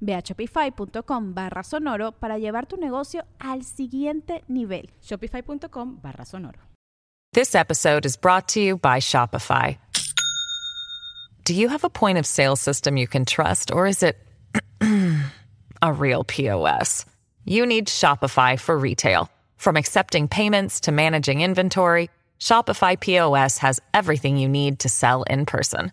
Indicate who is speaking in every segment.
Speaker 1: Ve a shopify.com barra sonoro para llevar tu negocio al siguiente nivel.
Speaker 2: Shopify.com barra sonoro.
Speaker 3: This episode is brought to you by Shopify. Do you have a point of sale system you can trust, or is it a real POS? You need Shopify for retail. From accepting payments to managing inventory, Shopify POS has everything you need to sell in person.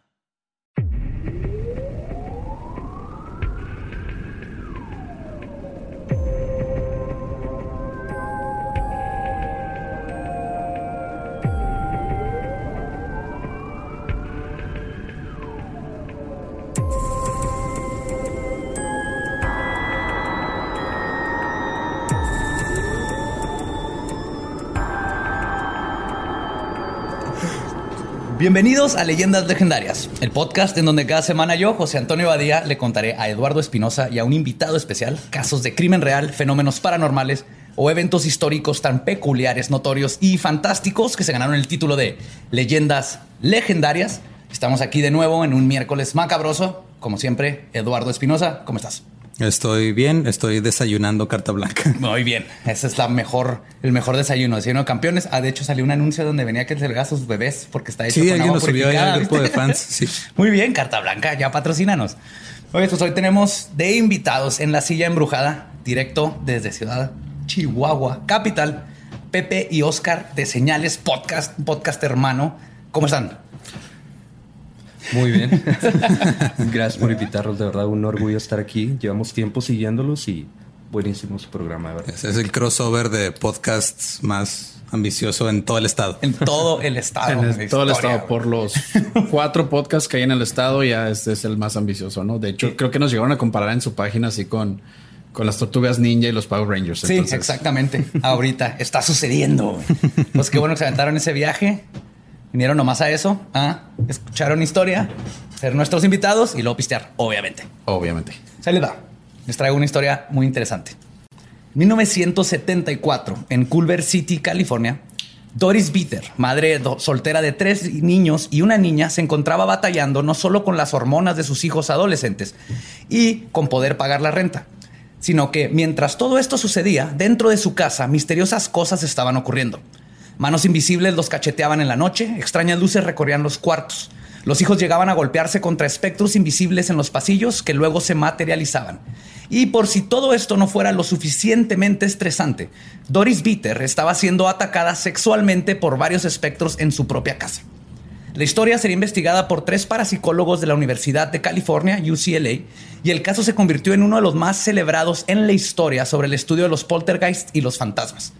Speaker 4: Bienvenidos a Leyendas Legendarias, el podcast en donde cada semana yo, José Antonio Badía, le contaré a Eduardo Espinosa y a un invitado especial casos de crimen real, fenómenos paranormales o eventos históricos tan peculiares, notorios y fantásticos que se ganaron el título de Leyendas Legendarias. Estamos aquí de nuevo en un miércoles macabroso. Como siempre, Eduardo Espinosa, ¿cómo estás?
Speaker 5: Estoy bien, estoy desayunando carta blanca.
Speaker 4: Muy bien, ese es la mejor, el mejor desayuno, desayuno de campeones. Ah, de hecho salió un anuncio donde venía que entregar a sus bebés porque está hecho
Speaker 5: Sí,
Speaker 4: con
Speaker 5: alguien
Speaker 4: agua
Speaker 5: lo subió al grupo de fans. Sí.
Speaker 4: Muy bien, carta blanca, ya patrocínanos. Oye, pues hoy tenemos de invitados en la silla embrujada, directo desde Ciudad Chihuahua, capital, Pepe y Oscar de Señales Podcast, podcast hermano. ¿Cómo están?
Speaker 6: Muy bien. Gracias por invitarnos. De verdad, un orgullo estar aquí. Llevamos tiempo siguiéndolos y buenísimo su programa, de verdad.
Speaker 5: Ese es el crossover de podcasts más ambicioso en todo el estado.
Speaker 4: En todo el estado.
Speaker 7: En el- todo el estado, por los cuatro podcasts que hay en el estado, ya este es el más ambicioso, ¿no? De hecho, creo que nos llegaron a comparar en su página así con, con las tortugas ninja y los Power Rangers.
Speaker 4: Sí,
Speaker 7: Entonces,
Speaker 4: exactamente. Ahorita está sucediendo. Pues qué bueno que se aventaron ese viaje. Vinieron nomás a eso, a escucharon historia, ser nuestros invitados y luego pistear, obviamente.
Speaker 7: Obviamente.
Speaker 4: Se les va. Les traigo una historia muy interesante. En 1974, en Culver City, California, Doris Bitter, madre soltera de tres niños y una niña, se encontraba batallando no solo con las hormonas de sus hijos adolescentes y con poder pagar la renta, sino que mientras todo esto sucedía, dentro de su casa, misteriosas cosas estaban ocurriendo. Manos invisibles los cacheteaban en la noche, extrañas luces recorrían los cuartos. Los hijos llegaban a golpearse contra espectros invisibles en los pasillos que luego se materializaban. Y por si todo esto no fuera lo suficientemente estresante, Doris Bitter estaba siendo atacada sexualmente por varios espectros en su propia casa. La historia sería investigada por tres parapsicólogos de la Universidad de California, UCLA, y el caso se convirtió en uno de los más celebrados en la historia sobre el estudio de los poltergeist y los fantasmas.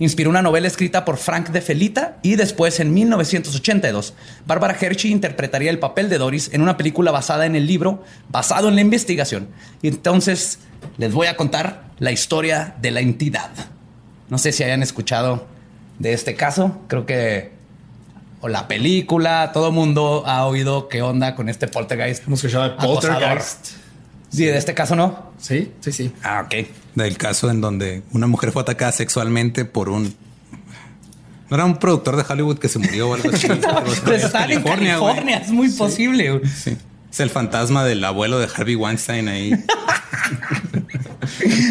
Speaker 4: Inspiró una novela escrita por Frank de Felita y después, en 1982, Barbara Hershey interpretaría el papel de Doris en una película basada en el libro, basado en la investigación. Y entonces les voy a contar la historia de la entidad. No sé si hayan escuchado de este caso. Creo que o la película, todo mundo ha oído qué onda con este poltergeist.
Speaker 7: Hemos escuchado de. Poltergeist.
Speaker 4: Sí, de este caso no.
Speaker 7: Sí, sí, sí.
Speaker 4: Ah, ok.
Speaker 5: Del caso en donde una mujer fue atacada sexualmente por un. No era un productor de Hollywood que se murió o algo así.
Speaker 4: Están en. California, es muy posible.
Speaker 5: Sí. Es el fantasma del abuelo de Harvey Weinstein ahí.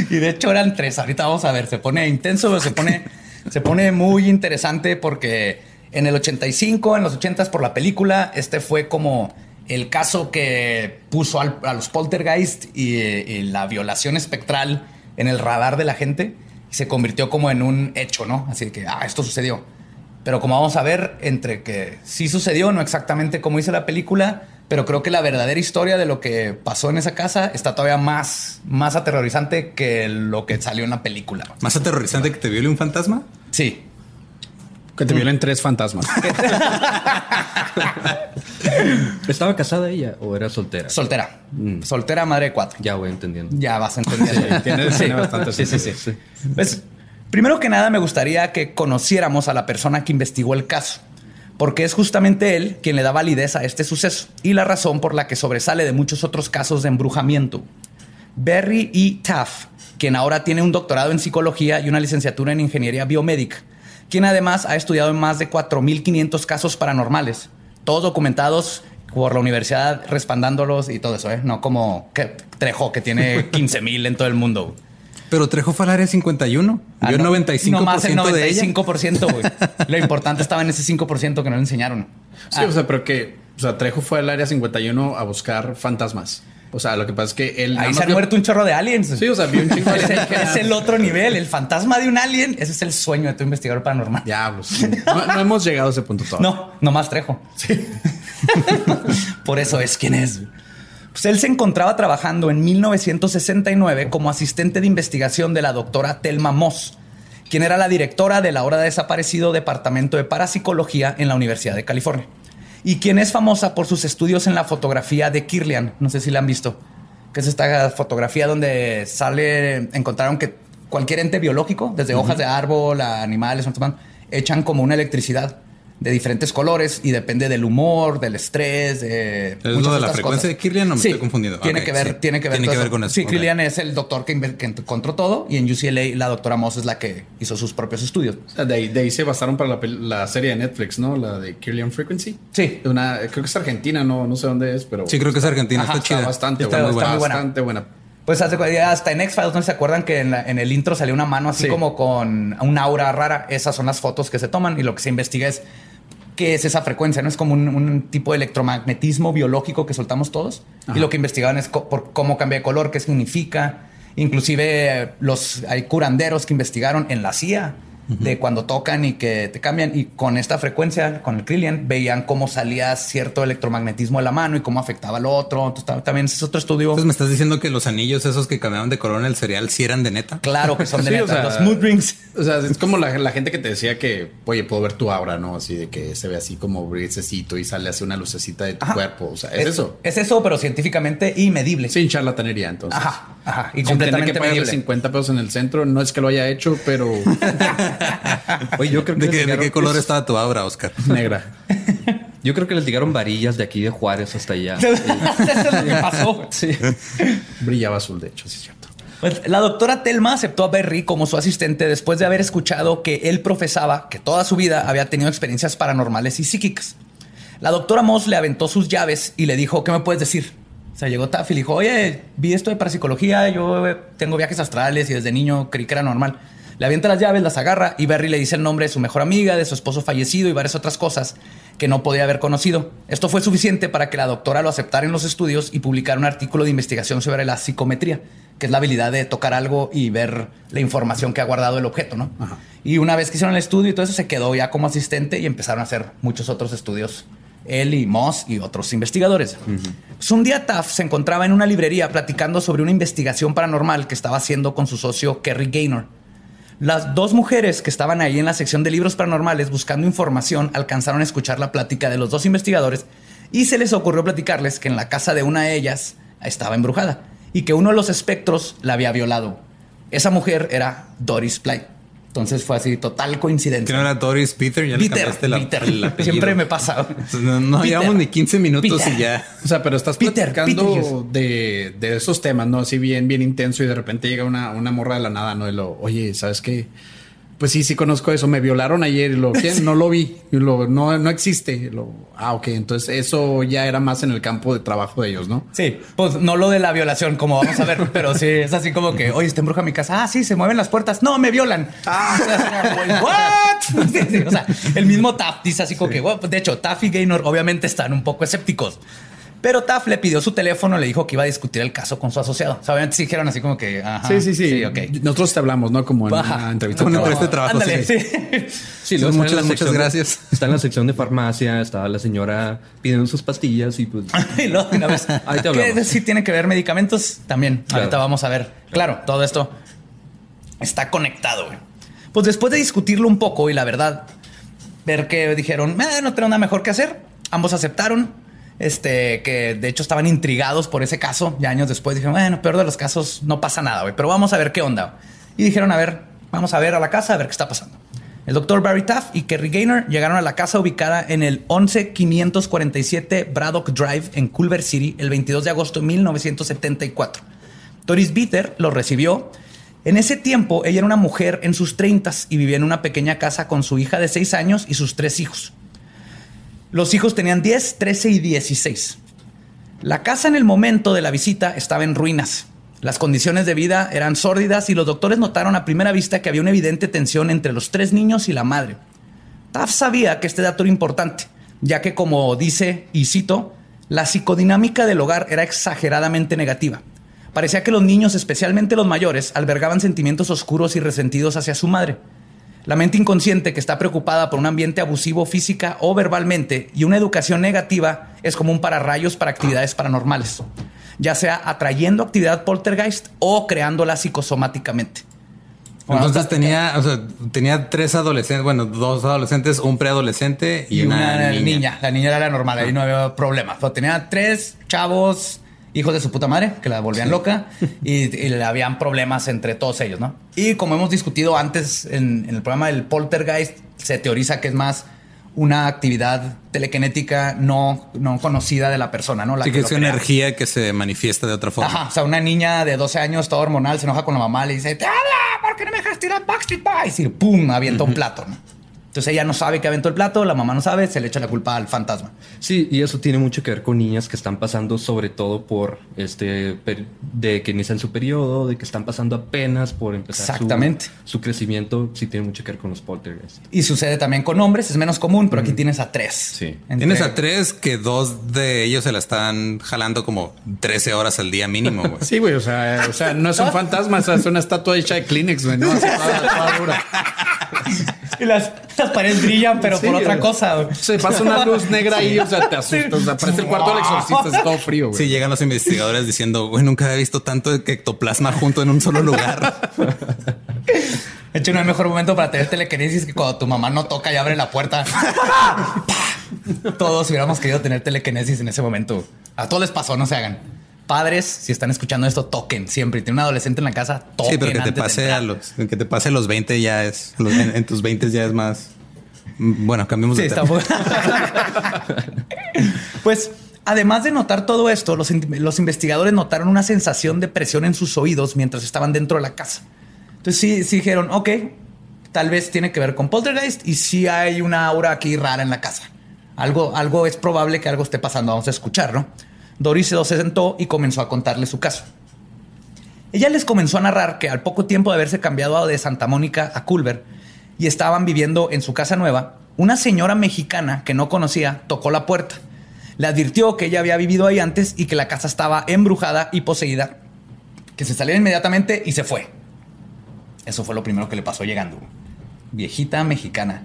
Speaker 4: Y de hecho eran tres. Ahorita vamos a ver, se pone intenso, pero se pone, se pone muy interesante porque en el 85, en los 80 por la película, este fue como el caso que puso al- a los poltergeist y, y la violación espectral en el radar de la gente y se convirtió como en un hecho, ¿no? Así que, ah, esto sucedió. Pero como vamos a ver, entre que sí sucedió, no exactamente como dice la película, pero creo que la verdadera historia de lo que pasó en esa casa está todavía más, más aterrorizante que lo que salió en la película.
Speaker 5: Más aterrorizante que te viole un fantasma.
Speaker 4: Sí.
Speaker 7: Que te violen tres fantasmas.
Speaker 6: ¿Estaba casada ella o era soltera?
Speaker 4: Soltera.
Speaker 6: Mm.
Speaker 4: Soltera, madre de cuatro.
Speaker 6: ya voy entendiendo.
Speaker 4: Ya vas entendiendo.
Speaker 7: tiene- tiene bastante
Speaker 6: Sí, sí,
Speaker 7: sentido.
Speaker 6: sí. sí.
Speaker 4: Pues, primero que nada, me gustaría que conociéramos a la persona que investigó el caso, porque es justamente él quien le da validez a este suceso y la razón por la que sobresale de muchos otros casos de embrujamiento. Barry E. Taff, quien ahora tiene un doctorado en psicología y una licenciatura en ingeniería biomédica, quien además ha estudiado en más de 4.500 casos paranormales, todos documentados por la universidad respaldándolos y todo eso, ¿eh? No como que Trejo, que tiene 15.000 en todo el mundo.
Speaker 5: Pero Trejo fue al área 51.
Speaker 4: Ah,
Speaker 5: Vio
Speaker 4: no.
Speaker 5: 95%
Speaker 4: Nomás el
Speaker 5: de ella.
Speaker 4: 95%, güey. Lo importante estaba en ese 5% que no le enseñaron.
Speaker 7: Sí, o sea, pero que, o sea, Trejo fue al área 51 a buscar fantasmas. O sea, lo que pasa es que él.
Speaker 4: Ahí se han
Speaker 7: vio-
Speaker 4: muerto un chorro de aliens.
Speaker 7: Sí, o sea, vio un chingo de
Speaker 4: el, es el otro nivel. El fantasma de un alien. Ese es el sueño de tu investigador paranormal.
Speaker 7: Diablos. No, no hemos llegado a ese punto todavía.
Speaker 4: No, nomás Trejo. Por eso es quien es. Pues él se encontraba trabajando en 1969 como asistente de investigación de la doctora Telma Moss, quien era la directora del ahora desaparecido Departamento de Parapsicología en la Universidad de California, y quien es famosa por sus estudios en la fotografía de Kirlian. No sé si la han visto, que es esta fotografía donde sale, encontraron que cualquier ente biológico, desde hojas de árbol a animales, echan como una electricidad de diferentes colores y depende del humor, del estrés, de
Speaker 5: ¿Es
Speaker 4: muchas
Speaker 5: lo de la
Speaker 4: otras
Speaker 5: frecuencia
Speaker 4: cosas.
Speaker 5: de Kirlian o me
Speaker 4: Sí,
Speaker 5: estoy confundiendo?
Speaker 4: Tiene que ver,
Speaker 5: sí.
Speaker 4: tiene que ver,
Speaker 5: Tiene que ver
Speaker 4: eso.
Speaker 5: con eso.
Speaker 4: Sí,
Speaker 5: Ok.
Speaker 4: Kirlian es el doctor que, que encontró todo y en UCLA la doctora Moss es la que hizo sus propios estudios.
Speaker 7: O sea, de, ahí, de ahí se basaron para la, la serie de Netflix, ¿no? La de Kirlian Frequency.
Speaker 4: Sí.
Speaker 7: Una, creo que es argentina, no, no sé dónde es, pero.
Speaker 5: Sí, creo que es Argentina.
Speaker 4: Ajá,
Speaker 5: está
Speaker 7: está
Speaker 5: chida.
Speaker 7: bastante
Speaker 4: Está-
Speaker 7: buena.
Speaker 4: está muy buena.
Speaker 7: Bastante buena.
Speaker 4: Pues hasta en X-Files, ¿no se acuerdan que en, la- en el intro salió una mano así
Speaker 7: Sí.
Speaker 4: como con un aura rara? Esas son las fotos que se toman y lo que se investiga es qué es esa frecuencia, ¿no? Es como un, un tipo de electromagnetismo biológico que soltamos todos. Y lo que investigaban es por cómo cambia de color, qué significa. Inclusive eh, los hay curanderos que investigaron en la CIA de cuando tocan y que te cambian y con esta frecuencia, con el Krillian, veían cómo salía cierto electromagnetismo de la mano y cómo afectaba al otro. Entonces, ta- también ese es otro estudio.
Speaker 5: Entonces me estás diciendo que los anillos esos que cambiaban de color en el cereal sí eran de neta.
Speaker 4: Claro que son de
Speaker 7: Sí,
Speaker 4: neta.
Speaker 7: o sea,
Speaker 4: los mood rings.
Speaker 7: O sea, es como la, la gente que te decía que, oye, puedo ver tu aura, ¿no? Así de que se ve así como brisecito y sale así una lucecita de tu
Speaker 4: Ajá.
Speaker 7: cuerpo. O sea, es, eso.
Speaker 4: Es eso, pero científicamente y medible.
Speaker 7: Sin charlatanería, entonces.
Speaker 4: Ajá, ajá. Y
Speaker 7: Sin tener
Speaker 4: completamente
Speaker 7: que pagarle
Speaker 4: medible.
Speaker 7: 50 pesos en el centro. No es que lo haya hecho, pero
Speaker 6: Oye, yo creo que
Speaker 5: ¿De,
Speaker 6: les
Speaker 5: qué, de qué color estaba tu aura, Oscar?
Speaker 7: negra.
Speaker 6: Yo creo que les llegaron varillas de aquí de Juárez hasta allá.
Speaker 4: eso es lo que pasó.
Speaker 6: Sí.
Speaker 7: Brillaba azul, de hecho, sí es cierto.
Speaker 4: Pues, la doctora Telma aceptó a Berry como su asistente después de haber escuchado que él profesaba que toda su vida había tenido experiencias paranormales y psíquicas. La doctora Moss le aventó sus llaves y le dijo, ¿qué me puedes decir? O sea, llegó Taff y le dijo, oye, vi esto de parapsicología, yo eh, tengo viajes astrales y desde niño creí que era normal. Le avienta las llaves, las agarra y Berry le dice el nombre de su mejor amiga, de su esposo fallecido y varias otras cosas que no podía haber conocido. Esto fue suficiente para que la doctora lo aceptara en los estudios y publicara un artículo de investigación sobre la psicometría, que es la habilidad de tocar algo y ver la información que ha guardado el objeto, ¿no? Y una vez que hicieron el estudio y todo eso, se quedó ya como asistente y empezaron a hacer muchos otros estudios. Él y Moss y otros investigadores. Pues un día Taft se encontraba en una librería platicando sobre una investigación paranormal que estaba haciendo con su socio Kerry Gaynor. Las dos mujeres que estaban ahí en la sección de libros paranormales buscando información alcanzaron a escuchar la plática de los dos investigadores y se les ocurrió platicarles que en la casa de una de ellas estaba embrujada y que uno de los espectros la había violado. Esa mujer era Doris Play. Entonces fue así, total
Speaker 5: Que
Speaker 4: coincidencia.
Speaker 5: no era Doris Peter, ya le
Speaker 4: Peter,
Speaker 5: cambiaste la,
Speaker 4: Peter.
Speaker 5: el.
Speaker 4: Siempre me pasa.
Speaker 5: No, no
Speaker 4: Peter.
Speaker 5: llevamos ni 15 minutos
Speaker 4: Peter.
Speaker 5: y ya.
Speaker 7: O sea, pero estás
Speaker 4: Peter,
Speaker 7: platicando de, de esos temas, ¿no? Así bien, bien intenso y de repente llega una, una morra de la nada, ¿no? Y lo, oye, ¿sabes qué? Pues sí, sí conozco eso. Me violaron ayer y lo, ¿qué? No lo vi. Y lo, no, no existe. Y lo, ah, ok. Entonces eso ya era más en el campo de trabajo de ellos, ¿no?
Speaker 4: Sí, pues no lo de la violación, como vamos a ver, pero sí, es así como que, oye, está embruja mi casa. Ah, sí, se mueven las puertas. No, me violan. Ah, ¿what? Sí, sí, o sea, el mismo Taft dice así como que, "Bueno, pues, de hecho, Taff y Gaynor obviamente están un poco escépticos. Pero Taft le pidió su teléfono, le dijo que iba a discutir el caso con su asociado. O sea, obviamente sí dijeron así como que, ajá,
Speaker 7: Sí, sí, sí.
Speaker 4: ok.
Speaker 7: Nosotros te hablamos, ¿no? Como en
Speaker 4: Ajá.
Speaker 7: una entrevista.
Speaker 5: Como
Speaker 7: de
Speaker 5: una
Speaker 7: trabajo.
Speaker 5: entrevista de trabajo.
Speaker 4: Ándale,
Speaker 5: sí.
Speaker 4: sí.
Speaker 6: Sí,
Speaker 5: Muchas- muchas
Speaker 6: sección de-
Speaker 5: gracias.
Speaker 6: está en la sección de farmacia, estaba la señora pidiendo sus pastillas y pues...
Speaker 4: Y luego una vez,
Speaker 6: Ahí te
Speaker 4: ¿qué
Speaker 6: hablamos.
Speaker 4: sí tiene que ver medicamentos? También.
Speaker 6: Claro.
Speaker 4: Ahorita vamos a ver. Claro, todo esto está conectado. güey. Pues después de discutirlo un poco y la verdad, ver que dijeron, "Eh, no tengo nada mejor que hacer. Ambos aceptaron. Este, que de hecho estaban intrigados por ese caso. Ya años después dijeron, bueno, peor de los casos, no pasa nada, güey. Pero vamos a ver qué onda. Y dijeron, a ver, vamos a ver a la casa, a ver qué está pasando. El doctor Barry Taft y Kerry Gaynor llegaron a la casa ubicada en el 11547 Braddock Drive en Culver City el 22 de agosto de 1974. Doris Bitter los recibió. En ese tiempo, ella era una mujer en sus 30 y vivía en una pequeña casa con su hija de 6 años y sus tres hijos. Los hijos tenían 10, 13 y 16. La casa en el momento de la visita estaba en ruinas. Las condiciones de vida eran sórdidas y los doctores notaron a primera vista que había una evidente tensión entre los tres niños y la madre. Taft sabía que este dato era importante, ya que como dice, y cito, la psicodinámica del hogar era exageradamente negativa. Parecía que los niños, especialmente los mayores, albergaban sentimientos oscuros y resentidos hacia su madre. La mente inconsciente que está preocupada por un ambiente abusivo física o verbalmente y una educación negativa es como un pararrayos para actividades paranormales, ya sea atrayendo actividad poltergeist o creándola psicosomáticamente.
Speaker 5: Entonces tenía, o sea, tenía tres adolescentes, bueno, dos adolescentes, un preadolescente y,
Speaker 4: y una,
Speaker 5: una,
Speaker 4: niña.
Speaker 5: niña.
Speaker 4: La niña era la normal, ahí no había problema. Pero tenía tres chavos, hijos de su puta madre, que la volvían loca y, y le habían problemas entre todos ellos, ¿no? Y como hemos discutido antes en, en el programa del poltergeist, se teoriza que es más una actividad telequinética no, no conocida de la persona, ¿no? La
Speaker 5: Sí, que es
Speaker 4: crea.
Speaker 5: energía que se manifiesta de otra forma.
Speaker 4: Ajá, o sea, una niña de 12 años, toda hormonal, se enoja con la mamá, le dice, ¡Te habla! ¿Por qué no me dejas tirar Backstreet Boys? Y pum, avienta un plato, ¿no? Entonces ella no sabe que aventó el plato, la mamá no sabe, se le echa la culpa al fantasma.
Speaker 6: Sí, y eso tiene mucho que ver con niñas que están pasando sobre todo por este de que inician su periodo, de que están pasando apenas por empezar su-
Speaker 4: Exactamente.
Speaker 6: Su, crecimiento, sí tiene mucho que ver con los poltergeist.
Speaker 4: Y sucede también con hombres, es menos común, pero aquí tienes a tres.
Speaker 6: Sí.
Speaker 4: Entre-
Speaker 5: Tienes a tres que dos de ellos se la están jalando como 13 horas al día mínimo, güey.
Speaker 7: Sí, güey. O sea, o sea, no es un fantasma, o sea, es una estatua hecha de Kleenex, güey. No, toda- toda dura.
Speaker 4: Y las, las paredes brillan, pero
Speaker 7: Sí,
Speaker 4: por otra cosa.
Speaker 7: Se pasa una luz negra ahí, o sea, te asustas. O sea, parece el cuarto del exorcista, es todo frío, güey.
Speaker 5: Sí, llegan los investigadores diciendo, güey, nunca había visto tanto ectoplasma junto en un solo lugar.
Speaker 4: De hecho, no hay mejor momento para tener telequinesis que cuando tu mamá no toca y abre la puerta. Todos hubiéramos querido tener telequinesis en ese momento. A todos les pasó, no se hagan. Padres, si están escuchando esto, toquen siempre. Y tienen un adolescente en la casa, toquen.
Speaker 5: Sí, pero que te pase a los, que te pase a los 20 ya es, los- en, en tus 20 ya es más. Bueno, cambiemos
Speaker 4: Sí,
Speaker 5: de
Speaker 4: está
Speaker 5: tema.
Speaker 4: pues, además de notar todo esto, los investigadores notaron una sensación de presión en sus oídos mientras estaban dentro de la casa. Entonces sí, sí dijeron, ok, tal vez tiene que ver con poltergeist y sí hay una aura aquí rara en la casa. Algo, algo es probable que algo esté pasando. Vamos a escuchar, ¿no? Doris se sentó y comenzó a contarle su caso. Ella les comenzó a narrar que al poco tiempo de haberse cambiado de Santa Mónica a Culver y estaban viviendo en su casa nueva, una señora mexicana que no conocía tocó la puerta. Le advirtió que ella había vivido ahí antes y que la casa estaba embrujada y poseída. Que se saliera inmediatamente y se fue. Eso fue lo primero que le pasó llegando. Viejita mexicana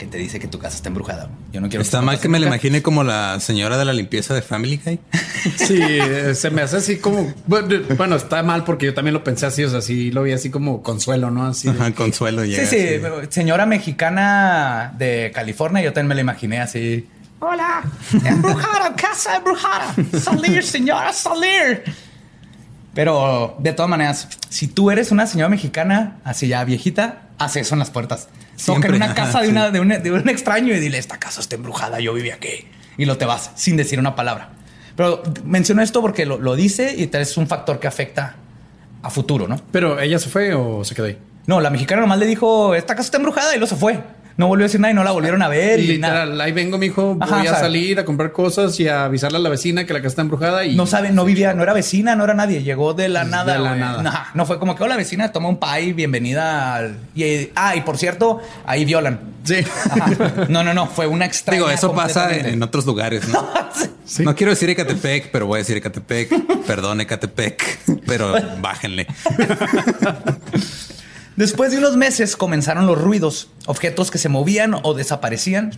Speaker 4: que te dice que tu casa está embrujada. Yo no quiero
Speaker 5: Está mal que me la imagine como la señora de la limpieza de Family Guy.
Speaker 7: Sí, eh, se me hace así como. Bueno, está mal porque yo también lo pensé así, o sea, sí lo vi así como consuelo, ¿no? Así.
Speaker 5: Ajá, Consuelo
Speaker 4: Sí,
Speaker 5: llega.
Speaker 4: sí,
Speaker 5: así.
Speaker 4: señora mexicana de California, yo también me la imaginé así. Hola, embrujada, casa embrujada. Salir, señora, salir. Pero de todas maneras, si tú eres una señora mexicana, así ya viejita, haz eso en las puertas. Toca en una casa de,
Speaker 5: sí.
Speaker 4: una, de, un, de un extraño y dile, esta casa está embrujada, yo vivía aquí. Y lo te vas sin decir una palabra. Pero menciono esto porque lo, lo dice y es un factor que afecta a futuro, ¿no?
Speaker 7: Pero ella se fue o se quedó ahí.
Speaker 4: No, la mexicana nomás le dijo, esta casa está embrujada y lo se fue. No volvió a decir nada y no la volvieron a ver.
Speaker 7: Y
Speaker 4: y nada.
Speaker 7: literal, ahí vengo, mijo, voy
Speaker 4: Ajá,
Speaker 7: a salir a comprar cosas y a avisarle a la vecina que la casa está embrujada y
Speaker 4: No sabe, no vivía, no era vecina, no era nadie. Llegó de la
Speaker 7: De
Speaker 4: nada.
Speaker 7: la
Speaker 4: güey.
Speaker 7: nada.
Speaker 4: No fue como que, hola vecina, toma un pie, bienvenida al... Y, ah, y por cierto, ahí violan.
Speaker 7: Sí.
Speaker 4: Ajá. No, no, no, fue una extraña.
Speaker 5: Digo, eso pasa en otros lugares, ¿no? No quiero decir Ecatepec, pero voy a decir Ecatepec. Perdón, Ecatepec, pero bájenle.
Speaker 4: Después de unos meses comenzaron los ruidos, objetos que se movían o desaparecían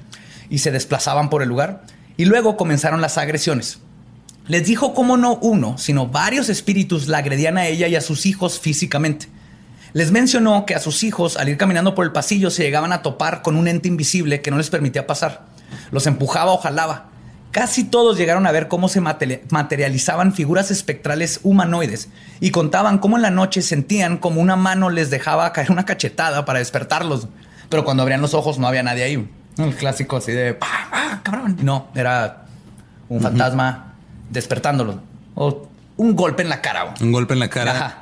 Speaker 4: y se desplazaban por el lugar. Y luego comenzaron las agresiones. Les dijo cómo no uno, sino varios espíritus la agredían a ella y a sus hijos físicamente. Les mencionó que a sus hijos, al ir caminando por el pasillo, se llegaban a topar con un ente invisible que no les permitía pasar. Los empujaba o jalaba. Casi todos llegaron a ver cómo se materi- materializaban figuras espectrales humanoides y contaban cómo en la noche sentían como una mano les dejaba caer una cachetada para despertarlos. Pero cuando abrían los ojos no había nadie ahí. El clásico así de ¡Ah, ah, cabrón! No, era un fantasma despertándolos. O un golpe en la cara.
Speaker 5: Un golpe en la cara.
Speaker 4: Ajá.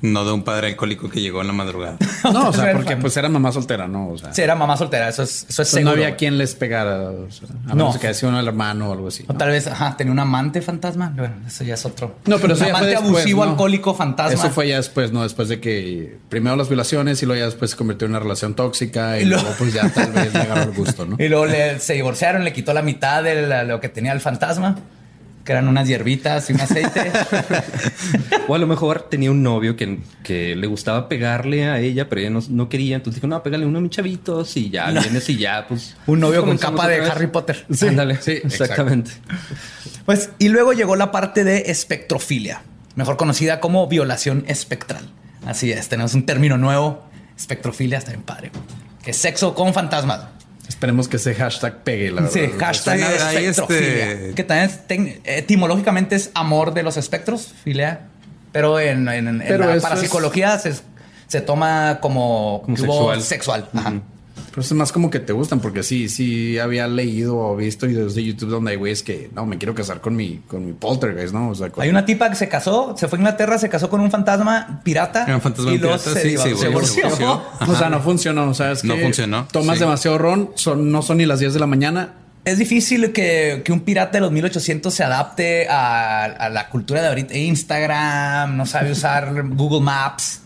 Speaker 5: No de un padre alcohólico que llegó en la madrugada.
Speaker 7: No, o sea, porque pues era mamá soltera, ¿no? O sea,
Speaker 4: Sí, era mamá soltera, eso es, eso es seguro.
Speaker 7: no había quien les pegara. O sea, a
Speaker 4: No.
Speaker 7: menos que hacía uno al hermano o algo así.
Speaker 4: O tal vez, ajá, tenía un amante fantasma. Bueno, eso ya es otro.
Speaker 7: No, pero eso
Speaker 4: un
Speaker 7: ya fue
Speaker 4: amante
Speaker 7: después,
Speaker 4: abusivo,
Speaker 7: ¿no?
Speaker 4: alcohólico, fantasma.
Speaker 7: Eso fue ya después, ¿no? Después de que primero las violaciones y luego ya después se convirtió en una relación tóxica y,
Speaker 4: Y luego-
Speaker 7: luego pues ya tal vez le agarró el gusto, ¿no?
Speaker 4: Y luego le- se divorciaron, le quitó la mitad de la- lo que tenía el fantasma, que eran unas hierbitas y un aceite.
Speaker 6: O a lo mejor tenía un novio que, que le gustaba pegarle a ella, pero ella no, no quería. Entonces dijo, no, pégale uno a mis chavitos y ya vienes y ya, pues.
Speaker 4: Un novio con capa de. Harry Potter.
Speaker 6: Sí, Ándale,
Speaker 7: sí,
Speaker 6: exactamente.
Speaker 4: Pues, y luego llegó la parte de espectrofilia, mejor conocida como violación espectral. Así es, tenemos un término nuevo, espectrofilia, está bien padre. Que es sexo con fantasmas.
Speaker 7: Esperemos que ese hashtag pegue, la verdad.
Speaker 4: Sí, hashtag
Speaker 5: Sí, este-
Speaker 4: Que también es etimológicamente es amor de los espectros, filia. Pero en, en- en
Speaker 7: Pero
Speaker 4: la parapsicología se, se toma como,
Speaker 6: Como sexual.
Speaker 4: sexual. Ajá.
Speaker 7: Pero es más como que te gustan, porque sí, sí había leído o visto videos de YouTube donde hay güeyes que no me quiero casar con mi, con mi poltergeist, ¿no? O sea, con-
Speaker 4: Hay una tipa que se casó, se fue a Inglaterra, se casó con un fantasma pirata.
Speaker 5: Era un fantasma
Speaker 4: y luego
Speaker 5: pirata,
Speaker 4: se,
Speaker 5: sí,
Speaker 4: se divorció.
Speaker 5: se divorció.
Speaker 7: O sea, no funcionó. O sea, es
Speaker 5: No
Speaker 7: que
Speaker 5: funcionó,
Speaker 7: Tomas
Speaker 5: sí.
Speaker 7: demasiado ron, son, no son ni las 10 de la mañana.
Speaker 4: Es difícil que, que un pirata de los 1800 se adapte a, a la cultura de ahorita. Instagram, no sabe usar Google Maps,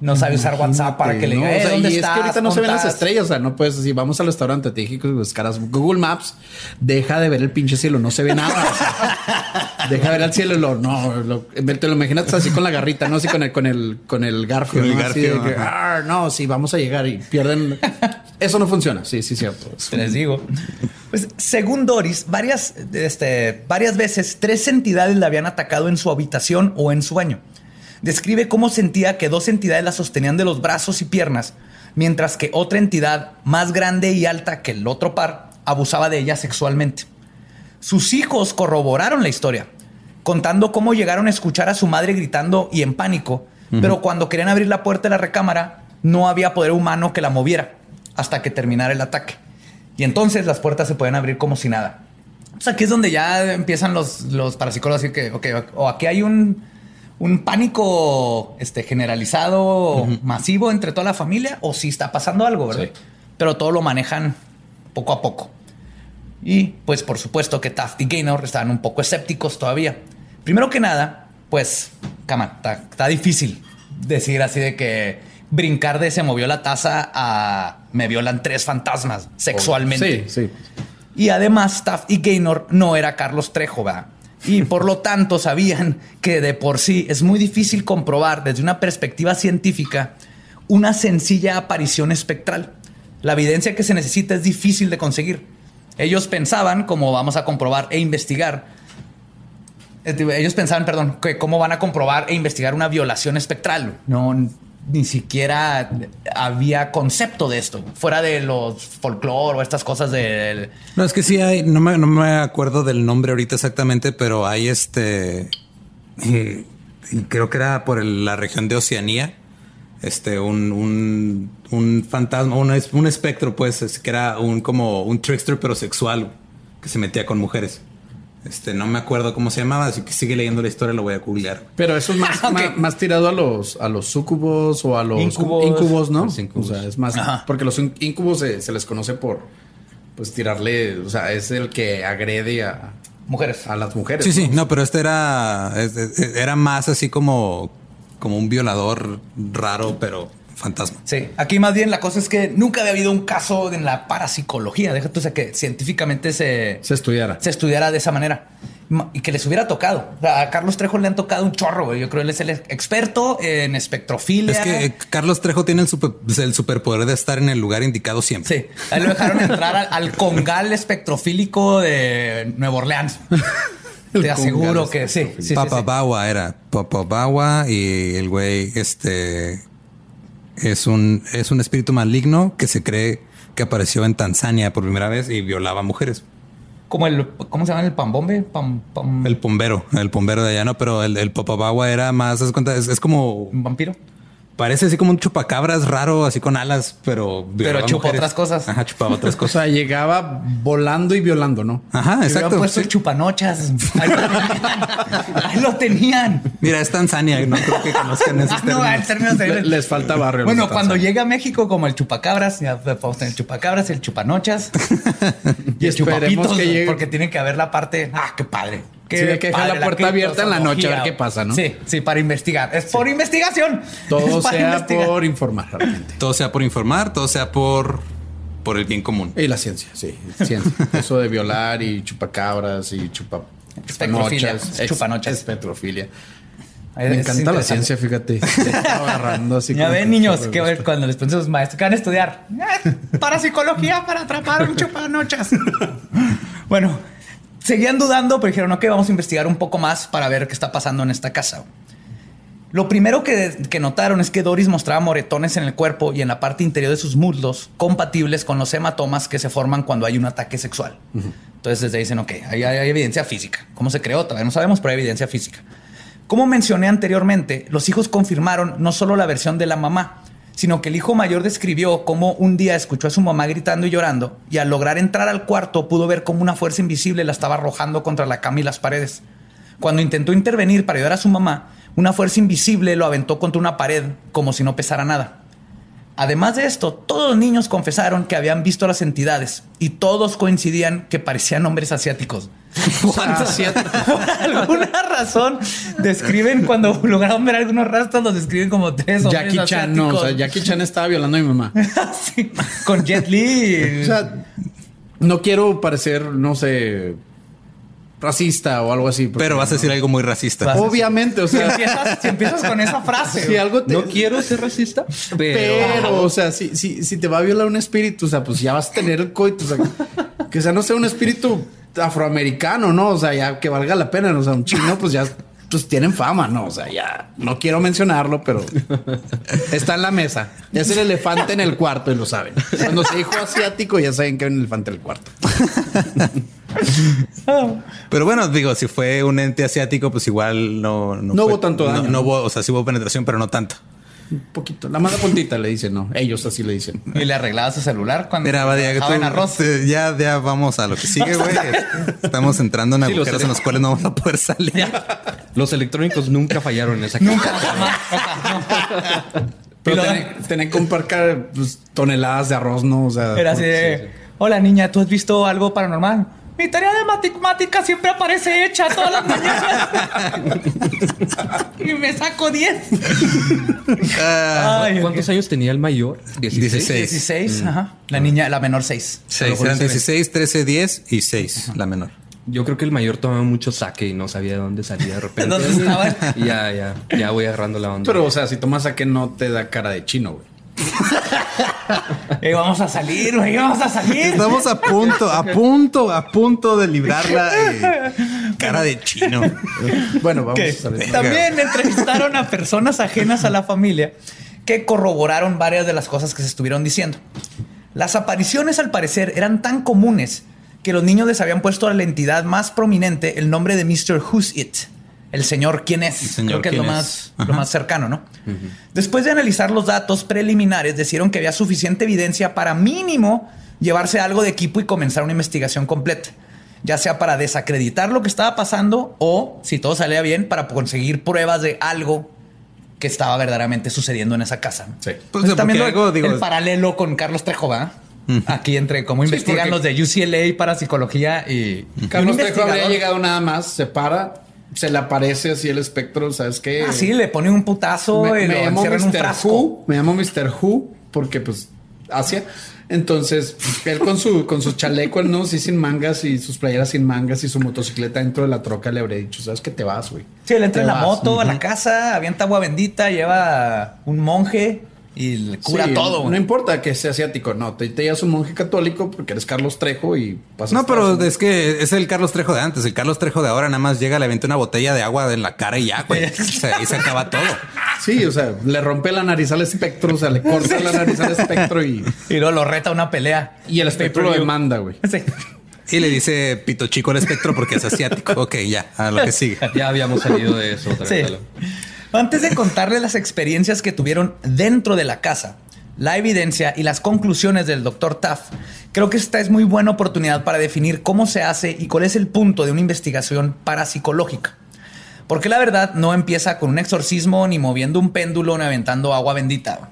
Speaker 4: no sabe usar WhatsApp para que le
Speaker 7: ¿no?
Speaker 4: diga,
Speaker 7: O
Speaker 4: "Eh,
Speaker 7: sea,
Speaker 4: ¿dónde
Speaker 7: y
Speaker 4: estás?
Speaker 7: es que ahorita no se ven las
Speaker 4: ¿Dónde estás?".
Speaker 7: estrellas. O sea, no puedes decir, vamos al restaurante, te dije que buscaras Google Maps, deja de ver el pinche cielo, no se ve nada. O sea, deja de ver el cielo lo, no, lo- te lo imaginas así con la garrita, no así con el, con el, con el garfio.
Speaker 5: Con el
Speaker 7: ¿no? Así de
Speaker 5: garfio,
Speaker 7: que. "Ah, no, sí, vamos a llegar y pierden. Eso no funciona. Sí, sí, cierto.
Speaker 4: Les digo. Pues según Doris, varias, este, varias veces tres entidades la habían atacado en su habitación o en sueño. Describe cómo sentía que dos entidades la sostenían de los brazos y piernas, mientras que otra entidad más grande y alta que el otro par abusaba de ella sexualmente. Sus hijos corroboraron la historia, contando cómo llegaron a escuchar a su madre gritando y en pánico, pero cuando querían abrir la puerta de la recámara, no había poder humano que la moviera hasta que terminara el ataque. Y entonces las puertas se podían abrir como si nada. Sea, aquí es donde ya empiezan los, los parapsicólogos a decir que, ok, o aquí hay un, un pánico este, generalizado, masivo entre toda la familia, o si está pasando algo, ¿verdad?
Speaker 7: Sí.
Speaker 4: Pero todo lo manejan poco a poco. Y pues por supuesto que Taft y Gaynor estaban un poco escépticos todavía. Primero que nada, pues, cama, está, está difícil decir así de que brincar de se movió la taza a me violan tres fantasmas sexualmente.
Speaker 7: Sí, sí.
Speaker 4: Y además Taft y Gaynor no era Carlos Trejo, ¿verdad? Y por lo tanto sabían que de por sí es muy difícil comprobar desde una perspectiva científica una sencilla aparición espectral. La evidencia que se necesita es difícil de conseguir. Ellos pensaban, como vamos a comprobar e investigar, eh, ellos pensaban, perdón, que cómo van a comprobar e investigar una violación espectral. No, ni siquiera había concepto de esto, fuera de los folclore o estas cosas del...
Speaker 5: No, es que sí hay, no me, no me acuerdo del nombre ahorita exactamente, pero hay este, y creo que era por la región de Oceanía, este, un, un, un fantasma, un, un espectro, pues, es que era un como un trickster, pero sexual, que se metía con mujeres. Este, no me acuerdo cómo se llamaba, así que sigue leyendo la historia, lo voy a googlear.
Speaker 7: Pero eso es más, más, más tirado a los, a los sucubos o a los
Speaker 4: Incubos.
Speaker 7: incubos, ¿no?
Speaker 6: Los incubos.
Speaker 7: O sea, es más,
Speaker 4: Ajá.
Speaker 7: porque los in- incubos se, se les conoce por, pues, tirarle, o sea, es el que agrede a,
Speaker 4: Mujeres.
Speaker 7: a las mujeres.
Speaker 5: Sí, sí,
Speaker 7: ¿no?
Speaker 5: pero este era, era más así como, como un violador raro, pero fantasma.
Speaker 4: Sí, aquí más bien la cosa es que nunca había habido un caso en la parapsicología. Déjate, o sea, que científicamente se,
Speaker 7: Se estudiara.
Speaker 4: se estudiara de esa manera Ma- y que les hubiera tocado. O sea, a Carlos Trejo le han tocado un chorro. güey. Yo creo que él es el experto en espectrofilia.
Speaker 5: Es que eh, Carlos Trejo tiene el, super- el superpoder de estar en el lugar indicado siempre.
Speaker 4: Sí, a él lo dejaron entrar al, al congal espectrofílico de Nueva Orleans.
Speaker 7: El
Speaker 4: Te aseguro que sí. sí, sí, sí.
Speaker 5: Papabawa era Papabawa y el güey este es un es un espíritu maligno que se cree que apareció en Tanzania por primera vez y violaba mujeres.
Speaker 4: Como el, ¿cómo se llama el pambombe? Pam, pam-
Speaker 5: El pombero, el pombero de allá no, pero el, el Papabawa era más, de cuenta, es, es como
Speaker 4: un vampiro.
Speaker 5: Parece así como un chupacabras raro, así con alas, pero violaba
Speaker 4: chupa otras cosas.
Speaker 5: Ajá, chupaba otras
Speaker 7: O
Speaker 5: cosas.
Speaker 7: sea, llegaba volando y violando, ¿no?
Speaker 5: Ajá, exacto.
Speaker 4: puesto el chupanochas. Ahí lo tenían. Ahí lo tenían.
Speaker 5: Mira, es Tanzania, no creo que conozcan esos
Speaker 4: Ah, no,
Speaker 5: términos.
Speaker 4: el término de-
Speaker 7: Le- les falta barrio.
Speaker 4: Bueno,
Speaker 7: de
Speaker 4: cuando llega a México como el chupacabras, ya podemos tener el chupacabras, el chupanochas y el
Speaker 7: Esperemos
Speaker 4: chupapitos,
Speaker 7: que llegue-
Speaker 4: porque tiene que haber la parte. Ah, qué padre. Qué
Speaker 7: Sí, hay que dejar la puerta abierta en la noche a ver qué pasa, ¿no?
Speaker 4: Sí, sí, para investigar. Es por investigación.
Speaker 7: Todo sea
Speaker 4: investigar.
Speaker 7: por informar realmente.
Speaker 5: Todo sea por informar, todo sea por, por el bien común.
Speaker 7: Y la ciencia, sí. Ciencia. Eso de violar y chupacabras y chupa.
Speaker 4: Espectrofilia,
Speaker 7: chupanochas,
Speaker 4: es chupanochas.
Speaker 7: Espectrofilia.
Speaker 4: Es
Speaker 7: Me encanta la ciencia, fíjate. Se está agarrando así
Speaker 4: Ya ven,
Speaker 7: que
Speaker 4: niños, que ver cuando les ponen sus maestros que van a estudiar eh, para psicología para atrapar un chupanochas. bueno, seguían dudando, pero dijeron, ok, vamos a investigar un poco más para ver qué está pasando en esta casa. Lo primero que, que notaron es que Doris mostraba moretones en el cuerpo y en la parte interior de sus muslos compatibles con los hematomas que se forman cuando hay un ataque sexual. Entonces desde ahí dicen, ok, ahí hay, hay evidencia física. ¿Cómo se creó? Todavía no sabemos, pero hay evidencia física. Como mencioné anteriormente, los hijos confirmaron no solo la versión de la mamá, sino que el hijo mayor describió cómo un día escuchó a su mamá gritando y llorando y al lograr entrar al cuarto pudo ver cómo una fuerza invisible la estaba arrojando contra la cama y las paredes. Cuando intentó intervenir para ayudar a su mamá, una fuerza invisible lo aventó contra una pared como si no pesara nada. Además de esto, todos los niños confesaron que habían visto a las entidades y todos coincidían que parecían hombres asiáticos. Por alguna razón describen cuando lograron ver algunos rastros, los describen como tres hombres
Speaker 7: Jackie Chan, no. O sea,
Speaker 4: asiáticos.
Speaker 7: Jackie Chan estaba violando a mi mamá.
Speaker 4: Sí, con Jet Li.
Speaker 7: O sea, no quiero parecer, no sé, racista o algo así.
Speaker 5: Pero vas a decir algo muy racista.
Speaker 7: Obviamente, o
Speaker 4: si,
Speaker 7: sea,
Speaker 4: empiezas, si empiezas con esa frase.
Speaker 7: si algo te.
Speaker 6: No quiero ser racista, pero,
Speaker 7: Pero, o sea, si, si, si te va a violar un espíritu, o sea, pues ya vas a tener el coito. O sea, que sea no sea un espíritu afroamericano, ¿no? O sea, ya que valga la pena. O sea, un chino, pues ya pues tienen fama, ¿no? O sea, ya no quiero mencionarlo, pero está en la mesa. Es el elefante en el cuarto y lo saben. Cuando se dijo asiático, ya saben que hay un elefante en el cuarto.
Speaker 5: Pero bueno, digo, si fue un ente asiático, pues igual no...
Speaker 7: No
Speaker 5: fue-
Speaker 7: hubo tanto daño,
Speaker 5: No, no
Speaker 7: ¿no?
Speaker 5: hubo, o sea, sí hubo penetración, pero no tanto.
Speaker 7: Un poquito. La mala puntita le dicen, ¿no? Ellos así le dicen.
Speaker 4: Y le arreglaba su celular cuando
Speaker 5: Mira, tú-
Speaker 4: arroz.
Speaker 5: te- ya, ya vamos a lo que sigue, güey. Estamos entrando en
Speaker 6: Sí, los
Speaker 5: agujeros en los cuales no vamos a poder salir.
Speaker 6: los electrónicos nunca fallaron en esa casa.
Speaker 4: Nunca jamás.
Speaker 7: Pero tener, que comprar pues, toneladas de arroz, ¿no? O sea,
Speaker 4: Era así de, hola niña, ¿tú has visto algo paranormal? Mi tarea de matemática siempre aparece hecha todas las mañanas. y me saco 10.
Speaker 5: Ah,
Speaker 4: Ay,
Speaker 6: ¿Cuántos años tenía el mayor? 16.
Speaker 5: 16.
Speaker 4: 16, ajá. La niña, la menor 6.
Speaker 5: seis, eran 16, 13, 10 y 6, la menor.
Speaker 6: Yo creo que el mayor tomaba mucho saque y no sabía de dónde salía de repente.
Speaker 4: ¿Dónde estaba?
Speaker 6: Ya, ya, ya voy agarrando la onda.
Speaker 7: Pero, o sea, si tomas a que no te da cara de chino, güey.
Speaker 4: Eh, vamos a salir, güey, vamos a salir.
Speaker 5: Estamos a punto, a punto, a punto de librarla. eh, cara de chino.
Speaker 7: Bueno, vamos a salir.
Speaker 4: también entrevistaron a personas ajenas a la familia que corroboraron varias de las cosas que se estuvieron diciendo. Las apariciones, al parecer, eran tan comunes que los niños les habían puesto a la entidad más prominente el nombre de Mr. Who's It, el señor quién es.
Speaker 5: Señor
Speaker 4: Creo que es lo más,
Speaker 5: es.
Speaker 4: lo más cercano, ¿no? Después de analizar los datos preliminares, decidieron que había suficiente evidencia para mínimo llevarse algo de equipo y comenzar una investigación completa. ya sea para desacreditar lo que estaba pasando o, si todo salía bien, para conseguir pruebas de algo que estaba verdaderamente sucediendo en esa casa.
Speaker 7: Sí.
Speaker 5: Pues,
Speaker 4: Entonces, también
Speaker 5: algo, digo,
Speaker 4: el
Speaker 5: es-
Speaker 4: paralelo con Carlos Trejo, ¿va? Aquí entre cómo investigan
Speaker 7: porque-
Speaker 4: los de UCLA para psicología y...
Speaker 7: Carlos Trejo habría llegado nada más, se para, se le aparece así el espectro, ¿sabes qué?
Speaker 4: Ah, sí, le pone un putazo
Speaker 7: me,
Speaker 4: y
Speaker 7: me
Speaker 4: lo
Speaker 7: llamo
Speaker 4: un
Speaker 7: Mr.
Speaker 4: frasco.
Speaker 7: Who, me llamo Mr. Who, porque pues Asia. Entonces, él con su, con su chaleco, ¿no? Sí, sin mangas y sus playeras sin mangas y su motocicleta dentro de la troca le habría dicho, ¿sabes que te vas, güey?
Speaker 4: Sí, él entra
Speaker 7: Te
Speaker 4: en la
Speaker 7: vas.
Speaker 4: moto a la casa, avienta agua bendita, lleva un monje y le cura
Speaker 7: Sí,
Speaker 4: todo.
Speaker 7: No importa que sea asiático, no. Te, te llevas un monje católico porque eres Carlos Trejo y pasas.
Speaker 5: No, pero es que es el Carlos Trejo de antes. El Carlos Trejo de ahora nada más llega, le avienta una botella de agua en la cara y ya, güey. O sea, ahí se acaba todo.
Speaker 7: Sí, o sea, le rompe la nariz al espectro, o sea, le corta la nariz al espectro y,
Speaker 4: Y luego lo reta a una pelea.
Speaker 7: y el espectro lo demanda, güey.
Speaker 4: Sí.
Speaker 5: Y le dice pito chico al espectro porque es asiático. Ok, ya, a lo que sigue.
Speaker 6: Ya habíamos salido de eso otra
Speaker 4: Sí.
Speaker 6: vez.
Speaker 4: Antes de contarles las experiencias que tuvieron dentro de la casa, la evidencia y las conclusiones del Dr. Taff, creo que esta es muy buena oportunidad para definir cómo se hace y cuál es el punto de una investigación parapsicológica. Porque la verdad no empieza con un exorcismo, ni moviendo un péndulo, ni aventando agua bendita.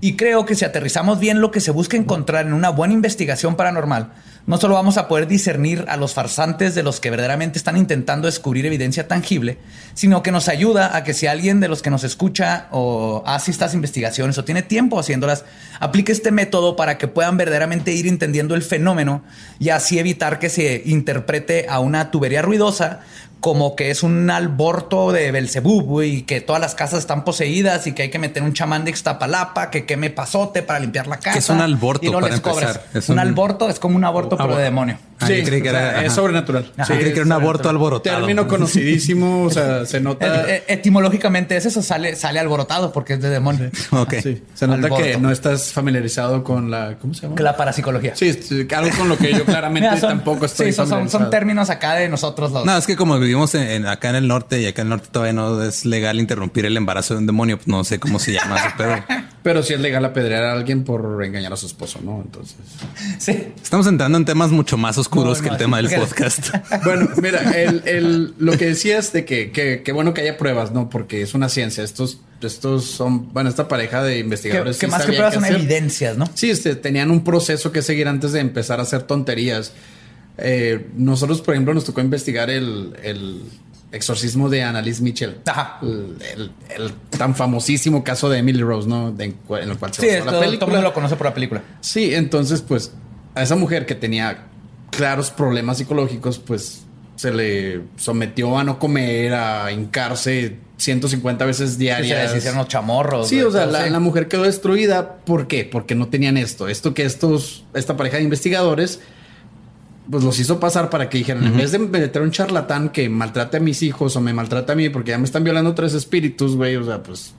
Speaker 4: Y creo que si aterrizamos bien lo que se busca encontrar en una buena investigación paranormal, no solo vamos a poder discernir a los farsantes de los que verdaderamente están intentando descubrir evidencia tangible, sino que nos ayuda a que si alguien de los que nos escucha o hace estas investigaciones o tiene tiempo haciéndolas, aplique este método para que puedan verdaderamente ir entendiendo el fenómeno y así evitar que se interprete a una tubería ruidosa como que es un alborto de Belcebú, güey, y que todas las casas están poseídas y que hay que meter un chamán de Ixtapalapa que queme pasote para limpiar la casa.
Speaker 5: es un alborto
Speaker 4: y luego
Speaker 5: para
Speaker 4: les cobras.
Speaker 5: empezar? Es
Speaker 4: un,
Speaker 5: un-
Speaker 4: alborto es como un aborto, pero de demonio.
Speaker 5: Ah, yo creí que
Speaker 7: o sea,
Speaker 5: era-
Speaker 7: es sobrenatural.
Speaker 4: Ajá.
Speaker 5: Yo creí que era un aborto alborotado.
Speaker 7: Término conocidísimo, o sea, se nota.
Speaker 4: Eh, eh, etimológicamente es eso, sale, sale alborotado porque es de demonio.
Speaker 5: Ok.
Speaker 7: Sí, se nota
Speaker 4: Alborto.
Speaker 7: que no estás familiarizado con la. ¿Cómo se llama?
Speaker 4: Que la parapsicología.
Speaker 7: Sí, sí, algo con lo que yo claramente
Speaker 4: Mira, son-
Speaker 7: tampoco estoy
Speaker 4: sí, son, términos acá de nosotros los.
Speaker 5: No, es que como vivimos en, en- acá en el norte y acá en el norte todavía no es legal interrumpir el embarazo de un demonio, pues no sé cómo se llama ese pedo.
Speaker 7: Pero sí es legal apedrear a alguien por engañar a su esposo, ¿no? Entonces.
Speaker 4: Sí.
Speaker 5: Estamos entrando en temas mucho más oscuros que el tema del podcast.
Speaker 7: Bueno, mira, el, el- lo que decías de que, que, que bueno que haya pruebas, ¿no? Porque es una ciencia. Estos, estos son, bueno, esta pareja de
Speaker 4: Que,
Speaker 7: investigadores.
Speaker 4: que
Speaker 7: sí
Speaker 4: más que pruebas son
Speaker 7: hacer.
Speaker 4: evidencias, ¿no?
Speaker 7: Sí, este, tenían un proceso que seguir antes de empezar a hacer tonterías. Eh, nosotros, por ejemplo, nos tocó investigar el, el exorcismo de Annalise Mitchell.
Speaker 4: Ajá.
Speaker 7: El, el- el tan famosísimo caso de Emily Rose, ¿no? De- en, el cual se
Speaker 4: Sí, todo,
Speaker 7: la
Speaker 4: todo el
Speaker 7: película.
Speaker 4: mundo lo conoce por la película.
Speaker 7: Sí, entonces, pues, a esa mujer que tenía claros problemas psicológicos, pues se le sometió a no comer, a hincarse 150 veces
Speaker 4: se
Speaker 7: diarias.
Speaker 4: les hicieron los chamorros.
Speaker 7: Sí, o sea,
Speaker 4: todo,
Speaker 7: la mujer quedó destruida. ¿Por qué? Porque no tenían esto. Esto que estos, esta pareja de investigadores, pues los hizo pasar para que dijeran, en vez de meter un charlatán que maltrate a mis hijos o me maltrata a mí porque ya me están violando tres espíritus, güey, o sea, pues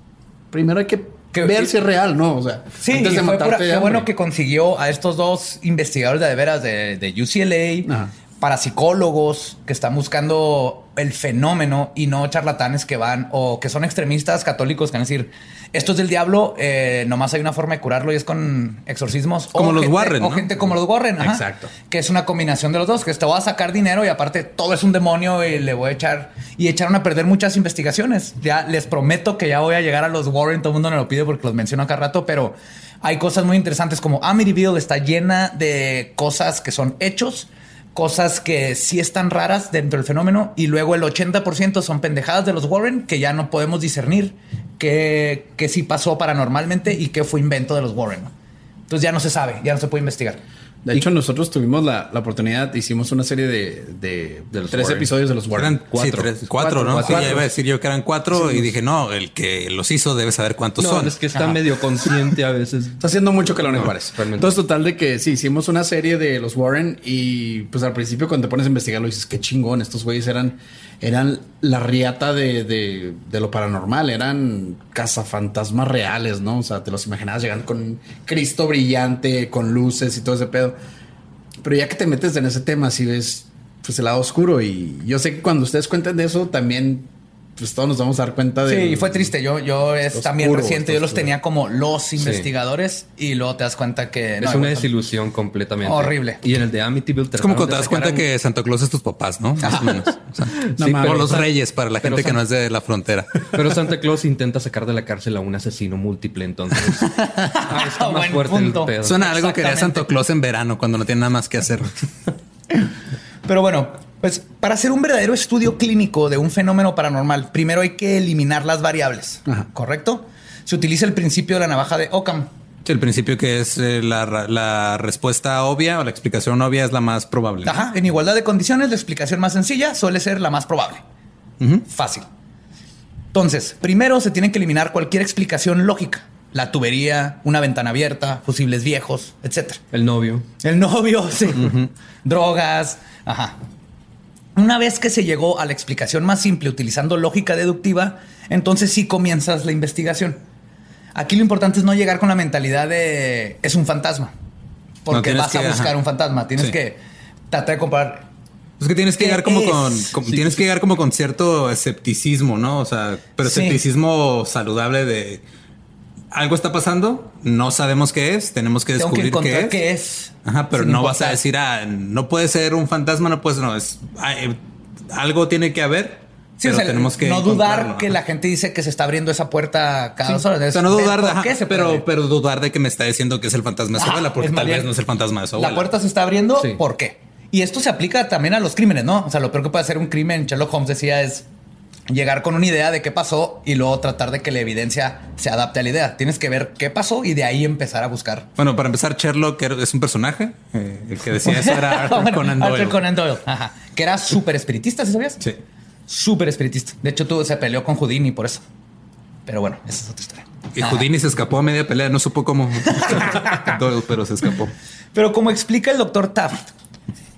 Speaker 7: primero hay que,
Speaker 4: Que-
Speaker 7: ver si es real, ¿no? O sea,
Speaker 4: Sí,
Speaker 7: antes
Speaker 4: y
Speaker 7: de
Speaker 4: fue
Speaker 7: matarte
Speaker 4: pura-
Speaker 7: de
Speaker 4: qué bueno que consiguió a estos dos investigadores de, de veras de, de UCLA,
Speaker 7: Ajá.
Speaker 4: Parapsicólogos que están buscando el fenómeno y no charlatanes que van o que son extremistas católicos que van a decir esto es del diablo, eh, nomás hay una forma de curarlo y es con exorcismos.
Speaker 5: Como
Speaker 4: o
Speaker 5: los
Speaker 4: gente-
Speaker 5: Warren,
Speaker 4: O gente como los Warren, ajá,
Speaker 7: Exacto.
Speaker 4: Que es una combinación de los dos, que te voy a sacar dinero y aparte todo es un demonio y le voy a echar y echaron a perder muchas investigaciones. Ya les prometo que ya voy a llegar a los Warren, todo el mundo me lo pide porque los menciono acá rato, pero hay cosas muy interesantes como Amityville está llena de cosas que son hechos, cosas que sí están raras dentro del fenómeno y luego el 80% son pendejadas de los Warren que ya no podemos discernir qué, qué sí pasó paranormalmente y qué fue invento de los Warren. Entonces ya no se sabe, ya no se puede investigar.
Speaker 7: De hecho, nosotros tuvimos la, la oportunidad, hicimos una serie de, de,
Speaker 6: De los
Speaker 7: tres
Speaker 6: Warren.
Speaker 7: episodios de los Warren.
Speaker 5: Eran cuatro,
Speaker 6: Cuatro.
Speaker 5: tres, cuatro, ¿no?
Speaker 7: Cuatro.
Speaker 5: Sí, ya iba a decir yo que eran cuatro y dije, no, el que los hizo debe saber cuántos
Speaker 6: No,
Speaker 5: son.
Speaker 6: es que está medio consciente a veces.
Speaker 7: Está haciendo mucho calor en
Speaker 6: No,
Speaker 7: Juárez.
Speaker 6: realmente.
Speaker 7: Entonces, total de que sí, hicimos una serie de los Warren y pues al principio cuando te pones a investigarlo dices, qué chingón, estos güeyes eran, eran la riata de, de, de lo paranormal, eran cazafantasmas reales, ¿no? O sea, te los imaginabas llegando con Cristo brillante, con luces y todo ese pedo. Pero ya que te metes en ese tema, sí ves pues el lado oscuro y yo sé que cuando ustedes cuenten de eso también pues todos nos vamos a dar cuenta de.
Speaker 4: Sí, y fue triste. Yo, yo es también
Speaker 7: oscuro,
Speaker 4: reciente. Yo los
Speaker 7: oscuro.
Speaker 4: tenía como los investigadores y luego te das cuenta que
Speaker 6: Es
Speaker 4: no,
Speaker 6: una desilusión completamente.
Speaker 4: Horrible.
Speaker 6: Y en el de Amityville
Speaker 5: Es como cuando te das cuenta
Speaker 6: un-
Speaker 5: que Santa Claus es tus papás, ¿no? Más o menos. O sea,
Speaker 7: No
Speaker 5: sí,
Speaker 7: mames.
Speaker 5: o los reyes para la
Speaker 6: Pero
Speaker 5: gente que no es de la frontera.
Speaker 6: Pero Santa Claus intenta sacar de la cárcel a un asesino múltiple, entonces. ah, está más
Speaker 4: Buen
Speaker 6: fuerte
Speaker 4: punto.
Speaker 6: el pedo.
Speaker 5: Suena algo que haría. Santa Claus en verano cuando no tiene nada más que hacer.
Speaker 4: Pero bueno, pues para hacer un verdadero estudio clínico de un fenómeno paranormal, primero hay que eliminar las variables.
Speaker 7: Ajá.
Speaker 4: ¿Correcto? Se utiliza el principio de la navaja de Occam.
Speaker 5: Sí, el principio que es eh, la, respuesta obvia o la explicación obvia es la más probable.
Speaker 4: Ajá. En igualdad de condiciones, la explicación más sencilla suele ser la más probable. Fácil. Entonces, primero se tiene que eliminar cualquier explicación lógica. La tubería, una ventana abierta, fusibles viejos, etcétera.
Speaker 6: El novio.
Speaker 4: El novio, sí. Drogas. Ajá. Una vez que se llegó a la explicación más simple utilizando lógica deductiva, entonces sí comienzas la investigación. Aquí lo importante es no llegar con la mentalidad de es un fantasma. Porque vas a buscar
Speaker 5: ajá.
Speaker 4: un fantasma. Tienes
Speaker 5: Sí.
Speaker 4: que tratar de comparar.
Speaker 5: Es que tienes que
Speaker 4: ¿Qué
Speaker 5: llegar como
Speaker 4: es?
Speaker 5: con, con-
Speaker 4: Sí.
Speaker 5: tienes que llegar como con cierto escepticismo, ¿no? O sea, pero escepticismo saludable de algo está pasando, no sabemos qué es, tenemos que
Speaker 4: Tengo
Speaker 5: descubrir qué
Speaker 4: qué
Speaker 5: es. Ajá, pero
Speaker 4: sin
Speaker 5: no vas a decir, ah, no puede ser un fantasma, no puede ser, no, es ay, algo tiene que haber.
Speaker 4: Sí, o
Speaker 5: pero
Speaker 4: sea,
Speaker 5: tenemos que
Speaker 4: no dudar que
Speaker 5: ajá.
Speaker 4: la gente dice que se está abriendo esa puerta cada dos horas.
Speaker 5: O
Speaker 4: Es
Speaker 5: sea, no dudar de, ajá,
Speaker 4: qué se
Speaker 5: pero, pero dudar de que me está diciendo que es el fantasma de su abuela, porque tal vez no es el fantasma de su abuela.
Speaker 4: La puerta se está abriendo,
Speaker 6: Sí.
Speaker 4: ¿por qué? Y esto se aplica también a los crímenes, ¿no? O sea, lo peor que puede hacer un crimen, Sherlock Holmes decía, es llegar con una idea de qué pasó y luego tratar de que la evidencia se adapte a la idea. Tienes que ver qué pasó y de ahí empezar a buscar.
Speaker 5: Bueno, para empezar, Sherlock es un personaje. eh, el que decía eso era Arthur
Speaker 4: Bueno,
Speaker 5: Conan Doyle.
Speaker 4: Arthur Conan Doyle. Ajá. Que era súper espiritista, ¿sí sabías?
Speaker 5: Sí.
Speaker 4: Súper espiritista. De hecho, tú se peleó con Houdini por eso. Pero bueno, esa es otra historia.
Speaker 5: Y
Speaker 4: Ajá.
Speaker 5: Houdini se escapó a media pelea, no supo cómo, Doyle, pero se escapó.
Speaker 4: Pero como explica el doctor Taft,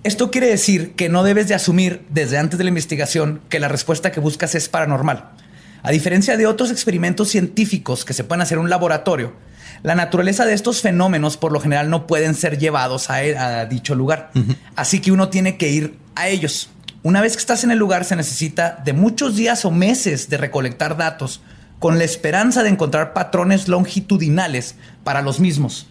Speaker 4: esto quiere decir que no debes de asumir desde antes de la investigación que la respuesta que buscas es paranormal. A diferencia de otros experimentos científicos que se pueden hacer en un laboratorio, la naturaleza de estos fenómenos por lo general no pueden ser llevados a, a dicho lugar. Así que uno tiene que ir a ellos. Una vez que estás en el lugar se necesita de muchos días o meses de recolectar datos con la esperanza de encontrar patrones longitudinales para los mismos.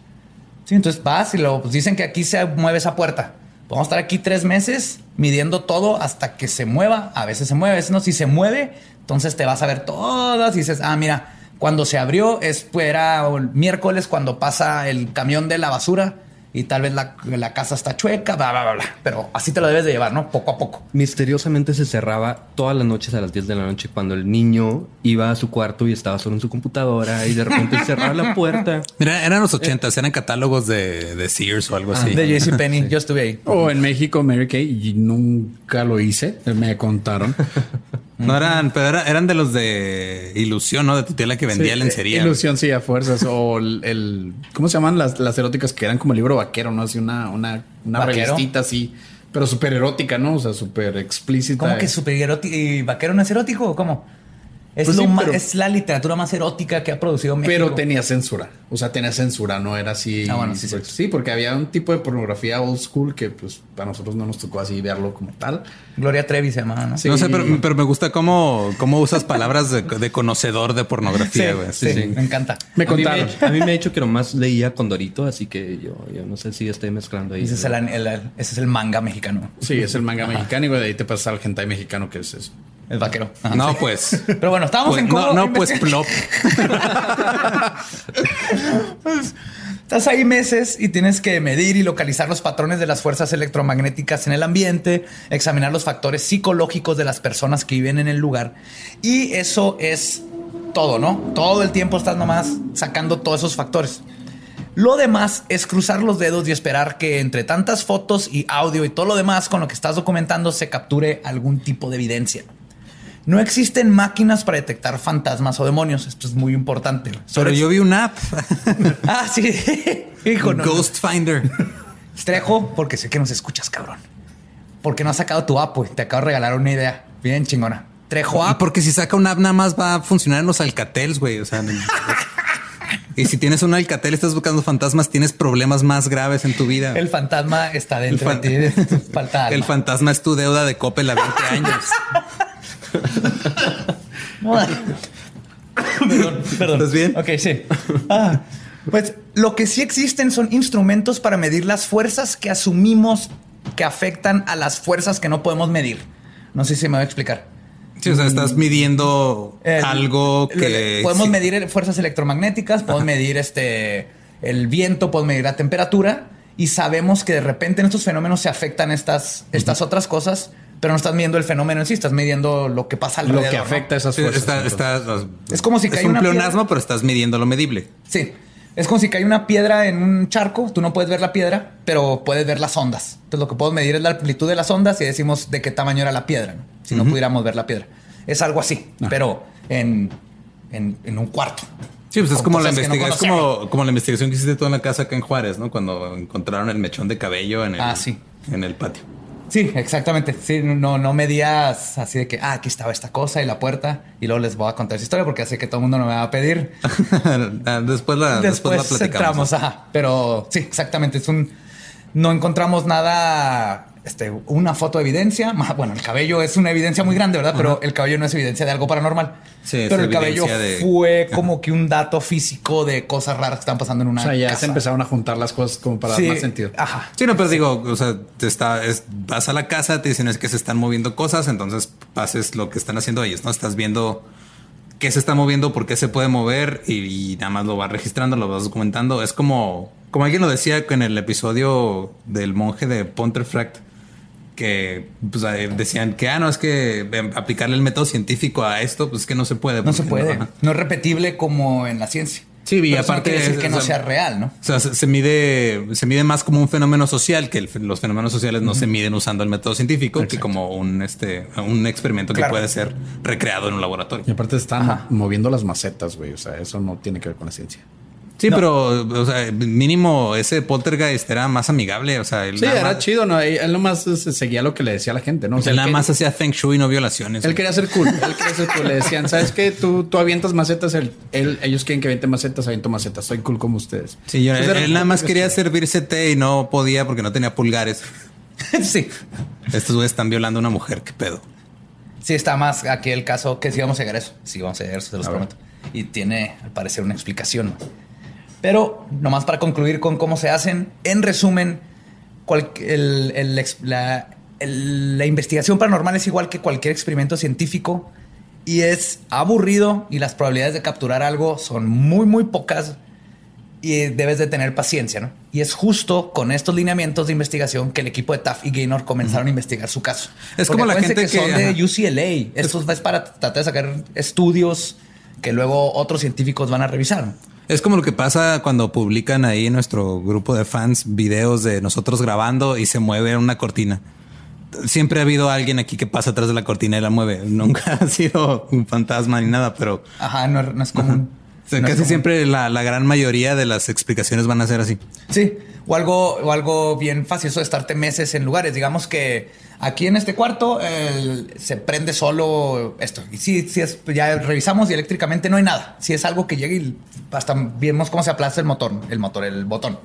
Speaker 4: Sí, entonces vas y lo pues, dicen que aquí se mueve esa puerta. Vamos a estar aquí tres meses midiendo todo hasta que se mueva. A veces se mueve, a veces no. Si se mueve, entonces te vas a ver todas y dices, ah, mira, cuando se abrió es, pues, era miércoles cuando pasa el camión de la basura y tal vez la, la casa está chueca, bla, bla, bla, bla. Pero así te lo debes de llevar, ¿no? Poco a poco.
Speaker 6: Misteriosamente se cerraba todas las noches a las 10 de la noche cuando el niño iba a su cuarto y estaba solo en su computadora y de repente cerraba la puerta.
Speaker 5: Mira, eran los ochentas, eran catálogos de, de Sears o algo así.
Speaker 4: De JCPenney, yo estuve ahí.
Speaker 7: O en México, Mary Kay, y nunca lo hice, me contaron.
Speaker 5: No eran, pero era- eran de los de ilusión, ¿no? De tu tía la que vendía
Speaker 7: Sí,
Speaker 5: lencería.
Speaker 7: Ilusión, sí, a fuerzas. O el, el- ¿cómo se llaman las, las eróticas que eran como el libro vaquero, no? Así una, una, una revistita así, pero súper erótica, ¿no? O sea, súper explícita.
Speaker 4: ¿Cómo que super erótico y vaquero no es erótico o cómo? Es,
Speaker 7: Pues
Speaker 4: lo
Speaker 7: sí,
Speaker 4: ma-
Speaker 7: pero-
Speaker 4: es la literatura más erótica que ha producido México.
Speaker 7: Pero tenía censura. O sea, tenía censura, no era así.
Speaker 4: Ah, bueno, sí,
Speaker 7: pues, sí, porque había un tipo de pornografía old school que, pues, para nosotros no nos tocó así verlo como tal.
Speaker 4: Gloria Trevi se llamaba, ¿no?
Speaker 7: Sí.
Speaker 5: No sé, pero, pero me gusta cómo, cómo usas palabras de, de conocedor de pornografía, güey.
Speaker 4: sí,
Speaker 6: sí.
Speaker 4: me encanta.
Speaker 7: Me
Speaker 6: A mí
Speaker 7: contaron.
Speaker 6: a mí me ha dicho que nomás leía Condorito, así que yo, yo no sé si estoy mezclando ahí.
Speaker 4: Ese es el, el- el- ese es el manga mexicano.
Speaker 7: Sí, es el manga mexicano y güey, de ahí te pasas al hentai mexicano que es eso.
Speaker 4: El vaquero. Ajá,
Speaker 5: No,
Speaker 4: sí.
Speaker 5: pues.
Speaker 4: Pero bueno, estábamos
Speaker 5: pues,
Speaker 4: en cómo
Speaker 5: no, no, pues plop.
Speaker 4: Estás ahí meses y tienes que medir y localizar los patrones de las fuerzas electromagnéticas en el ambiente, examinar los factores psicológicos de las personas que viven en el lugar. Y eso es todo, ¿no? Todo el tiempo estás nomás sacando todos esos factores. Lo demás es cruzar los dedos y esperar que entre tantas fotos y audio y todo lo demás con lo que estás documentando se capture algún tipo de evidencia. No existen máquinas para detectar fantasmas o demonios. Esto es muy importante.
Speaker 5: Pero yo vi una app,
Speaker 4: Ah, sí. Hijo, no.
Speaker 5: Ghost Finder.
Speaker 4: Trejo, porque sé que nos escuchas, cabrón. Porque no has sacado tu app, güey. Te acabo de regalar una idea. Bien chingona. Trejo app.
Speaker 5: porque si saca una app nada más va a funcionar en los Alcatels, güey. O sea, y si tienes un Alcatel y estás buscando fantasmas, tienes problemas más graves en tu vida.
Speaker 4: El fantasma está dentro
Speaker 5: El
Speaker 4: de ti. Falta
Speaker 5: El fantasma es tu deuda de Coppel a 20 años.
Speaker 4: perdón, perdón.
Speaker 5: ¿Estás bien?
Speaker 4: Ok, sí. Ah, pues lo que sí existen son instrumentos para medir las fuerzas que asumimos que afectan a las fuerzas que no podemos medir. No sé si me voy a explicar.
Speaker 5: Sí, o sea, estás midiendo
Speaker 4: El-
Speaker 5: algo que...
Speaker 4: podemos
Speaker 5: sí.
Speaker 4: medir fuerzas electromagnéticas, podemos medir este el viento, podemos medir la temperatura y sabemos que de repente en estos fenómenos se afectan estas, estas otras cosas, pero no estás midiendo el fenómeno en sí, estás midiendo lo que pasa
Speaker 7: Lo
Speaker 4: alrededor.
Speaker 7: que
Speaker 4: ¿no?
Speaker 7: afecta a esas
Speaker 5: Sí,
Speaker 7: fuerzas.
Speaker 5: está-
Speaker 7: entonces.
Speaker 5: está-
Speaker 4: Es como si
Speaker 5: es
Speaker 4: cae
Speaker 5: un
Speaker 4: una
Speaker 5: pleonasmo,
Speaker 4: piedra.
Speaker 5: pero estás midiendo lo medible.
Speaker 4: Sí. Es como si cae una piedra en un charco, tú no puedes ver la piedra, pero puedes ver las ondas. Entonces lo que podemos medir es la amplitud de las ondas y decimos de qué tamaño era la piedra, ¿no? si no pudiéramos ver la piedra. Es algo así, pero en, en, en un cuarto.
Speaker 5: Sí, pues es como la
Speaker 4: que no
Speaker 5: investigación, es como la investigación que hiciste tú en la casa acá en Juárez, ¿no? Cuando encontraron el mechón de cabello en el,
Speaker 4: Ah, sí.
Speaker 5: en el patio.
Speaker 4: Sí, exactamente. Sí, no, no medías así de que, ah, aquí estaba esta cosa y la puerta. Y luego les voy a contar esa historia porque sé que todo el mundo no me va a pedir.
Speaker 5: Ah, después la, después,
Speaker 4: Después,
Speaker 5: la platicamos.
Speaker 4: entramos, ajá. Pero sí, exactamente. Es un. No encontramos nada. Este, una foto de evidencia. Bueno, el cabello es una evidencia muy grande, ¿verdad? Pero el cabello no es evidencia de algo paranormal.
Speaker 5: Sí,
Speaker 4: Pero el cabello
Speaker 5: de-
Speaker 4: fue como que un dato físico de cosas raras que están pasando en una
Speaker 7: O sea, ya
Speaker 4: casa.
Speaker 7: se empezaron a juntar las cosas como para
Speaker 4: Sí,
Speaker 7: dar más sentido.
Speaker 4: Ajá.
Speaker 5: Sí, no, pero digo, o sea, te está, es- vas a la casa, te dicen es que se están moviendo cosas, entonces pases lo que están haciendo ellos, ¿no? Estás viendo qué se está moviendo, por qué se puede mover y, y nada más lo vas registrando, lo vas documentando. Es como, como alguien lo decía en el episodio del monje de Pontefract, que pues, eh, decían que, ah, no, es que eh, aplicarle el método científico a esto, pues es que no se puede.
Speaker 4: No se puede. No es repetible como en la ciencia.
Speaker 5: Sí, y
Speaker 4: Pero eso no
Speaker 5: aparte
Speaker 4: quiere decir
Speaker 5: es-
Speaker 4: que no
Speaker 5: o sea,
Speaker 4: sea real, ¿no?
Speaker 5: O sea, se, se mide, se mide más como un fenómeno social, que el- los fenómenos sociales no se miden usando el método científico, que como un, este, un experimento
Speaker 4: Claro.
Speaker 5: que puede ser recreado en un laboratorio.
Speaker 7: Y aparte están
Speaker 4: Ajá.
Speaker 7: moviendo las macetas, güey. O sea, eso no tiene que ver con la ciencia.
Speaker 5: Sí, pero o sea, mínimo ese poltergeist era más amigable. O sea, él
Speaker 7: Sí, era
Speaker 5: más,
Speaker 7: chido, ¿no? Él nomás eh, seguía lo que le decía a la gente, ¿no? O sea,
Speaker 5: él nada
Speaker 7: que-
Speaker 5: más hacía feng shui y no violaciones.
Speaker 7: Él quería ser cool. Él quería ser cool. Le decían, ¿sabes qué? Tú, tú avientas macetas. Él, él- ellos quieren que aviente macetas, aviento macetas. Soy cool como ustedes.
Speaker 5: Sí, yo- él, nada más
Speaker 7: poco
Speaker 5: quería
Speaker 7: este-
Speaker 5: servirse té y no podía porque no tenía pulgares.
Speaker 4: sí.
Speaker 5: Estos güeyes están violando a una mujer. ¿Qué pedo?
Speaker 4: Sí, está más aquí el caso que sí vamos a llegar a eso. Sí, vamos a llegar a eso, se los
Speaker 7: A ver.
Speaker 4: prometo. Y tiene, al parecer, una explicación. Pero, nomás para concluir con cómo se hacen, en resumen, cual- el- el ex- la, el- la investigación paranormal es igual que cualquier experimento científico y es aburrido y las probabilidades de capturar algo son muy, muy pocas y debes de tener paciencia, ¿no? Y es justo con estos lineamientos de investigación que el equipo de Taft y Gaynor comenzaron a investigar su caso.
Speaker 5: Es
Speaker 4: Porque
Speaker 5: como la gente que-
Speaker 4: son de. UCLA. Esto es para tratar de sacar estudios que luego otros científicos van a revisar.
Speaker 5: Es como lo que pasa cuando publican ahí en nuestro grupo de fans videos de nosotros grabando y se mueve una cortina. Siempre ha habido alguien aquí que pasa atrás de la cortina y la mueve. Nunca ha sido un fantasma ni nada, pero
Speaker 4: Ajá, no, no es común.
Speaker 5: Sea,
Speaker 4: No es
Speaker 5: casi siempre la, la gran mayoría de las explicaciones van a ser así.
Speaker 4: Sí, o algo, o algo bien fácil, eso de estarte meses en lugares. Digamos que aquí en este cuarto se prende solo esto. Y sí, sí es, ya revisamos y eléctricamente no hay nada. Si es algo que llega y hasta vemos cómo se aplaza el motor, el motor, el botón.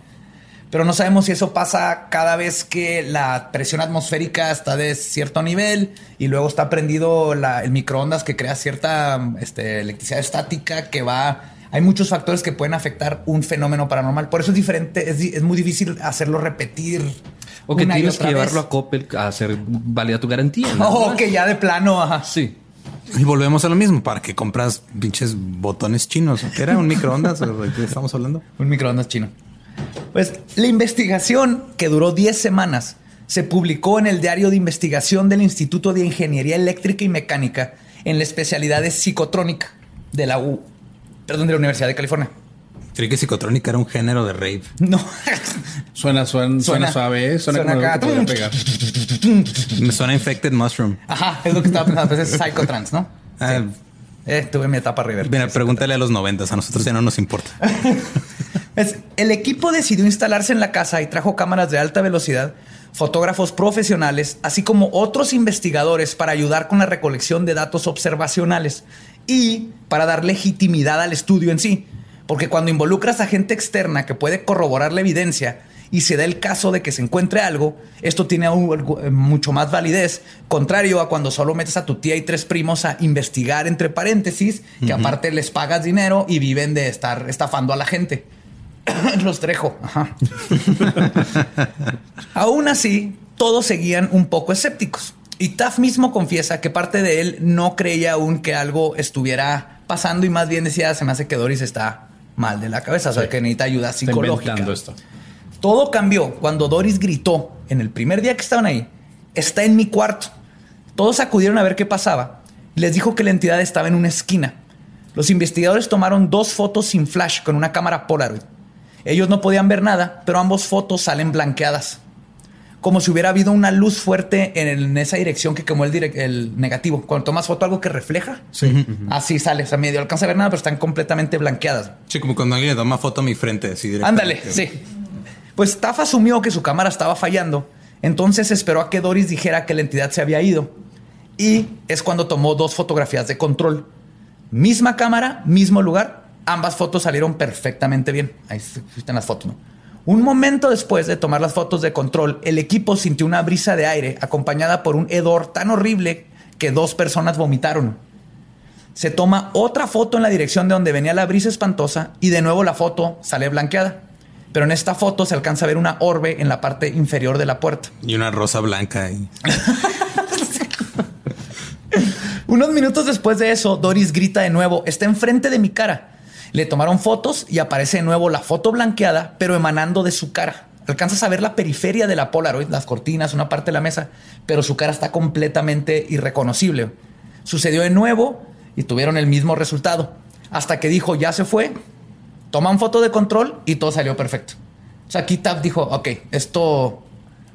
Speaker 4: Pero no sabemos si eso pasa cada vez que la presión atmosférica está de cierto nivel y luego está prendido la- el microondas que crea cierta este, electricidad estática que va... Hay muchos factores que pueden afectar un fenómeno paranormal. Por eso es diferente, es, es muy difícil hacerlo repetir.
Speaker 6: O que
Speaker 4: una y
Speaker 6: tienes que llevarlo
Speaker 4: vez.
Speaker 6: a Coppel a hacer válida tu garantía. nada
Speaker 4: O
Speaker 6: más.
Speaker 4: que ya de plano, ajá.
Speaker 6: Sí.
Speaker 5: Y volvemos a lo mismo. ¿Para que compras pinches botones chinos? ¿Qué era? ¿Un microondas? ¿O ¿De qué estamos hablando?
Speaker 4: Un microondas chino. Pues la investigación, que duró 10 semanas, se publicó en el diario de investigación del Instituto de Ingeniería Eléctrica y Mecánica en la especialidad de psicotrónica de la U, perdón, de la Universidad de California.
Speaker 5: Creí que psicotrónica era un género de rave.
Speaker 4: No.
Speaker 7: Suena, suena, suena,
Speaker 4: Suena-
Speaker 7: suave, ¿eh? suena,
Speaker 4: suena
Speaker 7: como algo
Speaker 4: acá.
Speaker 7: que podría pegar.
Speaker 5: Me suena Infected Mushroom.
Speaker 4: Ajá, es lo que estaba pensando. Pues es psychotrans, ¿no?
Speaker 5: Ah,
Speaker 4: Eh, tuve mi etapa River.
Speaker 5: Mira, pregúntale a los noventas. A nosotros ya no nos importa.
Speaker 4: Es- el equipo decidió instalarse en la casa y trajo cámaras de alta velocidad, fotógrafos profesionales, así como otros investigadores para ayudar con la recolección de datos observacionales y para dar legitimidad al estudio en sí. Porque cuando involucras a gente externa que puede corroborar la evidencia y se da el caso de que se encuentre algo, esto tiene eh, mucho más validez, contrario a cuando solo metes a tu tía y tres primos a investigar entre paréntesis, que aparte les pagas dinero y viven de estar estafando a la gente. Los trejo. Ajá. Aún así, todos seguían un poco escépticos. Y Taff mismo confiesa que parte de él no creía aún que algo estuviera pasando y más bien decía, se me hace que Doris está mal de la cabeza, o sea,
Speaker 7: Sí.
Speaker 4: que necesita ayuda psicológica.
Speaker 7: esto.
Speaker 4: Todo cambió cuando Doris gritó en el primer día que estaban ahí, está en mi cuarto. Todos acudieron a ver qué pasaba. Les dijo que la entidad estaba en una esquina. Los investigadores tomaron dos fotos sin flash con una cámara Polaroid. Ellos no podían ver nada, pero ambos fotos salen blanqueadas. Como si hubiera habido una luz fuerte en, el- en esa dirección que quemó el, negativo. Cuando tomas foto, algo que refleja, así sale. O sea, medio alcanza a ver nada, pero están completamente blanqueadas.
Speaker 5: Sí, como cuando alguien le toma foto a mi frente. Así
Speaker 4: Ándale, sí. Pues Taff asumió que su cámara estaba fallando, entonces esperó a que Doris dijera que la entidad se había ido. Y es cuando tomó dos fotografías de control. Misma cámara, mismo lugar, ambas fotos salieron perfectamente bien. Ahí están las fotos, ¿no? Un momento después de tomar las fotos de control, el equipo sintió una brisa de aire acompañada por un hedor tan horrible que dos personas vomitaron. Se toma otra foto en la dirección de donde venía la brisa espantosa y de nuevo la foto sale blanqueada. Pero en esta foto se alcanza a ver una orbe en la parte inferior de la puerta.
Speaker 5: Y una rosa blanca. ahí.
Speaker 4: Unos minutos después de eso, Doris grita de nuevo, está enfrente de mi cara. Le tomaron fotos y aparece de nuevo la foto blanqueada, pero emanando de su cara. Alcanzas a ver la periferia de la Polaroid, las cortinas, una parte de la mesa, pero su cara está completamente irreconocible. Sucedió de nuevo y tuvieron el mismo resultado. Hasta que dijo, ya se fue, toman foto de control y todo salió perfecto. O sea, aquí Tap dijo, ok, esto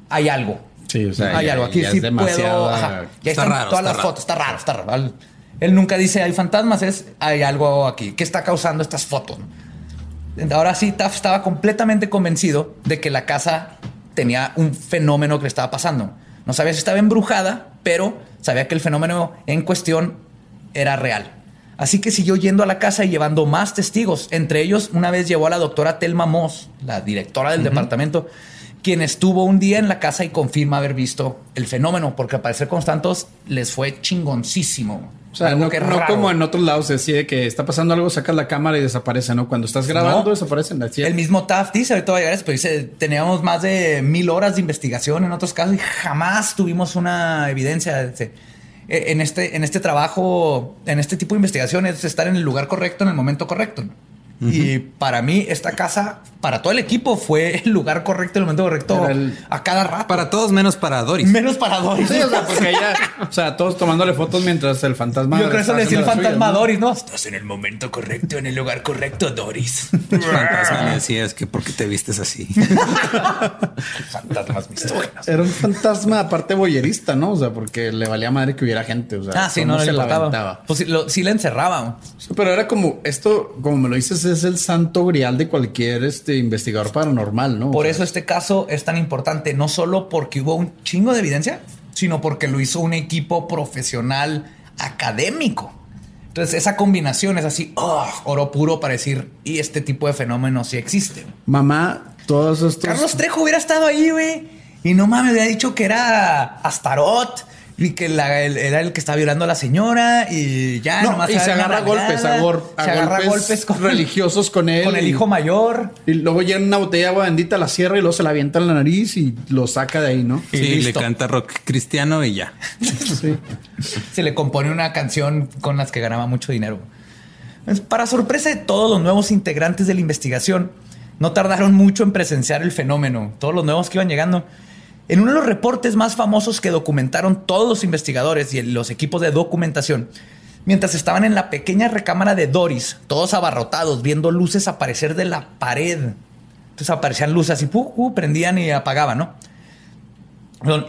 Speaker 4: hay algo.
Speaker 7: Sí, o sea,
Speaker 4: hay
Speaker 7: ya-
Speaker 4: algo aquí
Speaker 7: ya
Speaker 4: sí
Speaker 7: es demasiado.
Speaker 4: puedo. ajá. Ya
Speaker 5: Está
Speaker 4: están
Speaker 5: raro,
Speaker 4: todas
Speaker 5: está
Speaker 4: las
Speaker 5: raro.
Speaker 4: fotos. Está raro, está raro. Él, nunca dice hay fantasmas, es hay algo aquí. ¿Qué está causando estas fotos? Ahora sí, Taff estaba completamente convencido de que la casa tenía un fenómeno que le estaba pasando. No sabía si estaba embrujada, pero sabía que el fenómeno en cuestión era real. Así que siguió yendo a la casa y llevando más testigos. Entre ellos, una vez llevó a la doctora Telma Moss, la directora del departamento, quien estuvo un día en la casa y confirma haber visto el fenómeno, porque al parecer Constantos les fue chingoncísimo.
Speaker 7: O sea,
Speaker 4: Algo
Speaker 7: no,
Speaker 4: que
Speaker 7: no
Speaker 4: raro.
Speaker 7: como en otros lados decide que está pasando algo, sacas la cámara y desaparece, ¿no? Cuando estás grabando,
Speaker 4: No.
Speaker 7: desaparecen. Así.
Speaker 4: El mismo Taft dice, ahorita va a llegar pero dice, teníamos más de mil horas de investigación en otros casos y jamás tuvimos una evidencia. Eh, En este, en este trabajo, en este tipo de investigación es estar en el lugar correcto, en el momento correcto. ¿no? Y para mí, esta casa, para todo el equipo, fue el lugar correcto, el momento correcto
Speaker 7: el-
Speaker 4: a cada rato.
Speaker 5: Para todos menos para Doris.
Speaker 4: Menos para Doris.
Speaker 7: Sí, o sea, porque ella, o sea, todos tomándole fotos mientras el fantasma.
Speaker 4: Yo creo que eso le decía el fantasma a
Speaker 7: suya, ¿no?
Speaker 4: Doris, ¿no? Estás en el momento correcto, en el lugar correcto, Doris.
Speaker 5: Fantasma le decía, es que ¿por qué te vistes así?
Speaker 4: Fantasmas misóginos.
Speaker 7: Era un fantasma aparte boyerista, ¿no? O sea, porque le valía madre que hubiera gente. O sea,
Speaker 4: Ah, sí, no, no
Speaker 7: se la aventaba.
Speaker 4: Pues sí, lo- sí la encerraba.
Speaker 7: Sí, Pero era como esto, como me lo dices, es el santo grial de cualquier este investigador paranormal, ¿no? O
Speaker 4: Por
Speaker 7: sea,
Speaker 4: eso este caso es tan importante, no solo porque hubo un chingo de evidencia, sino porque lo hizo un equipo profesional académico. Entonces esa combinación es así, oh, oro puro para decir, y este tipo de fenómenos sí existen.
Speaker 7: Mamá, todos estos.
Speaker 4: Carlos Trejo hubiera estado ahí, güey. Y no mames, hubiera dicho que era Astarot y que la- el- era el que estaba violando a la señora y ya
Speaker 7: No,
Speaker 4: nomás
Speaker 7: y se agarra a golpes, a, gor- a
Speaker 4: se agarra
Speaker 7: golpes,
Speaker 4: golpes con,
Speaker 7: religiosos con él.
Speaker 4: con el
Speaker 7: y-
Speaker 4: hijo mayor.
Speaker 7: Y luego llena una botella de agua bendita, la cierra y luego se la avienta en la nariz y lo saca de ahí, ¿no?
Speaker 4: Y
Speaker 5: Sí, le
Speaker 4: listo.
Speaker 5: canta rock cristiano y ya.
Speaker 7: Sí.
Speaker 4: se le compone una canción con las que ganaba mucho dinero. Para sorpresa de todos los nuevos integrantes de la investigación, no tardaron mucho en presenciar el fenómeno. Todos los nuevos que iban llegando. En uno de los reportes más famosos que documentaron todos los investigadores y los equipos de documentación, mientras estaban en la pequeña recámara de Doris, todos abarrotados, viendo luces aparecer de la pared. Entonces aparecían luces así, prendían y apagaban, ¿no?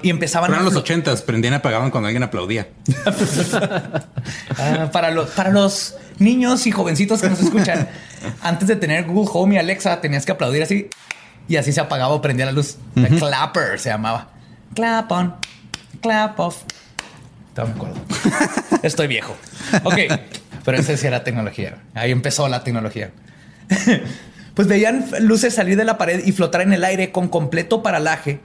Speaker 4: Y empezaban
Speaker 5: Pero en los ochentas prendían y apagaban cuando alguien aplaudía.
Speaker 4: Ah, para, los, para los niños y jovencitos que nos escuchan, antes de tener Google Home y Alexa, tenías que aplaudir así y así se apagaba o prendía la luz. The Clapper se llamaba. Clap on, clap off. Todavía me acuerdo. Estoy viejo. Ok, pero ese sí era tecnología. Ahí empezó la tecnología. pues veían luces salir de la pared y flotar en el aire con completo paralaje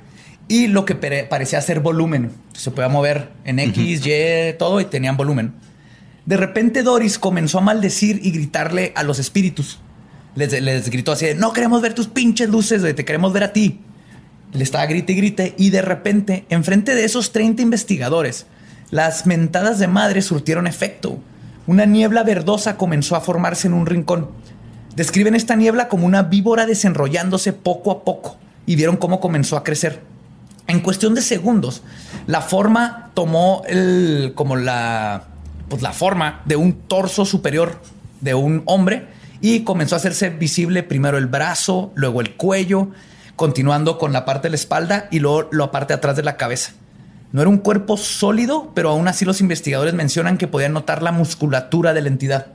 Speaker 4: y lo que parecía ser volumen. Se podía mover en X, Y, todo y tenían volumen. De repente Doris comenzó a maldecir y gritarle a los espíritus. Les, les gritó así, no queremos ver tus pinches luces, te queremos ver a ti. Le estaba grite y grite y de repente, enfrente de esos 30 investigadores, las mentadas de madre surtieron efecto. Una niebla verdosa comenzó a formarse en un rincón. Describen esta niebla como una víbora desenrollándose poco a poco y vieron cómo comenzó a crecer. En cuestión de segundos, la forma tomó el, como la, pues la forma de un torso superior de un hombre y comenzó a hacerse visible primero el brazo, luego el cuello, continuando con la parte de la espalda y luego la parte de atrás de la cabeza. No era un cuerpo sólido, pero aún así los investigadores mencionan que podían notar la musculatura de la entidad.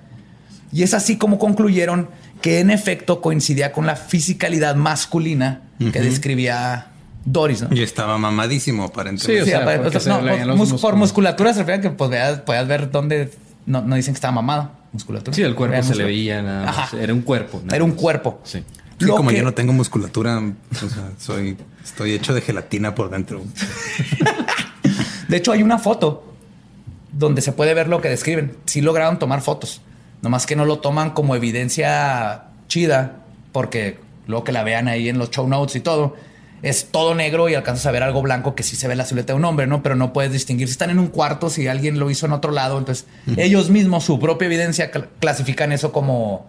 Speaker 4: Y es así como concluyeron que en efecto coincidía con la fisicalidad masculina que describía Doris.
Speaker 5: Y estaba mamadísimo aparentemente.
Speaker 4: Sí, por musculatura se refiere a que podías, ver dónde no, dicen que estaba mamado. Musculatura.
Speaker 6: Sí, el cuerpo se le veía nada Era un cuerpo.
Speaker 4: Era un cuerpo.
Speaker 5: Sí. como yo no tengo musculatura, soy, estoy hecho de gelatina por dentro.
Speaker 4: de hecho, hay una foto donde se puede ver lo que describen. Sí lograron tomar fotos. Nomás que no lo toman como evidencia chida, porque luego que la vean ahí en los show notes y todo, es todo negro y alcanzas a ver algo blanco que sí se ve la silueta de un hombre, ¿no? Pero no puedes distinguir si están en un cuarto, si alguien lo hizo en otro lado. Entonces, ellos mismos, su propia evidencia, clasifican eso como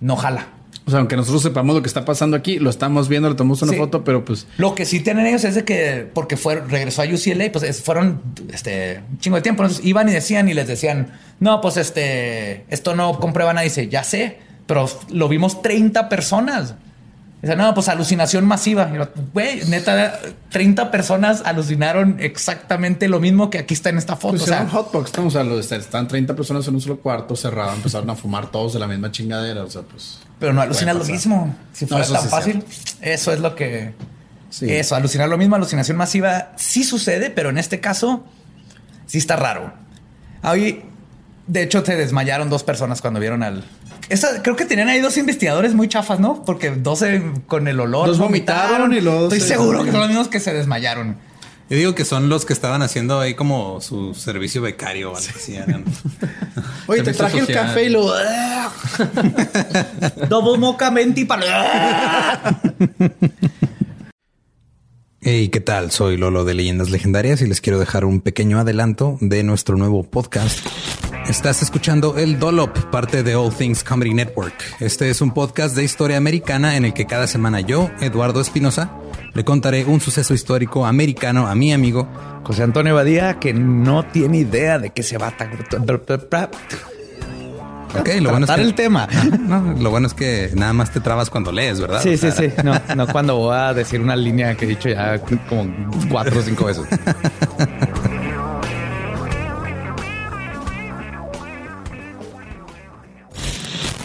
Speaker 4: no jala.
Speaker 7: O sea, aunque nosotros sepamos lo que está pasando aquí, lo estamos viendo, le tomamos una foto, pero pues.
Speaker 4: Lo que sí tienen ellos es de que, porque fue, regresó a UCLA, pues fueron este, un chingo de tiempo. Entonces iban y decían y les decían, no, pues este, esto no comprueba nada. Dice, ya sé, pero lo vimos 30 personas. Dice, no, pues alucinación masiva. Güey, neta, 30 personas alucinaron exactamente lo mismo que aquí está en esta foto.
Speaker 7: Pues o sea, hotbox, estamos a lo de están 30 personas en un solo cuarto cerrado, empezaron a fumar todos de la misma chingadera. O sea, pues.
Speaker 4: Pero no alucinas lo mismo. Si fuera tan fácil, eso es lo que. Eso, alucinar lo mismo, alucinación masiva sí sucede, pero en este caso sí está raro. Ahí, de hecho, se desmayaron dos personas cuando vieron al, creo que tenían ahí dos investigadores muy chafas, ¿no? Porque dos con el olor.
Speaker 7: Dos vomitaron, y los.
Speaker 4: Estoy seguro que son los mismos que se desmayaron.
Speaker 5: Yo digo que son los que estaban haciendo ahí como su servicio becario o algo así.
Speaker 7: Oye, te traje el café y lo.
Speaker 4: Double moca menti para.
Speaker 5: Hey, ¿qué tal? Soy Lolo de Leyendas Legendarias y les quiero dejar un pequeño adelanto de nuestro nuevo podcast Estás escuchando El Dolop, parte de All Things Comedy Network. Este es un podcast de historia americana en el que cada semana yo, Eduardo Espinosa, le contaré un suceso histórico americano a mi amigo
Speaker 4: José Antonio Badía, que no tiene idea de qué se va a...
Speaker 5: Ok, lo bueno es que, el tema. lo bueno es que nada más te trabas cuando lees, ¿verdad?
Speaker 4: Sí, sí, sí. No, no cuando voy a decir una línea que he dicho ya como cuatro o cinco veces.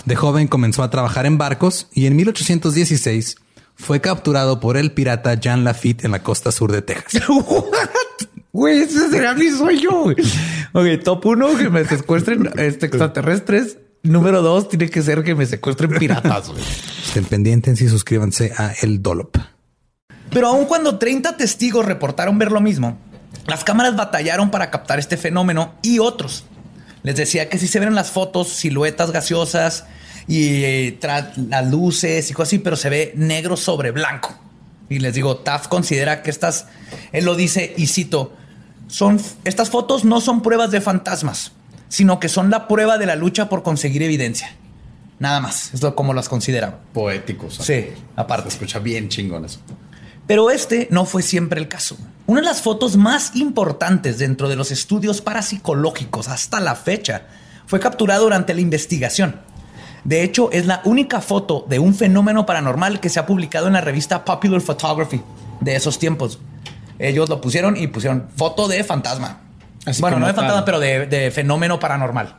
Speaker 5: De joven comenzó a trabajar en barcos y en 1816 fue capturado por el pirata Jean Lafitte en la costa sur de Texas.
Speaker 4: Güey, ese será mi sueño. Ok, top uno, que me secuestren este, extraterrestres. Número dos, tiene que ser que me secuestren piratas.
Speaker 5: Estén pendientes y suscríbanse a El Dolop.
Speaker 4: Pero aun cuando 30 testigos reportaron ver lo mismo, las cámaras batallaron para captar este fenómeno y otros. Les decía que si se ven las fotos, siluetas gaseosas y eh, las luces y cosas así, pero se ve negro sobre blanco. Y les digo, Taft considera que estas, él lo dice y cito, son, estas fotos no son pruebas de fantasmas, sino que son la prueba de la lucha por conseguir evidencia. Nada más, es lo como las considera.
Speaker 7: Poéticos.
Speaker 4: Sí, aparte.
Speaker 7: Se escucha bien chingón eso.
Speaker 4: Pero este no fue siempre el caso. Una de las fotos más importantes dentro de los estudios parapsicológicos hasta la fecha fue capturada durante la investigación. De hecho, es la única foto de un fenómeno paranormal que se ha publicado en la revista Popular Photography de esos tiempos. Ellos lo pusieron y pusieron foto de fantasma. bueno, no de fantasma, pero de, fenómeno paranormal.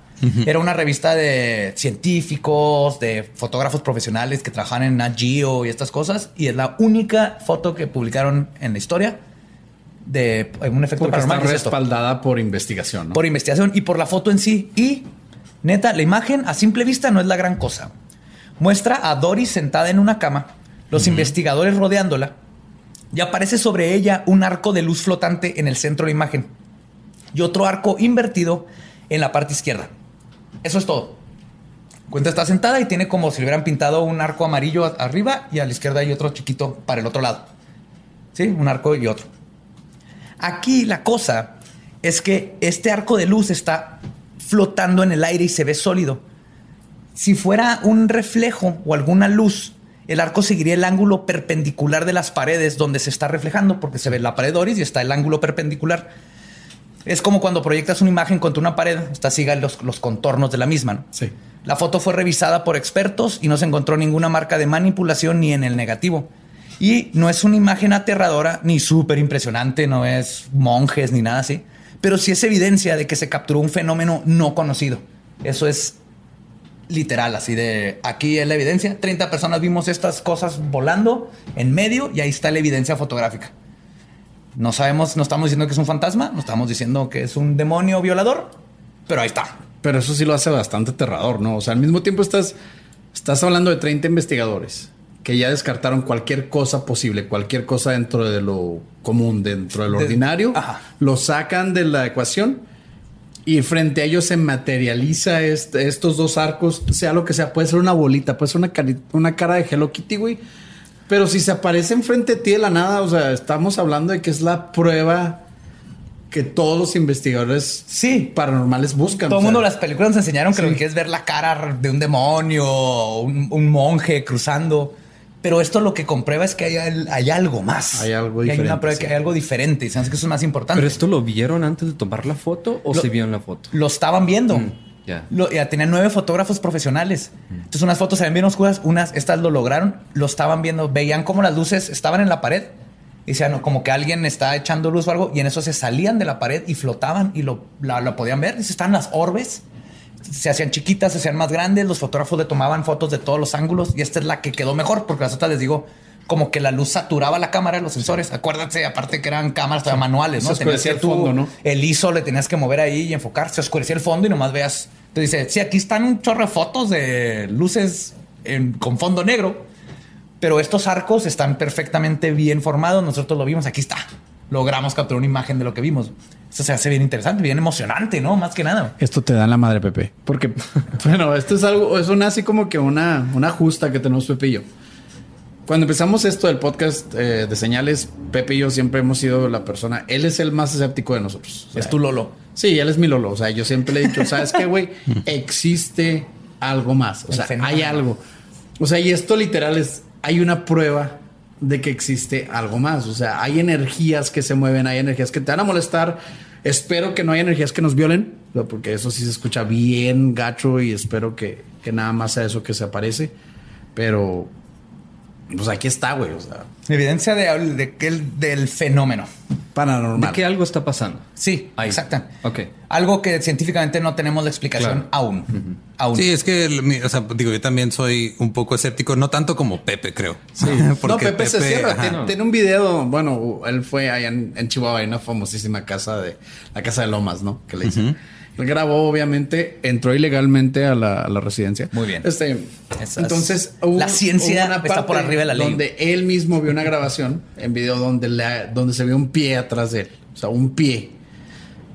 Speaker 4: Era una revista de científicos, de fotógrafos profesionales que trabajan en Nat Geo y estas cosas. Y es la única foto que publicaron en la historia de un efecto
Speaker 7: Porque paranormal. Está respaldada por investigación, ¿no?
Speaker 4: Por investigación y por la foto en sí. Y neta, la imagen a simple vista no es la gran cosa. Muestra a Doris sentada en una cama, los investigadores rodeándola, y aparece sobre ella un arco de luz flotante en el centro de la imagen y otro arco invertido en la parte izquierda. Eso es todo. Cuenta está sentada y tiene como si le hubieran pintado un arco amarillo arriba y a la izquierda hay otro chiquito para el otro lado. Sí, un arco y otro. Aquí la cosa es que este arco de luz está flotando en el aire y se ve sólido. Si fuera un reflejo o alguna luz, el arco seguiría el ángulo perpendicular de las paredes donde se está reflejando, porque se ve la pared Doris y está el ángulo perpendicular. Es como cuando proyectas una imagen contra una pared, esta siga los, los contornos de la misma. ¿no?
Speaker 7: Sí.
Speaker 4: La foto fue revisada por expertos y no se encontró ninguna marca de manipulación ni en el negativo. Y no es una imagen aterradora ni súper impresionante, no es monjes ni nada así, pero sí es evidencia de que se capturó un fenómeno no conocido. Eso es literal, así de aquí es la evidencia. 30 personas vimos estas cosas volando en medio y ahí está la evidencia fotográfica. No sabemos, no estamos diciendo que es un fantasma, no estamos diciendo que es un demonio violador, pero ahí está.
Speaker 7: Pero eso sí lo hace bastante aterrador, ¿no? O sea, al mismo tiempo estás, estás hablando de 30 investigadores que ya descartaron cualquier cosa posible, cualquier cosa dentro de lo común, dentro de lo
Speaker 4: De-
Speaker 7: ordinario,
Speaker 4: Ajá.
Speaker 7: lo sacan de la ecuación y frente a ellos se materializa este- estos dos arcos, sea lo que sea, puede ser una bolita, puede ser una, una cara de Hello Kitty, güey. Pero si se aparece enfrente de ti de la nada, o sea, estamos hablando de que es la prueba que todos los investigadores
Speaker 4: Sí.
Speaker 7: paranormales buscan.
Speaker 4: Todo el mundo, las películas nos enseñaron que lo que es ver la cara de un demonio, un, un monje cruzando. Pero esto lo que comprueba es que hay, hay algo más.
Speaker 7: Hay algo
Speaker 4: Y Hay una
Speaker 7: diferente,
Speaker 4: prueba
Speaker 7: sí.
Speaker 4: que hay algo diferente. Y sabes que eso es más importante.
Speaker 6: ¿Pero esto lo vieron antes de tomar la foto o
Speaker 4: Lo-
Speaker 6: se vio en la foto?
Speaker 4: Lo estaban viendo.
Speaker 6: Mm, ya.
Speaker 4: Lo- ya tenían nueve fotógrafos profesionales. Entonces unas fotos se ven bien oscuras, unas, estas lo lograron, lo estaban viendo, veían cómo las luces estaban en la pared. Y decían, no, como que alguien está echando luz o algo, y en eso se salían de la pared y flotaban y lo, la, lo podían ver. Dice, Están las orbes, se hacían chiquitas, se hacían más grandes, los fotógrafos le tomaban fotos de todos los ángulos, y esta es la que quedó mejor, porque las otras les digo, como que la luz saturaba la cámara, los sensores. Acuérdense, aparte que eran cámaras todavía manuales,
Speaker 7: Se
Speaker 4: ¿no? Tenías
Speaker 7: oscurecía
Speaker 4: que
Speaker 7: el
Speaker 4: tú-
Speaker 7: fondo, ¿no?
Speaker 4: el ISO le tenías que mover ahí y enfocar. Se oscurecía el fondo y nomás veas. Te dice, sí, aquí están un chorro de fotos de luces en- con fondo negro, pero estos arcos están perfectamente bien formados. Nosotros lo vimos, aquí está. Logramos capturar una imagen de lo que vimos. Esto se hace bien interesante, bien emocionante, ¿no? Más que nada.
Speaker 7: Esto te da en la madre, Pepe. Porque, bueno, esto es algo, es una así como que una, una justa que tenemos Pepe y yo. Cuando empezamos esto del podcast eh, de señales, Pepe y yo siempre hemos sido la persona. Él es el más escéptico de nosotros. O sea,
Speaker 4: es tu Lolo.
Speaker 7: Sí, él es mi Lolo. O sea, yo siempre le he dicho, ¿sabes qué, güey? Existe algo más. O sea, hay algo. O sea, y esto literal es, hay una prueba de que existe algo más. O sea, hay energías que se mueven, hay energías que te van a molestar. Espero que no haya energías que nos violen, porque eso sí se escucha bien gacho y espero que, que nada más sea eso que se aparece. Pero, pues aquí está, güey. O sea,
Speaker 4: Evidencia de, de que el- del fenómeno.
Speaker 7: paranormal.
Speaker 6: ¿De que algo está pasando?
Speaker 4: Sí,
Speaker 6: Ahí.
Speaker 4: exacto.
Speaker 6: Ok.
Speaker 4: Algo que científicamente no tenemos la explicación
Speaker 6: Claro.
Speaker 4: aún. Aún.
Speaker 5: Sí, es que, o sea, digo, yo también soy un poco escéptico, no tanto como Pepe, creo. Sí.
Speaker 7: no, Pepe, se cierra. Tiene, tiene un video. Bueno, él fue allá en, en Chihuahua, en una famosísima casa de la casa de Lomas, ¿no? Que le dicen. Grabó, obviamente, entró ilegalmente a la, a la residencia.
Speaker 4: Muy bien.
Speaker 7: Este,
Speaker 4: Esas-
Speaker 7: entonces,
Speaker 4: la ciencia está por arriba de la ley.
Speaker 7: Donde él mismo vio una grabación en video donde, le- donde se ve un pie atrás de él. O sea, un pie.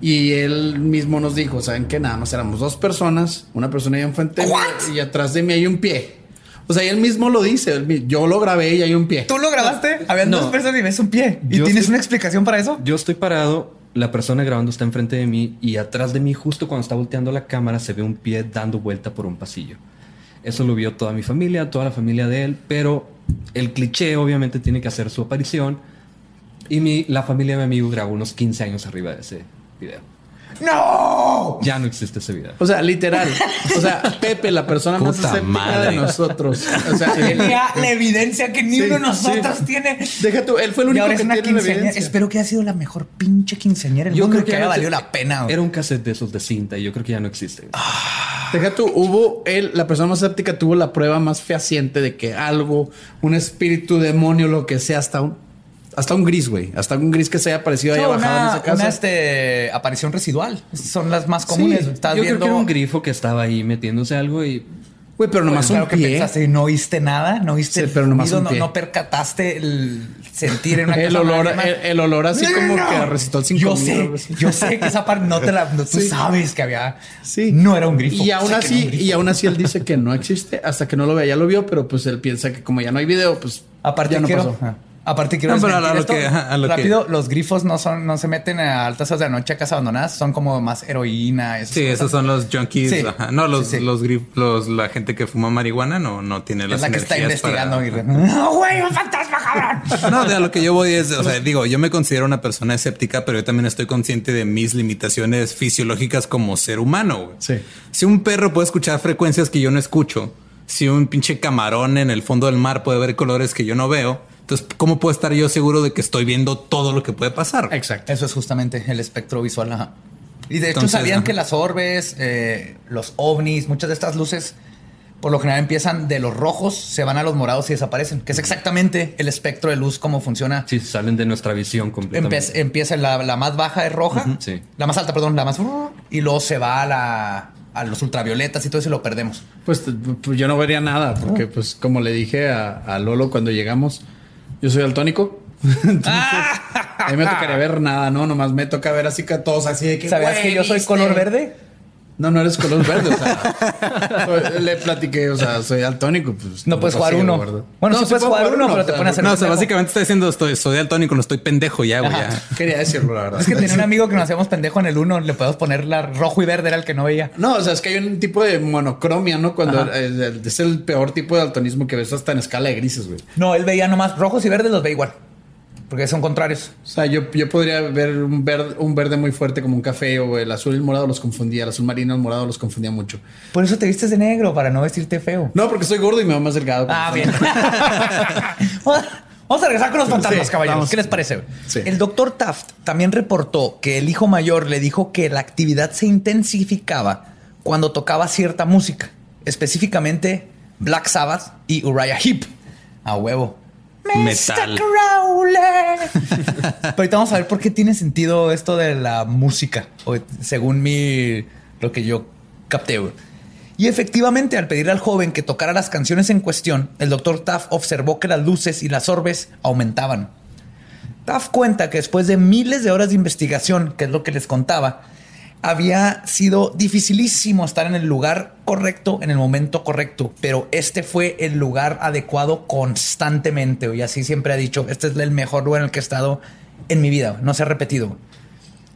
Speaker 7: Y él mismo nos dijo, ¿saben qué? Nada más éramos dos personas, una persona ahí enfrente y atrás de mí hay un pie. O sea, él mismo lo dice, yo lo grabé y hay un pie.
Speaker 4: ¿Tú lo grabaste? Habían
Speaker 6: No.
Speaker 4: dos personas y ves un pie. ¿Y
Speaker 6: Yo
Speaker 4: tienes
Speaker 6: estoy-
Speaker 4: una explicación para eso?
Speaker 6: Yo estoy parado, la persona grabando está enfrente de mí y atrás de mí, justo cuando está volteando la cámara, se ve un pie dando vuelta por un pasillo. Eso lo vio toda mi familia, toda la familia de él, pero el cliché obviamente tiene que hacer su aparición. Y mi, la familia de mi amigo grabó unos 15 años arriba de ese video.
Speaker 4: ¡No!
Speaker 6: Ya no existe ese video.
Speaker 7: O sea, literal. O sea, Pepe, la persona más escéptica de nosotros. O sea,
Speaker 4: Tenía la evidencia que ni
Speaker 7: Sí,
Speaker 4: uno de nosotros
Speaker 7: sí.
Speaker 4: tiene.
Speaker 7: deja tú, él fue el único que tiene la evidencia.
Speaker 4: Espero que haya sido la mejor pinche quinceañera
Speaker 6: Yo
Speaker 4: mundo
Speaker 6: creo que
Speaker 4: que haya
Speaker 6: te-
Speaker 4: la pena.
Speaker 6: Era un cassette de esos de cinta y yo creo que ya no existe.
Speaker 7: Deja tú, hubo él, la persona más escéptica tuvo la prueba más fehaciente de que algo, un espíritu, demonio, lo que sea, hasta un, hasta un gris, güey. Hasta un gris que se haya aparecido ahí bajado en esa casa.
Speaker 4: una, este, aparición residual. Son las más comunes.
Speaker 6: Sí,
Speaker 4: Estás
Speaker 6: yo
Speaker 4: viendo.
Speaker 6: creo que era un grifo que estaba ahí metiéndose algo y
Speaker 7: Güey, pero nomás
Speaker 4: Claro
Speaker 7: un
Speaker 4: que
Speaker 7: pie.
Speaker 4: pensaste, no oíste nada, no oíste
Speaker 7: Sí,
Speaker 4: el
Speaker 7: pero nomás
Speaker 4: ruido,
Speaker 7: un
Speaker 4: no,
Speaker 7: pie.
Speaker 4: no percataste el sentir en una
Speaker 7: El olor, el, el olor así como que recitó el 5000.
Speaker 4: Yo sé, yo sé que esa parte no te la, no, tú
Speaker 7: Sí.
Speaker 4: sabes que había,
Speaker 7: Sí.
Speaker 4: no era un grifo.
Speaker 7: Y aún
Speaker 4: que
Speaker 7: así, y aún así él dice que no existe hasta que no lo vea. Ya lo vio, pero pues él piensa que como ya no hay video, pues
Speaker 4: Aparte
Speaker 7: ya no
Speaker 4: quiero,
Speaker 7: pasó.
Speaker 4: Aparte quiero
Speaker 5: No, pero a
Speaker 4: desmentir
Speaker 5: lo que- ajá, a lo que-
Speaker 4: rápido, los grifos no son, no se meten a altas horas de la noche a casas abandonadas, son como más heroína.
Speaker 5: Sí,
Speaker 4: cosas.
Speaker 5: esos son los junkies.
Speaker 4: Sí.
Speaker 5: ajá. No, los,
Speaker 4: Sí, sí.
Speaker 5: los, grif- los, la gente que fuma marihuana no, no tiene las
Speaker 4: es la que está
Speaker 5: para-
Speaker 4: investigando. y- No, güey, un fantasma, cabrón.
Speaker 5: No, de a lo que yo voy es, o sea, digo, yo me considero una persona escéptica, pero yo también estoy consciente de mis limitaciones fisiológicas como ser humano. güey.
Speaker 7: Sí.
Speaker 5: Si un perro puede escuchar frecuencias que yo no escucho, si un pinche camarón en el fondo del mar puede ver colores que yo no veo, entonces, ¿cómo puedo estar yo seguro de que estoy viendo todo lo que puede pasar?
Speaker 7: Exacto.
Speaker 4: Eso es justamente el espectro visual. ajá. Y de hecho
Speaker 5: Entonces,
Speaker 4: sabían
Speaker 5: ajá.
Speaker 4: que las orbes, eh, los ovnis, muchas de estas luces, por lo general empiezan de los rojos, se van a los morados y desaparecen, que es exactamente el espectro de luz, cómo funciona.
Speaker 6: Sí, salen de nuestra visión completamente.
Speaker 4: Empe- empieza la, la más baja es roja,
Speaker 6: sí.
Speaker 4: la más alta, perdón, la más y luego se va a la a los ultravioletas y todo eso y lo perdemos.
Speaker 7: Pues, pues yo no vería nada, porque pues como le dije a, a Lolo cuando llegamos, yo soy daltónico. Entonces, a mí me tocaría ver nada, ¿no? Nomás me toca ver así que todos así de que.
Speaker 4: ¿Sabías
Speaker 7: "Güey,
Speaker 4: que yo soy
Speaker 7: ¿viste?".
Speaker 4: color verde?
Speaker 7: No, no eres color verde, o sea. soy- le platiqué, o sea, soy daltónico. Pues,
Speaker 4: No puedes jugar uno. Bueno, sí
Speaker 7: sí
Speaker 4: puedes
Speaker 7: puedo
Speaker 4: jugar uno, pero te
Speaker 7: o sea,
Speaker 4: pones a hacer
Speaker 5: No, o sea, básicamente está diciendo estoy, soy daltónico, no estoy pendejo ya, güey.
Speaker 7: Quería decirlo, la verdad.
Speaker 4: Es que tenía un amigo que nos hacíamos pendejo en el uno, le podemos poner la rojo y verde, era el que no veía.
Speaker 7: No, o sea, es que hay un tipo de monocromia, ¿no? Cuando eh, es el peor tipo de daltonismo que ves hasta en escala de grises, güey.
Speaker 4: No, él veía nomás rojos y verdes, los ve igual. Porque son contrarios.
Speaker 7: O sea, yo, yo podría ver un verde, un verde muy fuerte como un café o el azul y el morado los confundía. El azul marino y el morado los confundía mucho.
Speaker 4: Por eso te vistes de negro, para no vestirte feo.
Speaker 7: No, porque soy gordo y me va más delgado.
Speaker 4: Ah, bien. Vamos a regresar con los fantasmas,
Speaker 7: Sí,
Speaker 4: caballeros.
Speaker 7: vamos.
Speaker 4: ¿Qué les parece?
Speaker 7: Sí.
Speaker 4: El doctor Taft también reportó que el hijo mayor le dijo que la actividad se intensificaba cuando tocaba cierta música, específicamente Black Sabbath y Uriah Heep. A huevo.
Speaker 5: Metal.
Speaker 4: Mr. Crowley. Pero ahorita vamos a ver por qué tiene sentido esto de la música, o según mi lo que yo capté. Y efectivamente, al pedirle al joven que tocara las canciones en cuestión, el doctor Taft observó que las luces y las orbes aumentaban. Taft cuenta que después de miles de horas de investigación, que es lo que les contaba, había sido dificilísimo estar en el lugar correcto, en el momento correcto, pero este fue el lugar adecuado constantemente. Y así siempre ha dicho, este es el mejor lugar en el que he estado en mi vida, no se ha repetido.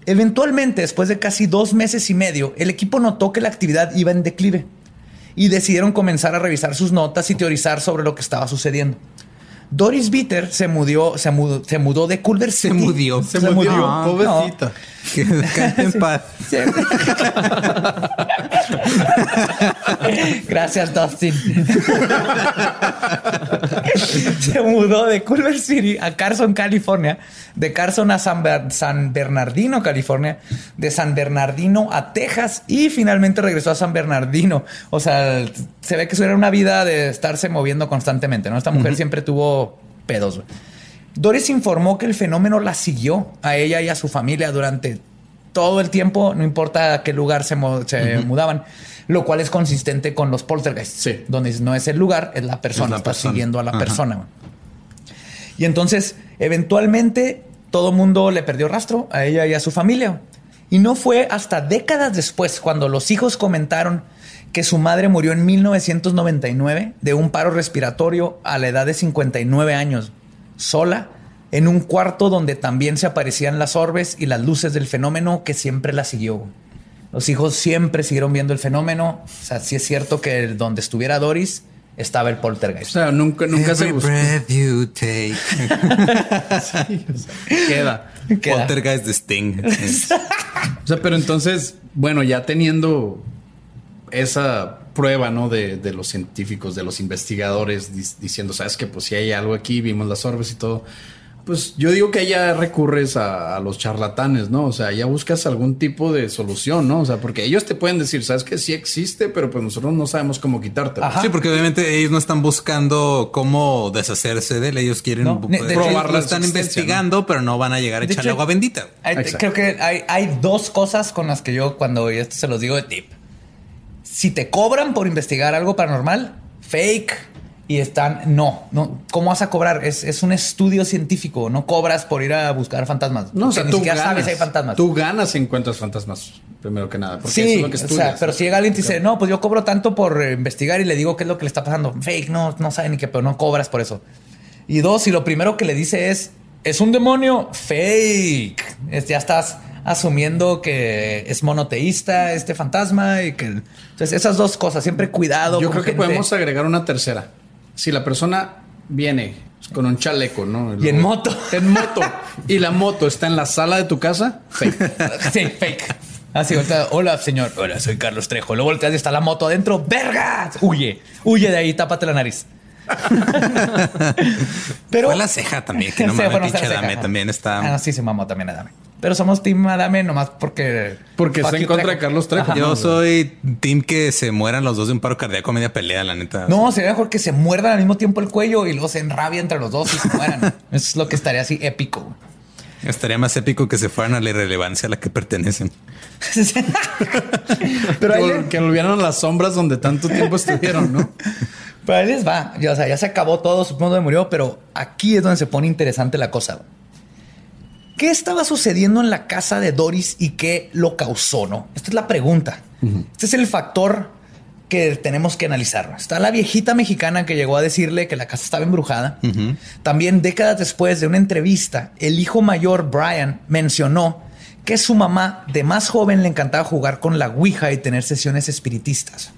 Speaker 4: Eventualmente, después de casi dos meses y medio, el equipo notó que la actividad iba en declive y decidieron comenzar a revisar sus notas y teorizar sobre lo que estaba sucediendo. Doris Bitter se mudó, se mudó, se mudó de Culver
Speaker 5: Se mudió.
Speaker 7: Se murió,
Speaker 5: Ah,
Speaker 7: pobrecita.
Speaker 5: Que descanse en paz.
Speaker 4: Gracias, Dustin. Se mudó de Culver City a Carson, California, de Carson a San, Ber- San Bernardino, California, de San Bernardino a Texas y finalmente regresó a San Bernardino. O sea, se ve que eso era una vida de estarse moviendo constantemente, ¿no? Esta mujer siempre tuvo pedos. güey. Doris informó que el fenómeno la siguió a ella y a su familia durante todo el tiempo, no importa a qué lugar se, mu- se mudaban, lo cual es consistente con los poltergeists,
Speaker 7: Sí.
Speaker 4: donde no es el lugar, es la persona,
Speaker 5: Es la
Speaker 4: está
Speaker 5: persona.
Speaker 4: siguiendo a la
Speaker 5: Ajá.
Speaker 4: persona. Y entonces, eventualmente, todo el mundo le perdió rastro a ella y a su familia. Y no fue hasta décadas después, cuando los hijos comentaron que su madre murió en 1999 de un paro respiratorio a la edad de 59 años, sola, en un cuarto donde también se aparecían las orbes y las luces del fenómeno que siempre la siguió. Los hijos siempre siguieron viendo el fenómeno. O sea, sí es cierto que donde estuviera Doris estaba el
Speaker 7: O
Speaker 4: poltergeist.
Speaker 7: sea, nunca, nunca se buscó.
Speaker 5: breath you take.
Speaker 7: Queda.
Speaker 4: Queda.
Speaker 5: Poltergeist de Sting.
Speaker 7: O sea, pero entonces, bueno, ya teniendo esa prueba, ¿no? De, de los científicos, de los investigadores, diciendo, sabes que pues si hay algo aquí, vimos las orbes y todo. Pues yo digo que ya recurres a, a los charlatanes, ¿no? O sea, ya buscas algún tipo de solución, ¿no? O sea, porque ellos te pueden decir, sabes que sí existe, pero pues nosotros no sabemos cómo quitarte.
Speaker 4: Ajá.
Speaker 5: Sí, porque obviamente ellos no están buscando cómo deshacerse de él. Ellos quieren
Speaker 4: No, de-
Speaker 5: lo están investigando, pero no van a llegar a echarle agua bendita.
Speaker 4: Hay- creo que hay, hay dos cosas con las que yo cuando esto se los digo de tip. Si te cobran por investigar algo paranormal, fake. Y están, no, no, ¿cómo vas a cobrar? Es, es un estudio científico, no cobras por ir a buscar fantasmas.
Speaker 7: No, o sea,
Speaker 4: ni
Speaker 7: tú
Speaker 4: siquiera
Speaker 7: ganas.
Speaker 4: sabes si hay fantasmas.
Speaker 7: Tú ganas si encuentras fantasmas, primero que nada. Porque
Speaker 4: Sí,
Speaker 7: eso es lo que
Speaker 4: o sea,
Speaker 7: estudias.
Speaker 4: pero si llega alguien y dice, no, pues yo cobro tanto por eh, investigar y le digo qué es lo que le está pasando. Fake, no, no sabe ni qué, pero no cobras por eso. Y dos, si lo primero que le dice es, es un demonio, fake. Es- ya estás asumiendo que es monoteísta este fantasma y que... Entonces, esas dos cosas, siempre cuidado.
Speaker 7: Yo creo que
Speaker 4: gente.
Speaker 7: podemos agregar una tercera. Si la persona viene con un chaleco, ¿no?
Speaker 4: Y en moto.
Speaker 7: En moto. y la moto está en la sala de tu casa, fake.
Speaker 4: Sí, fake. Así, voltea, hola, señor. Hola, soy Carlos Trejo. Luego volteas y está la moto adentro. ¡Vergas! Huye. Huye de ahí, tápate la nariz. Pero...
Speaker 5: Fue la ceja también, que no
Speaker 4: Sí,
Speaker 5: me
Speaker 4: fue
Speaker 5: pinche
Speaker 4: ajá.
Speaker 5: también está.
Speaker 4: Ah, no, sí, se mamó también Adame. Pero somos Team Adame nomás porque...
Speaker 7: Porque está
Speaker 4: Fuck
Speaker 7: en contra
Speaker 4: Trejo.
Speaker 7: de Carlos Trejo.
Speaker 4: Ajá.
Speaker 5: Yo soy team que se mueran los dos de un paro cardíaco a media pelea, la neta.
Speaker 4: No, sería mejor que se muerdan al mismo tiempo el cuello y luego se enrabia entre los dos y se mueran. Eso es lo que estaría así épico.
Speaker 5: Estaría más épico que se fueran a la irrelevancia a la que pertenecen.
Speaker 4: Pero ahí,
Speaker 7: Que,
Speaker 4: le-
Speaker 7: que volvieran a las sombras donde tanto tiempo estuvieron, ¿no?
Speaker 4: pero ahí les va. Ya, o sea, ya se acabó todo, supongo que murió, pero aquí es donde se pone interesante la cosa. ¿Qué estaba sucediendo en la casa de Doris y qué lo causó? No, esta es la pregunta. Este es el factor que tenemos que analizar. Está la viejita mexicana que llegó a decirle que la casa estaba embrujada. También décadas después de una entrevista, el hijo mayor Brian mencionó que su mamá de más joven le encantaba jugar con la Ouija y tener sesiones espiritistas.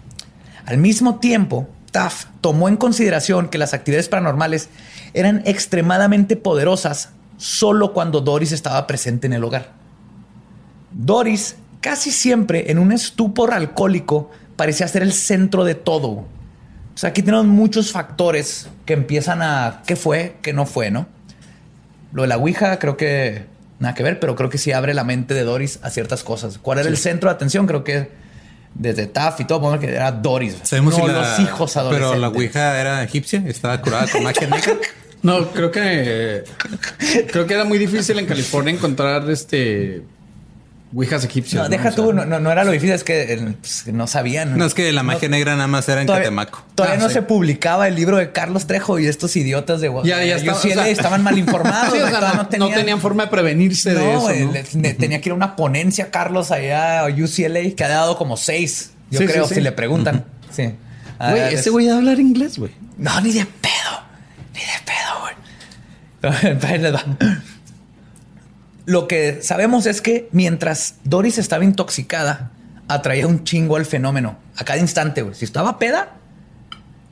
Speaker 4: Al mismo tiempo, Taft tomó en consideración que las actividades paranormales eran extremadamente poderosas solo cuando Doris estaba presente en el hogar. Doris, casi siempre en un estupor alcohólico, parecía ser el centro de todo. O sea, aquí tenemos muchos factores que empiezan a qué fue, qué no fue, ¿no? Lo de la Ouija creo que nada que ver, pero creo que sí abre la mente de Doris a ciertas cosas. ¿Cuál era el centro de atención? Creo que desde Taff y todo, bueno, que era Doris.
Speaker 5: Sabemos
Speaker 4: no
Speaker 5: si la-
Speaker 4: los hijos adolescentes.
Speaker 5: Pero la Ouija era egipcia, estaba curada con magia negra.
Speaker 7: No, creo que creo que era muy difícil en California encontrar este Ouijas egipcias.
Speaker 4: No, deja
Speaker 7: O sea,
Speaker 4: tú, no, no, no era lo difícil, es que eh, pues, no sabían.
Speaker 5: No es que la magia negra nada más era en
Speaker 4: Todavía,
Speaker 5: Catemaco.
Speaker 4: todavía
Speaker 7: Ah,
Speaker 4: no
Speaker 7: sí.
Speaker 4: se publicaba el libro de Carlos Trejo y estos idiotas de
Speaker 7: Ya, ya estaba,
Speaker 4: UCLA
Speaker 7: o sea,
Speaker 4: estaban mal informados.
Speaker 7: Sí, o sea,
Speaker 4: todavía
Speaker 7: no, no tenían forma de prevenirse de eso. ¿no?
Speaker 4: le- le- tenía que ir a una ponencia Carlos allá a UCLA que ha dado como seis. Yo
Speaker 7: Sí,
Speaker 4: creo,
Speaker 7: sí.
Speaker 4: si le preguntan. Sí.
Speaker 7: Güey,
Speaker 4: es-
Speaker 7: ese güey a hablar inglés, güey.
Speaker 4: No, ni de pedo. Ni de pedo, güey. Ahí les va. Lo que sabemos es que mientras Doris estaba intoxicada, atraía un chingo al fenómeno a cada instante. Si estaba peda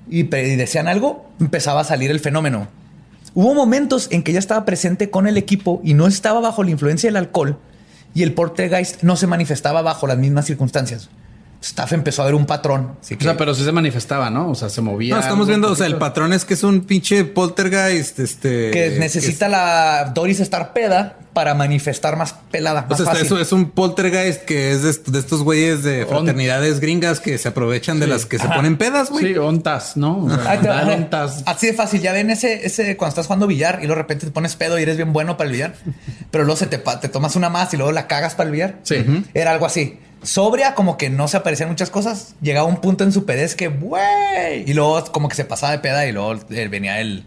Speaker 4: y, pe- y decían algo, empezaba a salir el fenómeno. Hubo momentos en que ella estaba presente con el equipo y no estaba bajo la influencia del alcohol y el poltergeist no se manifestaba bajo las mismas circunstancias. Staff empezó a ver un patrón. Así
Speaker 7: O
Speaker 4: que-
Speaker 7: sea, pero sí se manifestaba, ¿no? O sea, se movía.
Speaker 5: No, estamos viendo, o sea, el patrón es que es un pinche poltergeist, este...
Speaker 4: que necesita la Doris estar peda para manifestar más pelada,
Speaker 5: O
Speaker 4: más
Speaker 5: sea,
Speaker 4: fácil.
Speaker 5: eso es un poltergeist que es de, est- de estos güeyes de fraternidades gringas que se aprovechan de las que se ponen pedas, güey.
Speaker 7: Sí, ontas, ¿no? O sea, ontas.
Speaker 4: Así de fácil. Ya ven ese, ese cuando estás jugando billar y de repente te pones pedo y eres bien bueno para el billar, pero luego se te, te tomas una más y luego la cagas para el billar.
Speaker 7: Sí.
Speaker 4: Era algo así. Sobria, como que no se aparecían muchas cosas. Llegaba un punto en su pedez que, güey. Y luego como que se pasaba de peda y luego eh, venía el,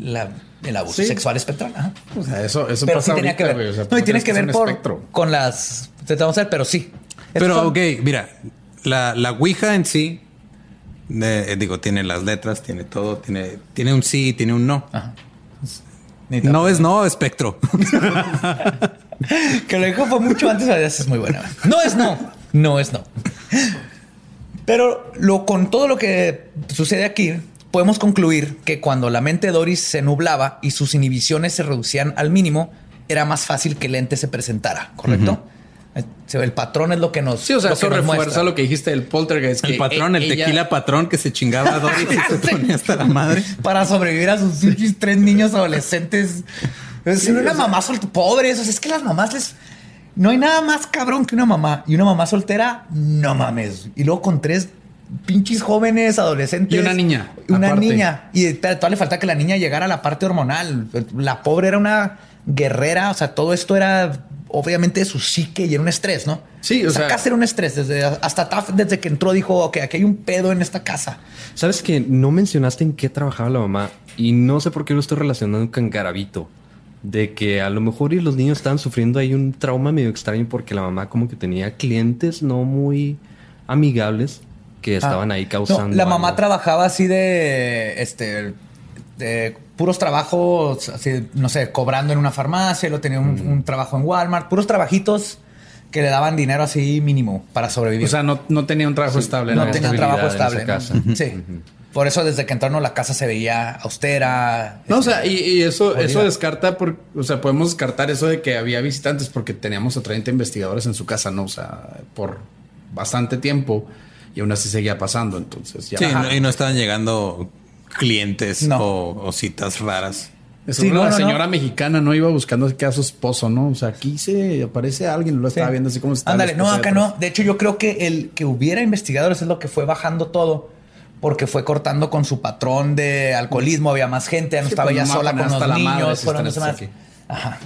Speaker 4: la- el abuso
Speaker 7: Sí.
Speaker 4: sexual espectral. Ajá.
Speaker 7: O sea, eso, eso
Speaker 4: Pero
Speaker 7: pasa
Speaker 4: sí tenía
Speaker 7: ahorita,
Speaker 4: que ver.
Speaker 7: güey. O sea,
Speaker 4: no, y tienes que ver por, con las... Te vamos a ver, pero sí.
Speaker 5: Pero,
Speaker 4: son-
Speaker 5: ok, mira, la, la Ouija en sí, eh, digo, tiene las letras, tiene todo, tiene, tiene un sí y tiene un no. No es no, espectro.
Speaker 4: Que lo dijo fue mucho antes, es muy buena. No es no, no es no. Pero lo, con todo lo que sucede aquí, podemos concluir que cuando la mente de Doris se nublaba y sus inhibiciones se reducían al mínimo, era más fácil que el ente se presentara, ¿correcto? El patrón es lo que nos
Speaker 7: Sí, o sea,
Speaker 4: lo
Speaker 7: eso refuerza
Speaker 4: muestra.
Speaker 7: lo que dijiste del poltergeist.
Speaker 5: El
Speaker 7: que
Speaker 5: patrón,
Speaker 7: e-
Speaker 5: el
Speaker 7: ella-
Speaker 5: tequila patrón que se chingaba a Doris y se ponía hasta la madre.
Speaker 4: para sobrevivir a sus tres niños adolescentes. Es una mamá soltera, pobres. O sea, es que las mamás les. No hay nada más cabrón que una mamá. Y una mamá soltera, no mames. Y luego con tres pinches jóvenes adolescentes.
Speaker 7: Y una niña,
Speaker 4: Una
Speaker 7: aparte.
Speaker 4: niña. Y todavía le falta que la niña llegara a la parte hormonal. La pobre era una guerrera. O sea, todo esto era obviamente de su psique y era un estrés, ¿no?
Speaker 7: Sí, o
Speaker 4: Esa
Speaker 7: sea-
Speaker 4: casa era un estrés. Desde, hasta Taft, desde que entró, dijo, ok, aquí hay un pedo en esta casa.
Speaker 6: Sabes que no mencionaste en qué trabajaba la mamá y no sé por qué lo estoy relacionando con Garabito. De que a lo mejor y los niños estaban sufriendo ahí un trauma medio extraño porque la mamá como que tenía clientes no muy amigables que estaban
Speaker 4: Ah.
Speaker 6: ahí
Speaker 4: No,
Speaker 6: causando.
Speaker 4: la mamá
Speaker 6: algo.
Speaker 4: trabajaba así de, este, de puros trabajos, así, no sé, cobrando en una farmacia, lo tenía un, un trabajo en Walmart, puros trabajitos que le daban dinero así mínimo para sobrevivir.
Speaker 7: O sea, no, no tenía un trabajo estable.
Speaker 4: no
Speaker 7: ¿no?
Speaker 4: tenía
Speaker 6: estabilidad
Speaker 4: trabajo
Speaker 6: en esa
Speaker 4: estable. ¿no?
Speaker 6: casa.
Speaker 4: Sí. Por eso desde que entraron la casa se veía austera.
Speaker 7: No, o sea, y, y eso,
Speaker 4: Jodida.
Speaker 7: eso descarta, por, o sea, podemos descartar eso de que había visitantes porque teníamos a 30 investigadores en su casa, ¿no? O sea, por bastante tiempo y aún así seguía pasando. Entonces, ya.
Speaker 5: Sí, no- y no estaban llegando clientes
Speaker 4: No.
Speaker 5: o, o citas raras.
Speaker 7: Eso
Speaker 4: Sí, no,
Speaker 7: la
Speaker 4: no,
Speaker 7: señora
Speaker 4: no.
Speaker 7: mexicana no iba buscando que a su esposo, ¿no? O sea, aquí se aparece alguien, lo estaba
Speaker 4: Sí.
Speaker 7: viendo así como está.
Speaker 4: Ándale, no, acá
Speaker 7: detrás.
Speaker 4: no. De hecho, yo creo que el que hubiera investigadores es lo que fue bajando todo. Porque fue cortando con su patrón de alcoholismo, había más gente, ya no
Speaker 7: Sí,
Speaker 4: estaba
Speaker 7: pues,
Speaker 4: ya sola con los
Speaker 7: madre
Speaker 4: niños, fueron. Ajá.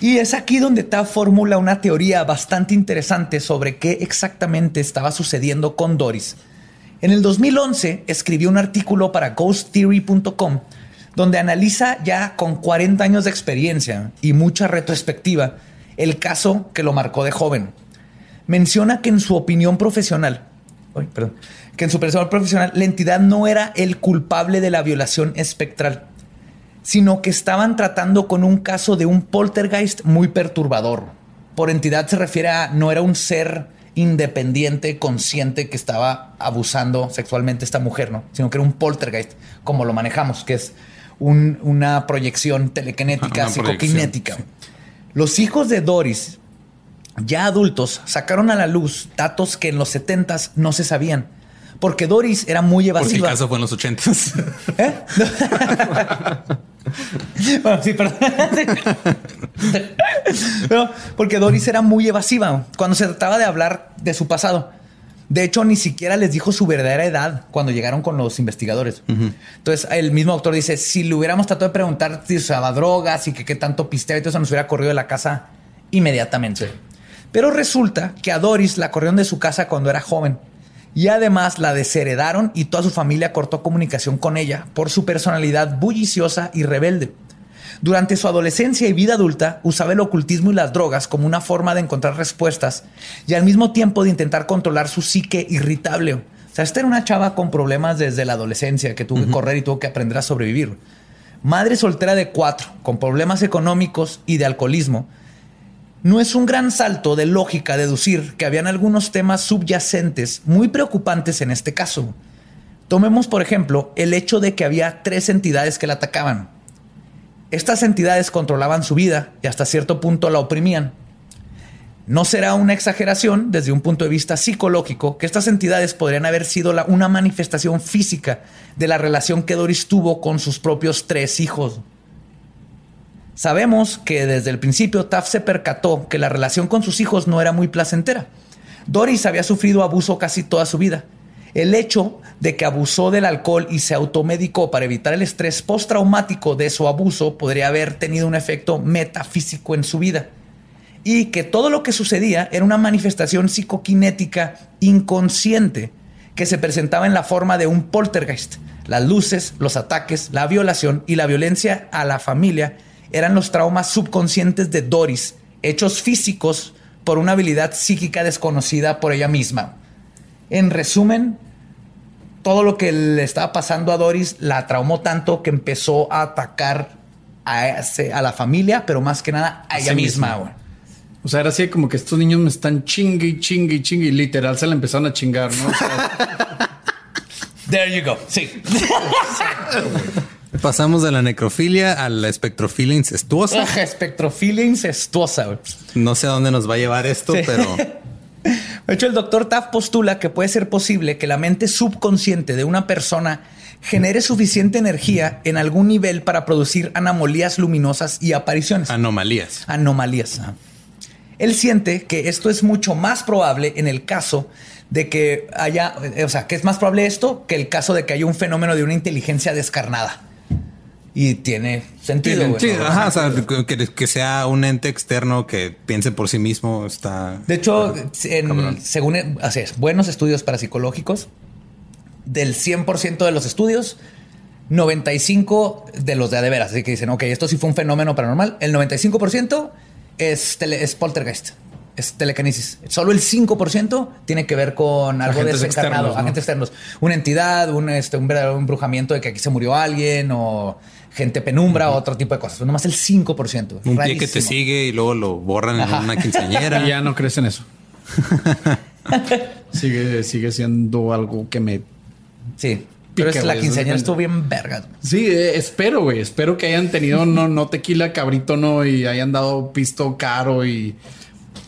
Speaker 4: Y es aquí donde Taff formula una teoría bastante interesante sobre qué exactamente estaba sucediendo con Doris. En el 2011 escribió un artículo para ghosttheory.com donde analiza ya con 40 años de experiencia y mucha retrospectiva el caso que lo marcó de joven. Menciona que en su opinión profesional, Uy, perdón, que en su opinión profesional la entidad no era el culpable de la violación espectral, sino que estaban tratando con un caso de un poltergeist muy perturbador. Por entidad se refiere a no era un ser independiente, consciente que estaba abusando sexualmente a esta mujer, ¿no? Sino que era un poltergeist, como lo manejamos, que es un- una proyección telequinética,
Speaker 5: Una
Speaker 4: psicoquinética.
Speaker 5: proyección,
Speaker 4: Los hijos de Doris, ya adultos, sacaron a la luz datos que en los 70s no se sabían. Porque Doris era muy
Speaker 5: Porque el
Speaker 4: evasiva.
Speaker 5: caso fue en los ochentas.
Speaker 4: ¿Eh? bueno, sí, perdón. Porque Doris era muy evasiva cuando se trataba de hablar de su pasado. De hecho, ni siquiera les dijo su verdadera edad cuando llegaron con los investigadores. Entonces, el mismo autor dice, si le hubiéramos tratado de preguntar si usaba drogas y que qué tanto pisteaba y todo eso, nos hubiera corrido de la casa inmediatamente. Pero resulta que a Doris la corrieron de su casa cuando era joven. Y además la desheredaron y toda su familia cortó comunicación con ella por su personalidad bulliciosa y rebelde. Durante su adolescencia y vida adulta usaba el ocultismo y las drogas como una forma de encontrar respuestas y al mismo tiempo de intentar controlar su psique irritable. O sea, esta era una chava con problemas desde la adolescencia que tuvo que correr y tuvo que aprender a sobrevivir. Madre soltera de cuatro, con problemas económicos y de alcoholismo, no es un gran salto de lógica deducir que habían algunos temas subyacentes muy preocupantes en este caso. Tomemos, por ejemplo, el hecho de que había tres entidades que la atacaban. Estas entidades controlaban su vida y hasta cierto punto la oprimían. No será una exageración desde un punto de vista psicológico que estas entidades podrían haber sido una manifestación física de la relación que Doris tuvo con sus propios tres hijos. Sabemos que desde el principio Taft se percató que la relación con sus hijos no era muy placentera. Doris había sufrido abuso casi toda su vida. El hecho de que abusó del alcohol y se automedicó para evitar el estrés postraumático de su abuso podría haber tenido un efecto metafísico en su vida. Y que todo lo que sucedía era una manifestación psicoquinética inconsciente que se presentaba en la forma de un poltergeist. Las luces, los ataques, la violación y la violencia a la familia eran los traumas subconscientes de Doris, hechos físicos por una habilidad psíquica desconocida por ella misma. En resumen, todo lo que le estaba pasando a Doris la traumó tanto que empezó a atacar a, ese- a la familia, pero más que nada a ella
Speaker 7: sí
Speaker 4: misma.
Speaker 7: O sea, era así como que estos niños me están chingue y chingue y chingue y literal se la empezaron a chingar, ¿no? O sea,
Speaker 4: There you go. Sí.
Speaker 5: Pasamos de la necrofilia a la espectrofilia incestuosa.
Speaker 4: Espectrofilia incestuosa.
Speaker 5: No sé a dónde nos va a llevar esto,
Speaker 4: Sí.
Speaker 5: pero
Speaker 4: De hecho, el doctor Taft postula que puede ser posible que la mente subconsciente de una persona genere suficiente energía en algún nivel para producir anomalías luminosas y apariciones.
Speaker 5: anomalías.
Speaker 4: anomalías. ajá. Él siente que esto es mucho más probable en el caso de que haya, o sea, que es más probable esto que el caso de que haya un fenómeno de una inteligencia descarnada. Y tiene sentido.
Speaker 5: Sí,
Speaker 4: ¿no?
Speaker 5: ajá, o sea, que, que sea un ente externo que piense por sí mismo está.
Speaker 4: De hecho, en- según así es, buenos estudios parapsicológicos, del 100% de los estudios, 95 de los de a de veras. Así que dicen, ok, esto sí fue un fenómeno paranormal. El 95% es, tele- es poltergeist, es telequinesis. Solo el 5% tiene que ver con algo
Speaker 7: Agentes
Speaker 4: desencarnado,
Speaker 7: externos, ¿no?
Speaker 4: agentes externos. Una entidad, un, este, un verdadero embrujamiento de que aquí se murió alguien o gente penumbra o otro tipo de cosas. Nomás el 5%.
Speaker 5: Un pie que te
Speaker 4: Rarísimo.
Speaker 5: sigue y luego lo borran en una quinceañera.
Speaker 7: Y ya no crees en eso. sigue, sigue siendo algo que me.
Speaker 4: Sí. Pero es, la quinceañera
Speaker 7: es-
Speaker 4: estuvo bien vergas.
Speaker 7: Sí, eh, espero, güey. Espero que hayan tenido no, no tequila cabrito, no, y hayan dado pisto caro y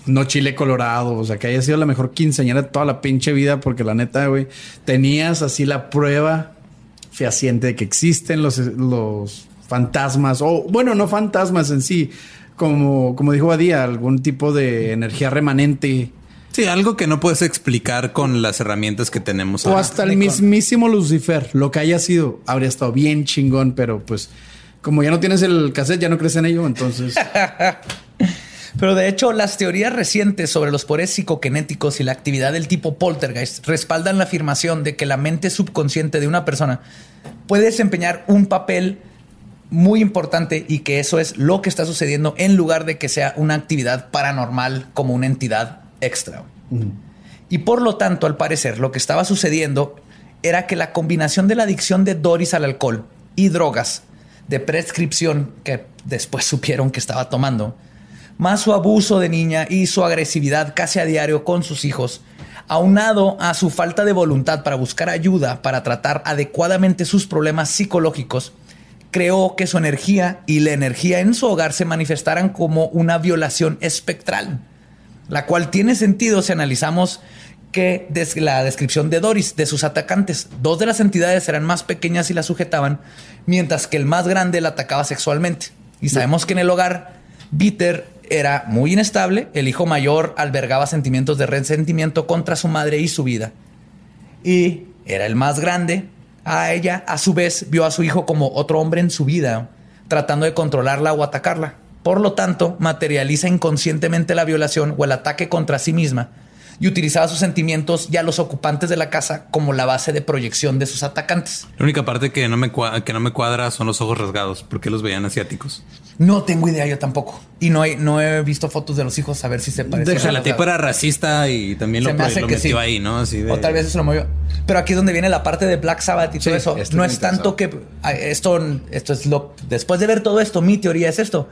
Speaker 7: no chile colorado. O sea, que haya sido la mejor quinceañera de toda la pinche vida, porque la neta, güey, tenías así la prueba fehaciente de que existen los, los fantasmas, o bueno, no fantasmas en sí, como, como dijo Badía, algún tipo de energía remanente.
Speaker 5: Sí, algo que no puedes explicar con las herramientas que tenemos.
Speaker 7: O
Speaker 5: ahora.
Speaker 7: hasta el mismísimo Lucifer, lo que haya sido, habría estado bien chingón, pero pues como ya no tienes el cassette, ya no crees en ello, entonces
Speaker 4: Pero de hecho, las teorías recientes sobre los poderes psicokinéticos y la actividad del tipo poltergeist respaldan la afirmación de que la mente subconsciente de una persona puede desempeñar un papel muy importante y que eso es lo que está sucediendo en lugar de que sea una actividad paranormal como una entidad extra. Y por lo tanto, al parecer, lo que estaba sucediendo era que la combinación de la adicción de Doris al alcohol y drogas de prescripción que después supieron que estaba tomando, más su abuso de niña y su agresividad casi a diario con sus hijos, aunado a su falta de voluntad para buscar ayuda para tratar adecuadamente sus problemas psicológicos, creó que su energía y la energía en su hogar se manifestaran como una violación espectral la cual tiene sentido si analizamos que des- la descripción de Doris, de sus atacantes, dos de las entidades eran más pequeñas y la sujetaban, mientras que el más grande la atacaba sexualmente. Y sabemos que en el hogar, Bitter era muy inestable, el hijo mayor albergaba sentimientos de resentimiento contra su madre y su vida. Y era el más grande, a ella a su vez vio a su hijo como otro hombre en su vida, tratando de controlarla o atacarla. Por lo tanto, materializa inconscientemente la violación o el ataque contra sí misma y utilizaba sus sentimientos y a los ocupantes de la casa como la base de proyección de sus atacantes.
Speaker 5: La única parte que no me cua- que no me cuadra son los ojos rasgados, porque los veían asiáticos.
Speaker 4: No tengo idea yo tampoco. Y no, he- no he visto fotos de los hijos a ver si se parecen.
Speaker 5: O sea, la tipa era racista y también lo,
Speaker 4: Se me hace
Speaker 5: lo
Speaker 4: que
Speaker 5: metió
Speaker 4: sí.
Speaker 5: ahí, ¿no? Así de-
Speaker 4: O tal vez eso lo movió. Pero aquí es donde viene la parte de Black Sabbath y
Speaker 7: Sí,
Speaker 4: todo eso. No
Speaker 7: es
Speaker 4: es tanto que ah, esto, esto es lo. Después de ver todo esto, mi teoría es esto.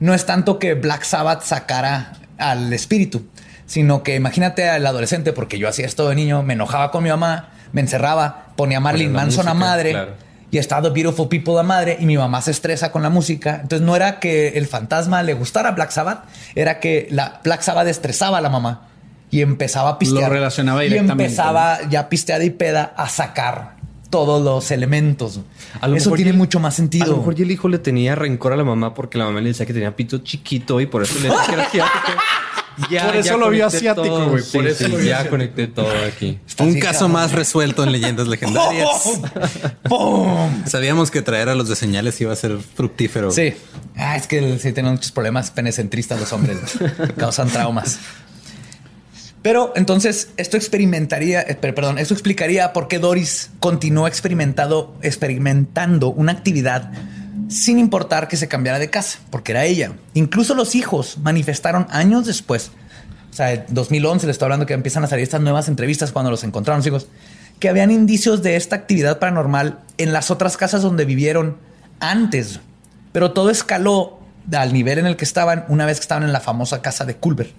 Speaker 4: No es tanto que Black Sabbath sacara al espíritu, sino que imagínate al adolescente, porque yo hacía esto de niño, me enojaba con mi mamá, me encerraba, ponía
Speaker 6: Ponía la
Speaker 4: Manson a madre.
Speaker 6: claro.
Speaker 4: Y estaba The Beautiful People a madre y mi mamá se estresa con la música. Entonces no era que el fantasma le gustara Black Sabbath, era que la Black Sabbath estresaba a la mamá y empezaba a pistear.
Speaker 7: Lo relacionaba
Speaker 4: Y
Speaker 7: directamente,
Speaker 4: empezaba ya pisteada y peda a sacar todos los elementos.
Speaker 6: A lo
Speaker 4: Eso tiene
Speaker 6: y el-
Speaker 4: mucho más sentido.
Speaker 6: A lo mejor y el hijo le tenía rencor a la mamá porque la mamá le decía que tenía pito chiquito y por eso le decía que era. Ya,
Speaker 7: Por eso
Speaker 6: ya
Speaker 7: lo vio asiático, güey,
Speaker 6: Sí,
Speaker 7: por eso
Speaker 6: sí,
Speaker 7: lo vio
Speaker 6: ya
Speaker 7: asiático.
Speaker 6: conecté todo aquí.
Speaker 5: Un caso más resuelto en leyendas legendarias.
Speaker 4: ¡Pum!
Speaker 5: Sabíamos que traer a los de señales iba a ser fructífero.
Speaker 4: Sí. Ah, es que sí tienen muchos problemas penecentristas los hombres. Causan traumas. Pero entonces esto experimentaría, eh, per- perdón, esto explicaría por qué Doris continuó experimentado, experimentando una actividad sin importar que se cambiara de casa, porque era ella. Incluso los hijos manifestaron años después, o sea, en 2011 les estoy hablando que empiezan a salir estas nuevas entrevistas cuando los encontraron los hijos, que habían indicios de esta actividad paranormal en las otras casas donde vivieron antes. Pero todo escaló al nivel en el que estaban una vez que estaban en la famosa casa de Culver.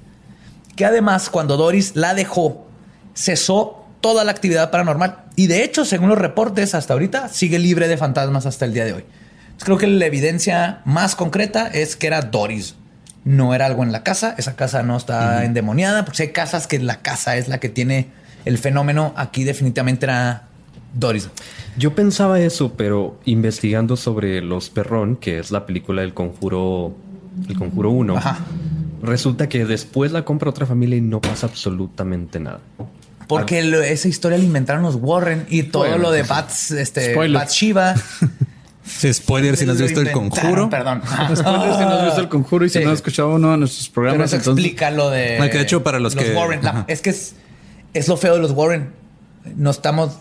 Speaker 4: Que además, cuando Doris la dejó, cesó toda la actividad paranormal. Y de hecho, según los reportes, hasta ahorita sigue libre de fantasmas hasta el día de hoy. Creo que la evidencia más concreta es que era Doris. No era algo en la casa. Esa casa no está endemoniada. Porque hay casas que la casa es la que tiene el fenómeno. Aquí definitivamente era Doris.
Speaker 6: Yo pensaba eso, pero investigando sobre Los Perrón, que es la película del Conjuro, el Conjuro 1,
Speaker 4: Ajá.
Speaker 6: resulta que después la compra otra familia y no pasa absolutamente nada.
Speaker 4: Porque lo- esa historia la inventaron los Warren y todo
Speaker 6: Bueno,
Speaker 4: lo de
Speaker 6: sí.
Speaker 4: Bats, este. Bathsheba
Speaker 5: Sí, spoiler si no has visto el conjuro.
Speaker 4: Perdón.
Speaker 7: Spoiler si no has visto el conjuro y si
Speaker 4: Sí.
Speaker 7: no has escuchado uno de nuestros
Speaker 4: Pero
Speaker 7: programas.
Speaker 4: eso
Speaker 7: entonces-
Speaker 4: explica lo de.
Speaker 5: Ah, que de hecho, para los que-
Speaker 4: Warren. la- es que es, es lo feo de los Warren. No estamos.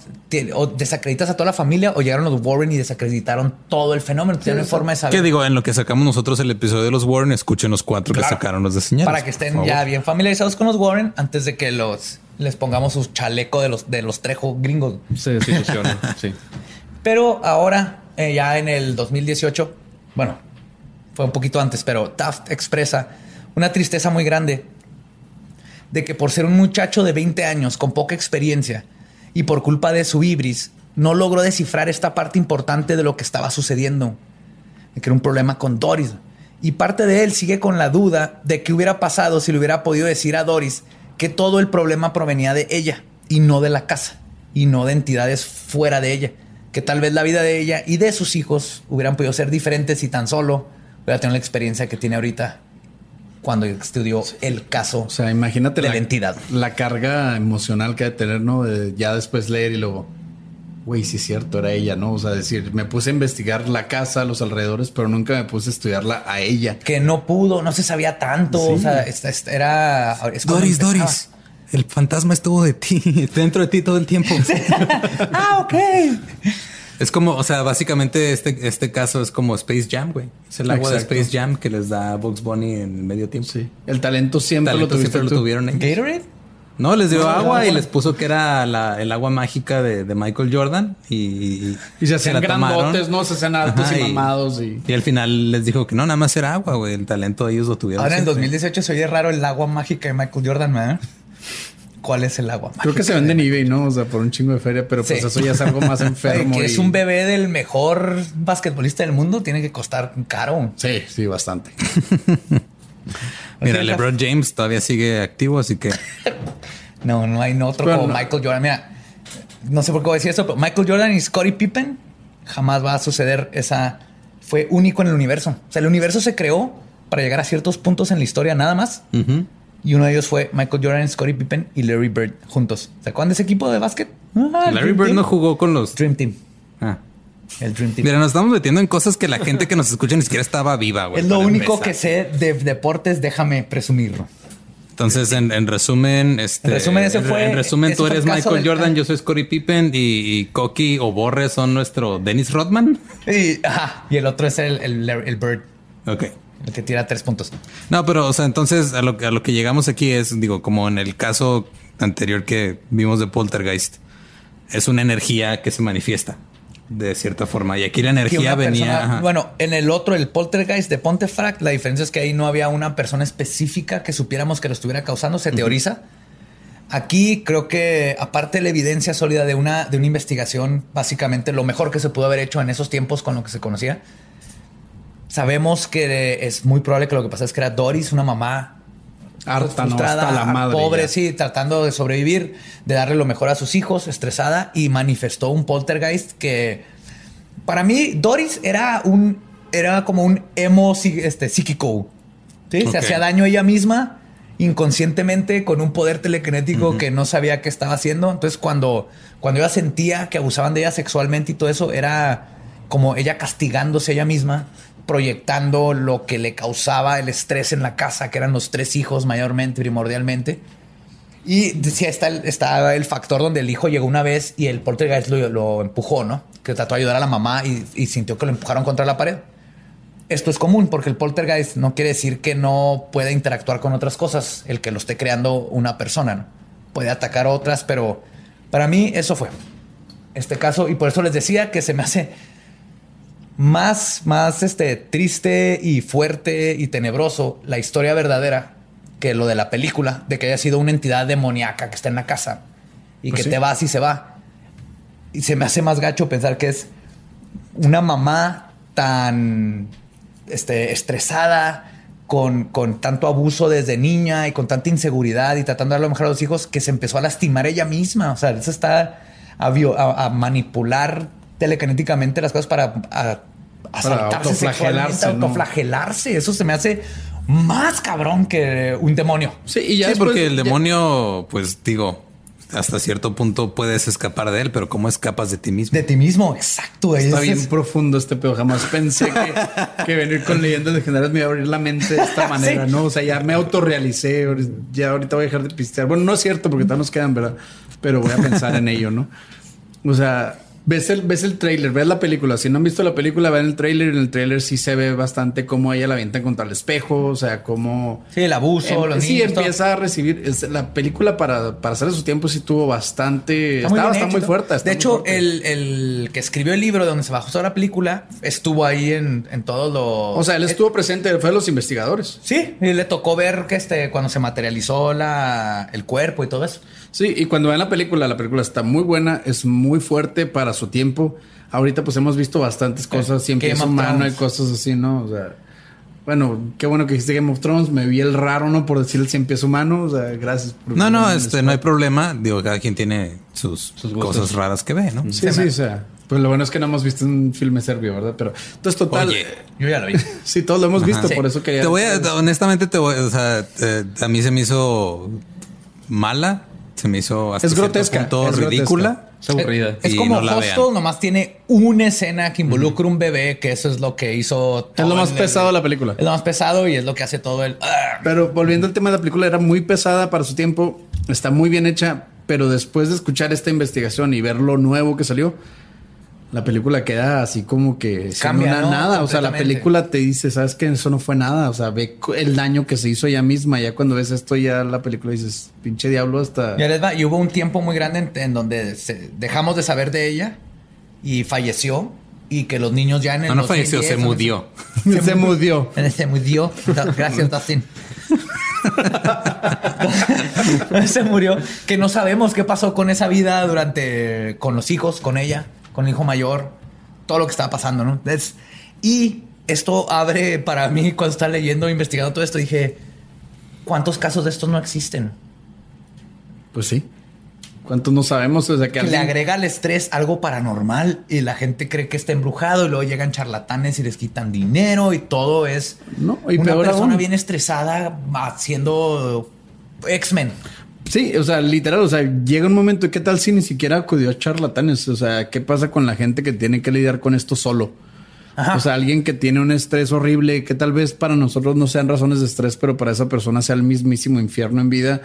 Speaker 4: O desacreditas a toda la familia o llegaron los Warren y desacreditaron todo el fenómeno. Tiene forma de saber.
Speaker 5: ¿Qué digo? En lo que sacamos nosotros el episodio de los Warren, escuchen los cuatro
Speaker 4: Claro.
Speaker 5: que sacaron los de señales.
Speaker 4: Para que estén ya bien familiarizados con los Warren antes de que los les pongamos su chaleco de los de los trejo gringos.
Speaker 6: Se desilusiona, sí.
Speaker 4: Pero ahora, eh, ya en el 2018, bueno, fue un poquito antes, pero Taft expresa una tristeza muy grande de que por ser un muchacho de 20 años con poca experiencia y por culpa de su ibris, no logró descifrar esta parte importante de lo que estaba sucediendo, de que era un problema con Doris. Y parte de él sigue con la duda de qué hubiera pasado si le hubiera podido decir a Doris que todo el problema provenía de ella y no de la casa y no de entidades fuera de ella. Que tal vez la vida de ella y de sus hijos hubieran podido ser diferentes si tan solo hubiera tenido la experiencia que tiene ahorita cuando estudió el caso.
Speaker 7: O sea, imagínate
Speaker 4: de
Speaker 7: la,
Speaker 4: la entidad.
Speaker 7: la carga emocional que ha de tener, ¿no? De ya después leer y luego, güey, sí es cierto, era ella, ¿no? O sea, decir, me puse a investigar la casa, los alrededores, pero nunca me puse a estudiarla a ella.
Speaker 4: que no pudo, no se sabía tanto.
Speaker 7: Sí.
Speaker 4: O sea, esta- esta era. es
Speaker 5: Doris. Doris. El fantasma estuvo de ti, dentro de ti todo el tiempo.
Speaker 4: ah, ok.
Speaker 5: Es como, o sea, básicamente este, este caso es como Space Jam, güey. Es el agua
Speaker 7: Exacto.
Speaker 5: de Space Jam que les da Bugs Bunny en medio tiempo.
Speaker 7: Sí. El talento siempre
Speaker 5: Talento
Speaker 7: lo
Speaker 5: siempre lo tuvieron ellos.
Speaker 4: Gatorade.
Speaker 5: No, les dio
Speaker 4: No,
Speaker 5: agua y les puso que era la- el agua mágica de, de Michael Jordan y,
Speaker 7: Y se hacían
Speaker 5: tomaron.
Speaker 7: grandotes, ¿no? Se hacían altos
Speaker 5: Ajá,
Speaker 7: y mamados y...
Speaker 5: y al final les dijo que no, nada más era agua, güey. El talento de ellos lo tuvieron.
Speaker 4: Ahora en
Speaker 5: siempre.
Speaker 4: 2018 se oye raro el agua mágica de Michael Jordan, ¿verdad? ¿Cuál es el agua mágica?
Speaker 7: Creo que se vende en eBay, ¿no? O sea, por un chingo de feria, pero pues
Speaker 4: Sí.
Speaker 7: eso ya es algo más enfermo.
Speaker 4: que es
Speaker 7: y-
Speaker 4: un bebé del mejor basquetbolista del mundo, tiene que costar caro.
Speaker 7: Sí, sí, bastante.
Speaker 5: Mira, LeBron James todavía sigue activo, así que
Speaker 4: No, no hay otro
Speaker 7: Pero
Speaker 4: como
Speaker 7: no.
Speaker 4: Michael Jordan. Mira, no sé por qué voy a decir esto, pero Michael Jordan y Scottie Pippen jamás va a suceder esa. Fue único en el universo. O sea, el universo se creó para llegar a ciertos puntos en la historia nada más.
Speaker 5: ujú.
Speaker 4: Y uno de ellos fue Michael Jordan, Scottie Pippen y Larry Bird juntos. ¿Se acuerdan de ese equipo de básquet? Ah,
Speaker 5: Larry Bird
Speaker 4: Team.
Speaker 5: no jugó con los.
Speaker 4: Dream Team.
Speaker 5: Ah.
Speaker 4: El Dream Team.
Speaker 5: Mira, nos estamos metiendo en cosas que la gente que nos escucha ni siquiera estaba viva, güey.
Speaker 4: es lo único
Speaker 5: empezar.
Speaker 4: que sé de deportes, déjame presumirlo.
Speaker 5: Entonces, en, en resumen, este,
Speaker 4: En resumen, ese fue-
Speaker 5: en resumen, tú eres Michael
Speaker 4: del-
Speaker 5: Jordan, yo soy Scottie Pippen y, y Coqui o Borre son nuestro Dennis Rodman.
Speaker 4: Y, ajá, y el otro es el, el, el Bird,
Speaker 5: Ok.
Speaker 4: Que tira tres puntos.
Speaker 5: No, pero, o sea, entonces a lo, a lo que llegamos aquí es, digo, como en el caso anterior que vimos de Poltergeist, es una energía que se manifiesta de cierta forma. Y aquí la energía venía.
Speaker 4: persona- bueno, en el otro, el poltergeist de Pontefract, la diferencia es que ahí no había una persona específica que supiéramos que lo estuviera causando, se teoriza. Aquí creo que, aparte de la evidencia sólida de una, de una investigación, básicamente lo mejor que se pudo haber hecho en esos tiempos con lo que se conocía, sabemos que es muy probable que lo que pasa es que era Doris, una mamá
Speaker 7: Harta, ¿no? Hasta la madre.
Speaker 4: pobre,
Speaker 7: ya.
Speaker 4: sí, tratando de sobrevivir, de darle lo mejor a sus hijos, estresada y manifestó un poltergeist que para mí Doris era un era como un emo este, psíquico. ¿sí? Se hacía daño ella misma inconscientemente con un poder telequinético que no sabía qué estaba haciendo. Entonces cuando cuando ella sentía que abusaban de ella sexualmente y todo eso era como ella castigándose ella misma, proyectando lo que le causaba el estrés en la casa, que eran los tres hijos mayormente, primordialmente. Y decía, está el, factor donde el hijo llegó una vez y el poltergeist lo, empujó, ¿no? Que trató de ayudar a la mamá y, y sintió que lo empujaron contra la pared. Esto es común porque el poltergeist no quiere decir que no pueda interactuar con otras cosas, el que lo esté creando una persona, ¿no? Puede atacar otras, pero para mí eso fue este caso y por eso les decía que se me hace más, más este, triste y fuerte y tenebroso la historia verdadera que lo de la película, de que haya sido una entidad demoníaca que está en la casa y
Speaker 7: Pues
Speaker 4: que
Speaker 7: sí.
Speaker 4: te vas y se va. Y se me hace más gacho pensar que es una mamá tan este, estresada, con, con tanto abuso desde niña y con tanta inseguridad y tratando de dar lo mejor a los hijos que se empezó a lastimar ella misma. O sea, eso está a, a- a manipular telekinéticamente las cosas para a, asaltarse
Speaker 7: autoflagelarse, ¿no?
Speaker 4: autoflagelarse. Eso se me hace más cabrón que un demonio.
Speaker 7: Sí, y ya
Speaker 5: sí, porque el
Speaker 7: ya-
Speaker 5: demonio, pues digo, hasta cierto punto puedes escapar de él, pero ¿cómo escapas de ti mismo?
Speaker 4: De ti mismo, exacto.
Speaker 7: Está
Speaker 4: Ese
Speaker 7: bien
Speaker 4: es-
Speaker 7: profundo este pedo. Jamás pensé que, que venir con leyendas legendarias me iba a abrir la mente de esta manera, ¿no? O sea, ya me autorrealicé. Ya ahorita voy a dejar de pistear. Bueno, no es cierto porque todavía nos quedan, ¿verdad? Pero voy a pensar en ello, ¿no? O sea, ves el, ves el trailer, ves la película. Si no han visto la película, vean el trailer. En el trailer sí se ve bastante cómo ella la avientan contra el espejo. O sea, cómo.
Speaker 4: Sí, el abuso,
Speaker 7: Em-
Speaker 4: los
Speaker 7: sí,
Speaker 4: niños. todo.
Speaker 7: empieza a recibir. es- la película para, para hacer de su tiempo sí tuvo bastante.
Speaker 4: Está muy,
Speaker 7: está
Speaker 4: hecho,
Speaker 7: muy
Speaker 4: todo.
Speaker 7: fuerte. está
Speaker 4: de
Speaker 7: muy
Speaker 4: hecho,
Speaker 7: fuerte.
Speaker 4: el, el que escribió el libro donde se bajó la película estuvo ahí en, en todos los.
Speaker 7: O sea, él estuvo presente, fue de los investigadores.
Speaker 4: Sí, y le tocó ver que este cuando se materializó la, el cuerpo y todo eso.
Speaker 7: Sí, y cuando ven la película, la película está muy buena, es muy fuerte para su tiempo. Ahorita pues hemos visto bastantes cosas, siempre
Speaker 4: Game
Speaker 7: es humano y cosas así, ¿no? O sea, bueno, qué bueno que dijiste Game of Thrones, me vi el raro, ¿no? Por decir el cien pies humano, o sea, gracias. por-
Speaker 5: No, no, este, no hay problema. Digo, cada quien tiene sus, cosas raras que ve, ¿no?
Speaker 7: Sí, sí, o sea, pues lo bueno es que no hemos visto un filme serbio, ¿verdad? Pero, entonces, total,
Speaker 5: Oye.
Speaker 4: Yo ya lo vi.
Speaker 7: sí, todos lo hemos visto,
Speaker 4: Sí.
Speaker 7: por eso quería...
Speaker 5: Te voy a, honestamente, te voy, o sea, eh, a mí se me hizo mala, se me hizo hasta
Speaker 7: Es grotesca,
Speaker 5: punto
Speaker 7: es
Speaker 5: ridícula.
Speaker 6: Es aburrida.
Speaker 4: Es como
Speaker 5: no
Speaker 4: Hostel, nomás tiene una escena que involucra un bebé, que eso es lo que hizo.
Speaker 7: Es lo
Speaker 4: todo
Speaker 7: más
Speaker 4: el-
Speaker 7: pesado de la película.
Speaker 4: Es lo más pesado y es lo que hace todo el. ah.
Speaker 7: Pero volviendo al tema de la película, era muy pesada para su tiempo, está muy bien hecha, pero después de escuchar esta investigación y ver lo nuevo que salió, la película queda así como que sin
Speaker 4: Cambia,
Speaker 7: una
Speaker 4: ¿no?
Speaker 7: nada. O sea, la película te dice, sabes que eso no fue nada. O sea, ve el daño que se hizo ella misma. Ya cuando ves esto, ya la película dices, pinche diablo, hasta.
Speaker 4: Ya les va. Y hubo un tiempo muy grande en, en donde se- dejamos de saber de ella y falleció. Y que los niños ya en el.
Speaker 5: No, no falleció,
Speaker 4: 2010,
Speaker 5: se mudió.
Speaker 7: se murió.
Speaker 4: Se murió. Gracias, Dustin. se murió. Que no sabemos qué pasó con esa vida durante. con los hijos, con ella, con el hijo mayor, todo lo que estaba pasando, ¿no? Es- y esto abre para mí, cuando estaba leyendo, investigando todo esto, dije: ¿cuántos casos de estos no existen?
Speaker 7: Pues sí. ¿Cuántos no sabemos? O sea, que
Speaker 4: Que le agrega al estrés algo paranormal y la gente cree que está embrujado y luego llegan charlatanes y les quitan dinero y todo es
Speaker 7: No, y
Speaker 4: una
Speaker 7: peor
Speaker 4: persona
Speaker 7: aún.
Speaker 4: bien estresada haciendo X-Men.
Speaker 7: Sí, o sea, literal, o sea, llega un momento y qué tal si ni siquiera acudió a charlatanes, o sea, ¿qué pasa con la gente que tiene que lidiar con esto solo?
Speaker 4: Ajá.
Speaker 7: O sea, alguien que tiene un estrés horrible, que tal vez para nosotros no sean razones de estrés, pero para esa persona sea el mismísimo infierno en vida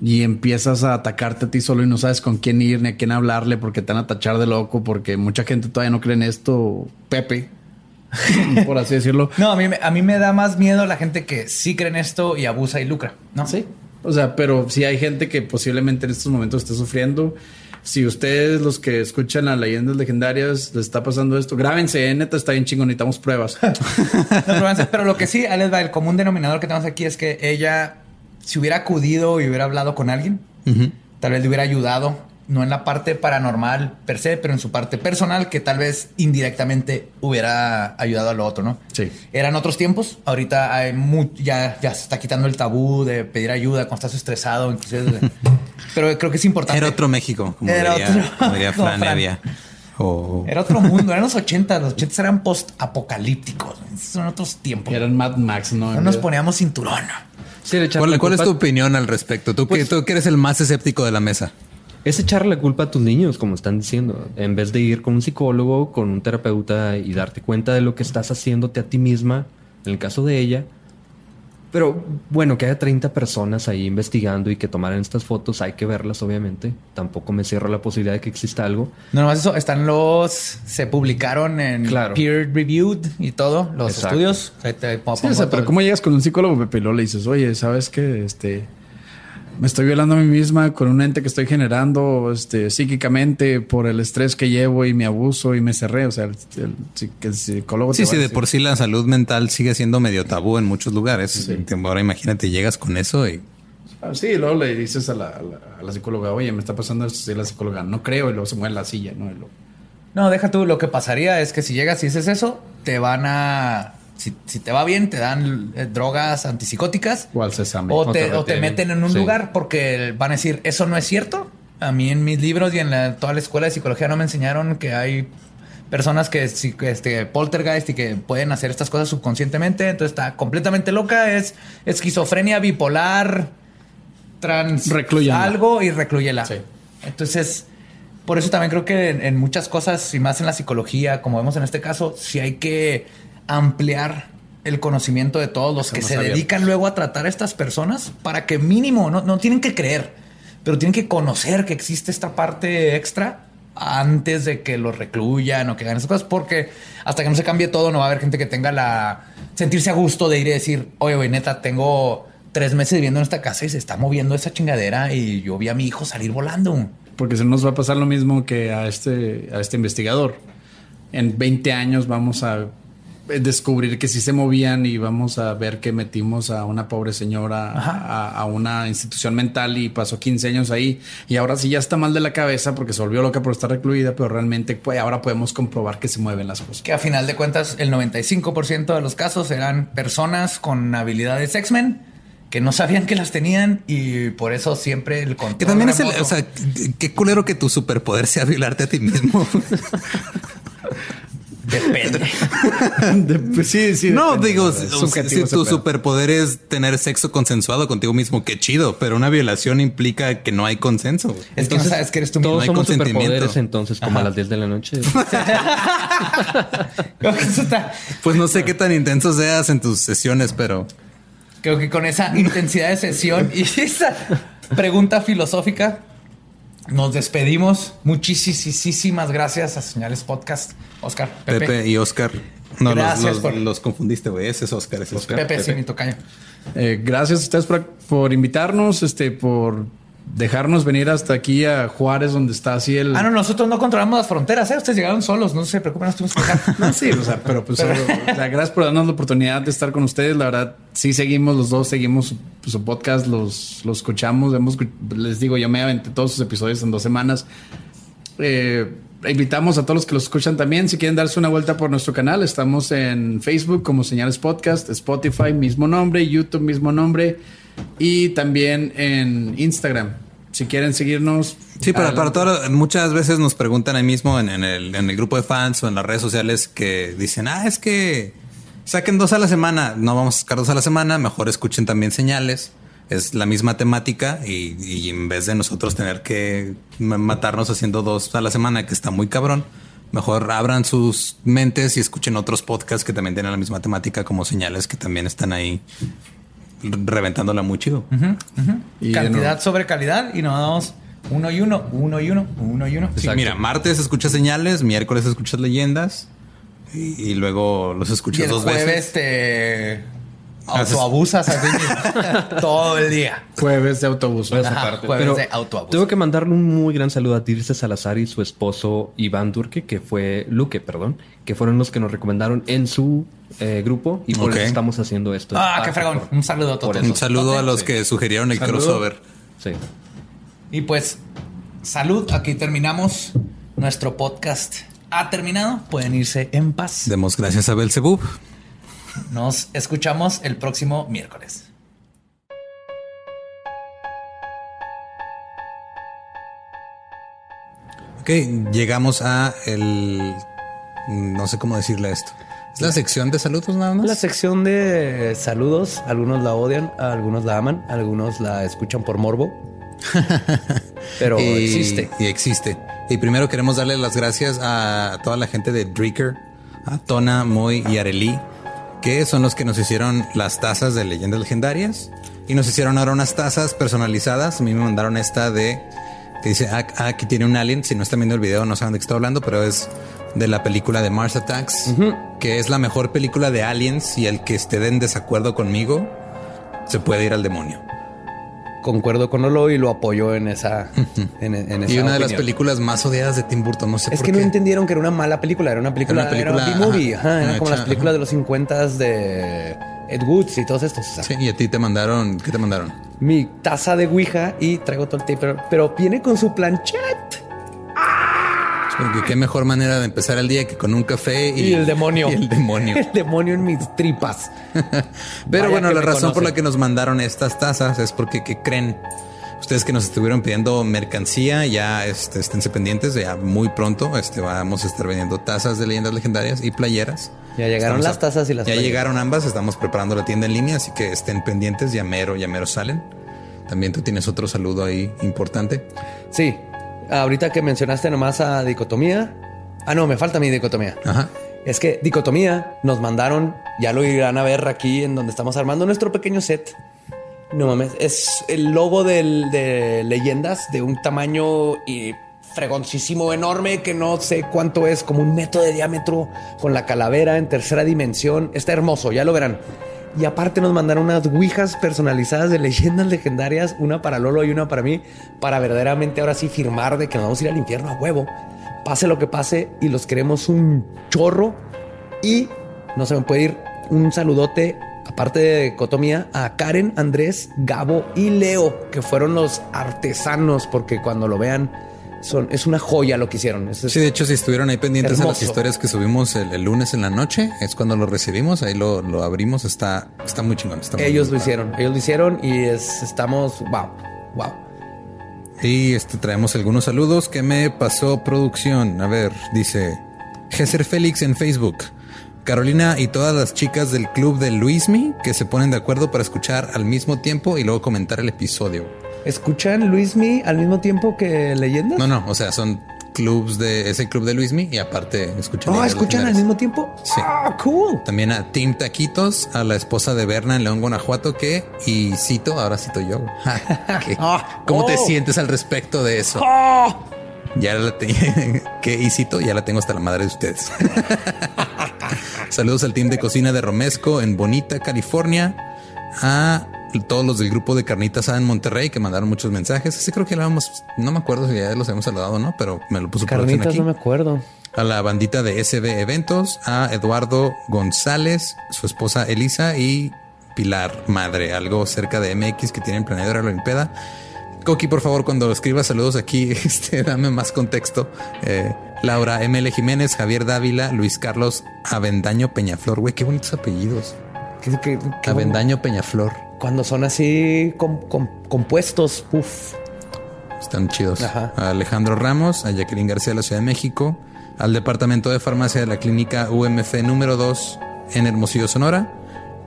Speaker 7: y empiezas a atacarte a ti solo y no sabes con quién ir ni a quién hablarle porque te van a tachar de loco, porque mucha gente todavía no cree en esto, Pepe, por así decirlo.
Speaker 4: No, a mí, me- a mí me da más miedo la gente que sí cree en esto y abusa y lucra, ¿no?
Speaker 7: Sí. O sea, pero si hay gente que posiblemente en estos momentos esté sufriendo. Si ustedes, los que escuchan las leyendas legendarias, les está pasando esto, grábense, eh, neta, está bien chingón, necesitamos pruebas.
Speaker 4: No, pero, lo que sí, ahí les va, el común denominador que tenemos aquí es que ella, si hubiera acudido y hubiera hablado con alguien, tal vez le hubiera ayudado, no en la parte paranormal per se, pero en su parte personal, que tal vez indirectamente hubiera ayudado a lo otro, ¿no?
Speaker 7: Sí.
Speaker 4: Eran otros tiempos, ahorita hay mu- ya, ya se está quitando el tabú de pedir ayuda cuando estás estresado, inclusive. de- pero creo que es importante.
Speaker 5: Era otro México, como
Speaker 4: Era
Speaker 5: diría,
Speaker 4: otro-
Speaker 5: como diría
Speaker 4: como
Speaker 5: Fran
Speaker 4: Era otro mundo, eran los 80, los 80 eran post-apocalípticos, son otros tiempos.
Speaker 7: Eran Mad Max, ¿no?
Speaker 4: No nos poníamos cinturón.
Speaker 6: Sí,
Speaker 5: ¿Cuál, cuál es tu opinión al respecto? Tú, que,
Speaker 6: Pues-
Speaker 5: tú que eres el más escéptico de la mesa.
Speaker 6: Es echarle la culpa a tus niños, como están diciendo. En vez de ir con un psicólogo, con un terapeuta y darte cuenta de lo que estás haciéndote a ti misma, en el caso de ella. Pero bueno, que haya 30 personas ahí investigando y que tomaran estas fotos, hay que verlas, obviamente. Tampoco me cierro la posibilidad de que exista algo.
Speaker 4: No nomás eso, están los. Se publicaron en
Speaker 6: Claro.
Speaker 4: peer reviewed y todo, los
Speaker 6: Exacto.
Speaker 4: estudios.
Speaker 7: Sí, o sea, pero. ¿cómo llegas con un psicólogo, Pepe? Y luego le dices, oye, ¿sabes qué? Este... Me estoy violando a mí misma con un ente que estoy generando este, psíquicamente por el estrés que llevo y mi abuso y me cerré. O sea, el, el- el psicólogo
Speaker 5: Sí, sí, de por sí la salud mental sigue siendo medio tabú en muchos lugares. Ahora imagínate, llegas con eso y
Speaker 7: Ah, sí, y luego le dices a la, a la- a la psicóloga, oye, me está pasando esto. Y la psicóloga, no creo. Y luego se mueve la silla, ¿no? Y luego-
Speaker 4: No, deja tú. Lo que pasaría es que si llegas y dices eso, te van a. Si, si te va bien, te dan eh, drogas antipsicóticas.
Speaker 7: O al sésame.
Speaker 4: O
Speaker 6: O
Speaker 4: te, o te meten en un
Speaker 6: Sí.
Speaker 4: lugar porque van a decir, eso no es cierto. A mí en mis libros y en la- toda la escuela de psicología no me enseñaron que hay personas que, este, poltergeist y que pueden hacer estas cosas subconscientemente. Entonces está completamente loca. Es esquizofrenia bipolar trans
Speaker 7: Reclúyanla.
Speaker 4: algo y recluyela.
Speaker 7: Sí.
Speaker 4: Entonces, por eso también creo que en, en muchas cosas, y más en la psicología, como vemos en este caso, sí hay que ampliar el conocimiento de todos los que se
Speaker 7: abiertos.
Speaker 4: dedican luego a tratar a estas personas para que mínimo, no, no tienen que creer, pero tienen que conocer que existe esta parte extra antes de que lo recluyan o que hagan esas cosas, porque hasta que no se cambie todo, no va a haber gente que tenga la sentirse a gusto de ir y decir, oye, güey, neta, tengo tres meses viviendo en esta casa y se está moviendo esa chingadera y yo vi a mi hijo salir volando.
Speaker 7: Porque se nos va a pasar lo mismo que a este, a este investigador. En 20 años vamos a descubrir que sí se movían y vamos a ver que metimos a una pobre señora a, a una institución mental y pasó 15 años ahí y ahora sí ya está mal de la cabeza porque se volvió loca por estar recluida, pero realmente pues, ahora podemos comprobar que se mueven las cosas.
Speaker 4: Que a final de cuentas, el 95% de los casos eran personas con habilidades X-Men que no sabían que las tenían y por eso siempre el control.
Speaker 5: Que también es el,
Speaker 4: remoto-
Speaker 5: o sea, qué culero que tu superpoder sea violarte a ti mismo.
Speaker 4: depende.
Speaker 7: De- pues sí, sí.
Speaker 5: no,
Speaker 7: depende,
Speaker 5: digo, si, tu
Speaker 7: pedo.
Speaker 5: superpoder es tener sexo consensuado contigo mismo, qué chido, pero una violación implica que no hay consenso. güey.
Speaker 4: Es que no sabes que eres tú mismo.
Speaker 6: Todos
Speaker 5: hay
Speaker 6: somos
Speaker 5: consentimiento.
Speaker 6: superpoderes entonces, como a las 10 de la noche.
Speaker 5: Pues no sé qué tan intenso seas en tus sesiones, pero
Speaker 4: Creo que con esa intensidad de sesión y esa pregunta filosófica nos despedimos. Muchísimas gracias a Señales Podcast. Oscar, Pepe.
Speaker 5: Pepe, y Oscar. No, los,
Speaker 4: Gracias
Speaker 5: los-
Speaker 4: por-
Speaker 5: los confundiste, güey. Ese es Oscar, ese es Oscar.
Speaker 4: Pepe, sí, mi tocayo.
Speaker 7: Eh, gracias a ustedes por, por invitarnos, este, por dejarnos venir hasta aquí a Juárez, donde está así el.
Speaker 4: Ah, no, nosotros no controlamos las fronteras, ¿eh? Ustedes llegaron solos, no se preocupen, nos tuvimos que dejar.
Speaker 7: No, sí, o sea, pero pues, o sea, gracias por darnos la oportunidad de estar con ustedes. La verdad, sí seguimos los dos, seguimos su, su podcast, los, los escuchamos. Hemos, les digo, yo me aventé todos sus episodios en dos semanas. Eh, invitamos a todos los que los escuchan también. Si quieren darse una vuelta por nuestro canal, estamos en Facebook como Señales Podcast, Spotify, mismo nombre, YouTube, mismo nombre, y también en Instagram. Si quieren seguirnos.
Speaker 5: Sí, para, para todo, muchas veces nos preguntan ahí mismo en, en el, en el grupo de fans o en las redes sociales que dicen, ah, es que saquen dos a la semana. No vamos a sacar dos a la semana, mejor escuchen también señales. Es la misma temática y, y en vez de nosotros tener que ma- matarnos haciendo dos a la semana, que está muy cabrón, mejor abran sus mentes y escuchen otros podcasts que también tienen la misma temática como señales que también están ahí reventándola muy chido.
Speaker 7: Y
Speaker 4: Cantidad sobre calidad y nos damos uno y uno, uno y uno, uno y uno.
Speaker 5: Sí, mira, martes escuchas señales, miércoles escuchas leyendas y, y luego los
Speaker 4: Y
Speaker 5: escuchas
Speaker 4: el
Speaker 5: dos
Speaker 4: jueves
Speaker 5: veces.
Speaker 4: te autoabusas a ti mismo todo el día.
Speaker 7: Jueves de autobús.
Speaker 4: Ajá, jueves
Speaker 6: Pero
Speaker 4: de autoabuso.
Speaker 6: Tengo que mandarle un muy gran saludo a Dirce Salazar y su esposo Iván Durque, que fue Luque, perdón, que fueron los que nos recomendaron en su eh, grupo y por
Speaker 5: Ok.
Speaker 6: eso estamos haciendo esto.
Speaker 4: Ah, qué fregón.
Speaker 6: por-
Speaker 4: Un saludo a todos.
Speaker 5: Un saludo a los
Speaker 6: Sí.
Speaker 5: que sugirieron el
Speaker 6: Saludo.
Speaker 5: crossover.
Speaker 6: Sí.
Speaker 4: Y pues, salud. Aquí terminamos. Nuestro podcast ha terminado. Pueden irse en paz.
Speaker 5: Demos gracias a Belzebub.
Speaker 4: Nos escuchamos el próximo miércoles.
Speaker 5: Ok, llegamos a el. No sé cómo decirle esto. ¿Es la sección de saludos nada más?
Speaker 8: La sección de saludos, algunos la odian, algunos la aman, algunos la escuchan por morbo. Pero
Speaker 5: y,
Speaker 8: existe.
Speaker 5: Y existe. Y primero queremos darle las gracias a toda la gente de Dreaker, a Tona, Moy y Areli, que son los que nos hicieron las tazas de leyendas legendarias. Y nos hicieron ahora unas tazas personalizadas. A mí me mandaron esta de que dice, ah, ah, aquí tiene un alien. Si no están viendo el video, no saben de qué estoy hablando, pero es de la película de Mars Attacks, que es la mejor película de aliens. Y el que esté en desacuerdo conmigo se puede ir al demonio.
Speaker 8: Concuerdo con Olo y lo apoyo en esa, en, en esa
Speaker 5: Y una de las películas más odiadas de Tim Burton, no sé
Speaker 8: Es
Speaker 5: por
Speaker 8: que
Speaker 5: qué.
Speaker 8: no entendieron que era una mala película, era una película,
Speaker 5: Era una película,
Speaker 8: era B-movie,
Speaker 5: ajá,
Speaker 8: ajá, era como las películas
Speaker 5: ajá.
Speaker 8: de los 50 de Ed Woods y todos estos. o sea,
Speaker 5: Sí, y a ti te mandaron, ¿qué te mandaron?
Speaker 8: Mi taza de Ouija y traigo todo el tape, pero, pero viene con su planchet.
Speaker 5: Porque qué mejor manera de empezar el día que con un café y,
Speaker 8: Y el demonio.
Speaker 5: Y el demonio.
Speaker 8: El demonio en mis tripas.
Speaker 5: Pero
Speaker 8: Vaya
Speaker 5: bueno, la razón por la que nos mandaron estas tazas es porque ¿qué creen? Ustedes que nos estuvieron pidiendo mercancía, ya este, esténse pendientes, ya muy pronto este, vamos a estar vendiendo tazas de leyendas legendarias y playeras.
Speaker 8: Ya llegaron
Speaker 5: Estamos
Speaker 8: las tazas y las
Speaker 5: Ya
Speaker 8: playeras.
Speaker 5: llegaron ambas, estamos preparando la tienda en línea, así que estén pendientes, ya mero, ya mero salen. también tú tienes otro saludo ahí importante.
Speaker 4: Sí. Ahorita que mencionaste nomás a Dicotomía. Ah, no, me falta mi Dicotomía.
Speaker 5: Ajá.
Speaker 4: Es que Dicotomía nos mandaron, ya lo irán a ver aquí en donde estamos armando nuestro pequeño set. No mames, es el logo del- de leyendas de un tamaño y fregoncísimo, enorme, que no sé cuánto es, como un metro de diámetro, con la calavera en tercera dimensión. Está hermoso, ya lo verán. Y aparte nos mandaron unas ouijas personalizadas de leyendas legendarias, una para Lolo y una para mí, para verdaderamente ahora sí firmar de que nos vamos a ir al infierno a huevo. Pase lo que pase y los queremos un chorro. Y no se me puede ir un saludote, aparte de Cotomía, a Karen, Andrés, Gabo y Leo, que fueron los artesanos, porque cuando lo vean, son, es una joya lo que hicieron. Es-
Speaker 5: Sí, de hecho, si estuvieron ahí pendientes a las
Speaker 4: Hermoso.
Speaker 5: historias que subimos el, el lunes en la noche, es cuando lo recibimos, ahí lo, lo abrimos, está, está muy chingón. está muy
Speaker 4: ellos lo hicieron, ellos lo hicieron y es, estamos, wow, wow.
Speaker 5: Y este, traemos algunos saludos que me pasó producción. A ver, dice Geser Félix en Facebook. Carolina y todas las chicas del club de Luismi que se ponen de acuerdo para escuchar al mismo tiempo y luego comentar el episodio.
Speaker 4: ¿Escuchan Luismi al mismo tiempo que Leyendas?
Speaker 5: No, no, o sea, son clubs de ese club de Luismi y aparte escuchan.
Speaker 4: Oh, ¿escuchan al mismo tiempo?
Speaker 5: Sí.
Speaker 4: Ah, cool.
Speaker 5: También a Tim Taquitos, a la esposa de Berna en León, Guanajuato, que, y cito, ahora cito yo.
Speaker 4: Ah,
Speaker 5: ¿Cómo te
Speaker 4: oh.
Speaker 5: sientes al respecto de eso? Ya la que y cito, ya la tengo hasta la madre de ustedes. Saludos al team de cocina de Romesco en Bonita, California. A todos los del grupo de Carnitas A en Monterrey que mandaron muchos mensajes. Ese creo que lo habíamos, no me acuerdo si ya los habíamos saludado o no, pero me lo puso
Speaker 4: Carnitas,
Speaker 5: aquí
Speaker 4: no me acuerdo.
Speaker 5: a la bandita de SB Eventos, a Eduardo González, su esposa Elisa y Pilar Madre, algo cerca de MX que tienen planeado la Olimpiada. Coqui, por favor, cuando escribas saludos aquí, este, dame más contexto. Eh, Laura ML Jiménez, Javier Dávila, Luis Carlos Avendaño Peñaflor. Güey, qué bonitos apellidos.
Speaker 4: ¿Qué- qué- qué-
Speaker 5: Avendaño Peñaflor.
Speaker 4: Cuando son así com- com- compuestos, uff.
Speaker 5: Están chidos.
Speaker 4: Ajá.
Speaker 5: A Alejandro Ramos, a Jacqueline García de la Ciudad de México, al Departamento de Farmacia de la Clínica UMF número 2 en Hermosillo, Sonora.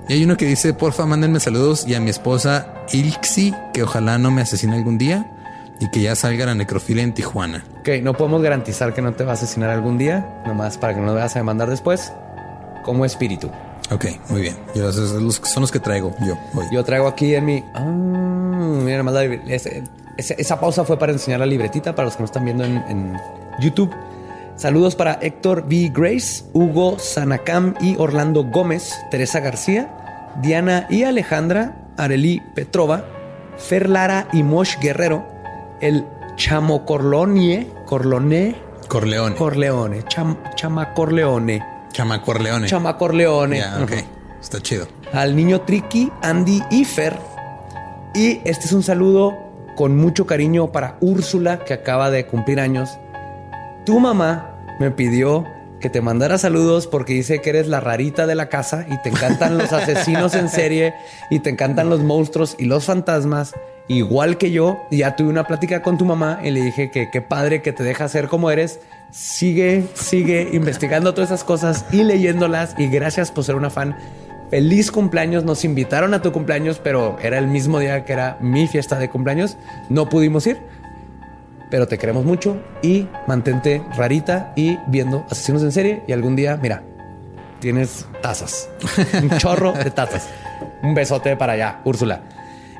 Speaker 5: Y hay uno que dice, porfa, mándenme saludos y a mi esposa Ilxi, que ojalá no me asesine algún día y que ya salga la necrofilia en Tijuana.
Speaker 4: Ok, no podemos garantizar que no te va a asesinar algún día, nomás para que no lo vayas a demandar después, como espíritu.
Speaker 5: Ok, muy bien. Yo, son los- son los que traigo yo hoy.
Speaker 4: Yo traigo aquí en mi. Ah, mira, nomás la esa pausa fue para enseñar la libretita para los que no están viendo en, en YouTube. Saludos para Héctor B. Grace, Hugo Sanacam y Orlando Gómez, Teresa García, Diana y Alejandra, Arely Petrova, Fer Lara y Mosh Guerrero, el Chamo Corlonie, Corlone,
Speaker 5: Corleone.
Speaker 4: Corleone, Cham, Chama Corleone,
Speaker 5: Chama Corleone.
Speaker 4: Chama Corleone.
Speaker 5: Está chido.
Speaker 4: al niño Tricky, Andy y Fer. Y este es un saludo con mucho cariño para Úrsula, que acaba de cumplir años. Tu mamá me pidió que te mandara saludos porque dice que eres la rarita de la casa y te encantan los asesinos en serie y te encantan los monstruos y los fantasmas, igual que yo. Ya tuve una plática con tu mamá y le dije que qué padre que te deja ser como eres. Sigue, sigue investigando todas esas cosas y leyéndolas. Y gracias por ser una fan. Feliz cumpleaños. Nos invitaron a tu cumpleaños, pero era el mismo día que era mi fiesta de cumpleaños. No pudimos ir pero te queremos mucho y mantente rarita y viendo asesinos en serie y algún día, mira, tienes tazas, un chorro de tazas. Un besote para allá, Úrsula.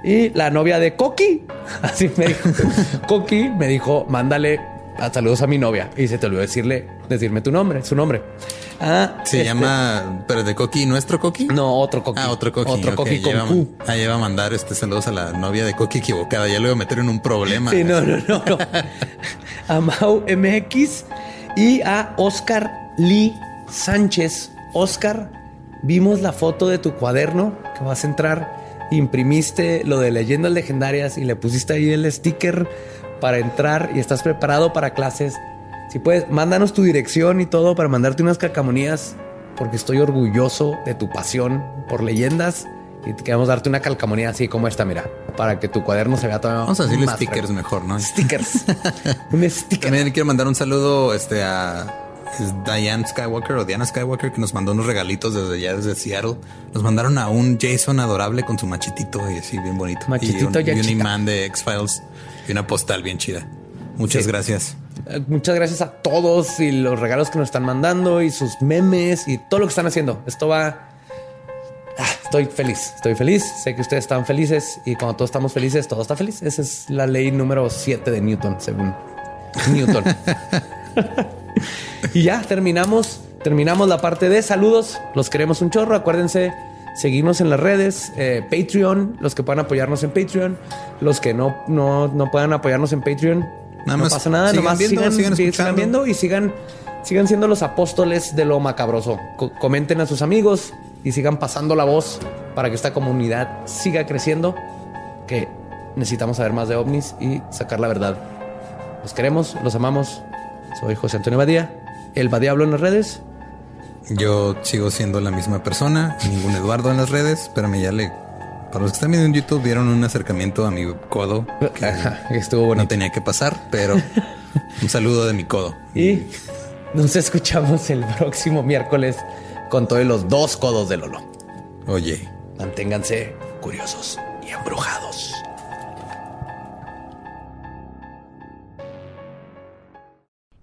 Speaker 4: Y la novia de Coqui, así me dijo, Coqui me dijo, mándale a saludos a mi novia y se te olvidó decirle, decirme tu nombre, su nombre. Ah,
Speaker 5: Se
Speaker 4: este-
Speaker 5: llama, pero de Coqui, ¿nuestro Coqui?
Speaker 4: No, otro Coqui.
Speaker 5: Ah, otro Coqui.
Speaker 4: Otro Coqui con Q.
Speaker 5: Ah, ya iba a mandar este saludos a la novia de Coqui equivocada. Ya lo iba a meter en un problema.
Speaker 4: Sí, no, no, no, no. A Mau MX y a Oscar Lee Sánchez. Oscar, vimos la foto de tu cuaderno que vas a entrar. Imprimiste lo de leyendas legendarias y le pusiste ahí el sticker para entrar y estás preparado para clases. Si puedes, mándanos tu dirección y todo para mandarte unas calcamonías porque estoy orgulloso de tu pasión por leyendas y queremos darte una calcamonía así como esta, mira, para que tu cuaderno se vea todavía
Speaker 5: Vamos a decirle
Speaker 4: más
Speaker 5: stickers mejor, ¿no?
Speaker 4: Stickers. un sticker.
Speaker 5: También quiero mandar un saludo este, a es Diane Skywalker o Diana Skywalker que nos mandó unos regalitos desde allá, desde Seattle. Nos mandaron a un Jason adorable con su machetito y así bien bonito.
Speaker 4: Machetito
Speaker 5: y un,
Speaker 4: ya
Speaker 5: y un
Speaker 4: chica.
Speaker 5: imán de X-Files y una postal bien chida. Muchas
Speaker 4: Sí.
Speaker 5: gracias.
Speaker 4: Eh, Muchas gracias a todos y los regalos que nos están mandando y sus memes y todo lo que están haciendo. Esto va. Ah, estoy feliz, estoy feliz. Sé que ustedes están felices y cuando todos estamos felices, todo está feliz. Esa es la ley número 7 de Newton, según Newton. y ya terminamos, terminamos la parte de saludos. Los queremos un chorro. Acuérdense seguirnos en las redes, eh, Patreon, los que puedan apoyarnos en Patreon, los que no, no, no puedan apoyarnos en Patreon.
Speaker 5: Nada
Speaker 4: no
Speaker 5: más
Speaker 4: pasa nada,
Speaker 5: sigan
Speaker 4: nomás
Speaker 5: viendo,
Speaker 4: sigan,
Speaker 5: sigan
Speaker 4: sigan viendo y sigan, sigan siendo los apóstoles de lo macabroso. Co- comenten a sus amigos y sigan pasando la voz para que esta comunidad siga creciendo. Que necesitamos saber más de ovnis y sacar la verdad. Los queremos, los amamos. Soy José Antonio Badía, el Badiablo en las redes.
Speaker 5: Yo sigo siendo la misma persona, ningún Eduardo en las redes. Espérame, ya le. Para los que están viendo en YouTube, vieron un acercamiento a mi codo que
Speaker 4: Ajá, estuvo bueno.
Speaker 5: no tenía que pasar, pero un saludo de mi codo.
Speaker 4: Y nos escuchamos el próximo miércoles con todos los dos codos de Lolo.
Speaker 5: Oye,
Speaker 4: Manténganse curiosos y embrujados.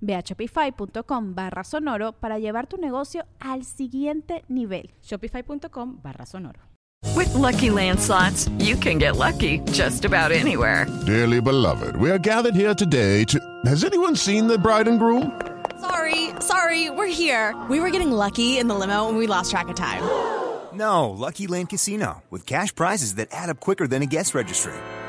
Speaker 1: Ve a shopify.com barra sonoro para llevar tu negocio al siguiente nivel.
Speaker 2: Shopify.com barra sonoro.
Speaker 9: With Lucky Land slots, you can get lucky just about anywhere.
Speaker 10: Dearly beloved, we are gathered here today to. Has anyone seen the bride and groom?
Speaker 11: Sorry, sorry, we're here. We were getting lucky in the limo and we lost track of time.
Speaker 12: No, Lucky Land Casino, with cash prizes that add up quicker than a guest registry.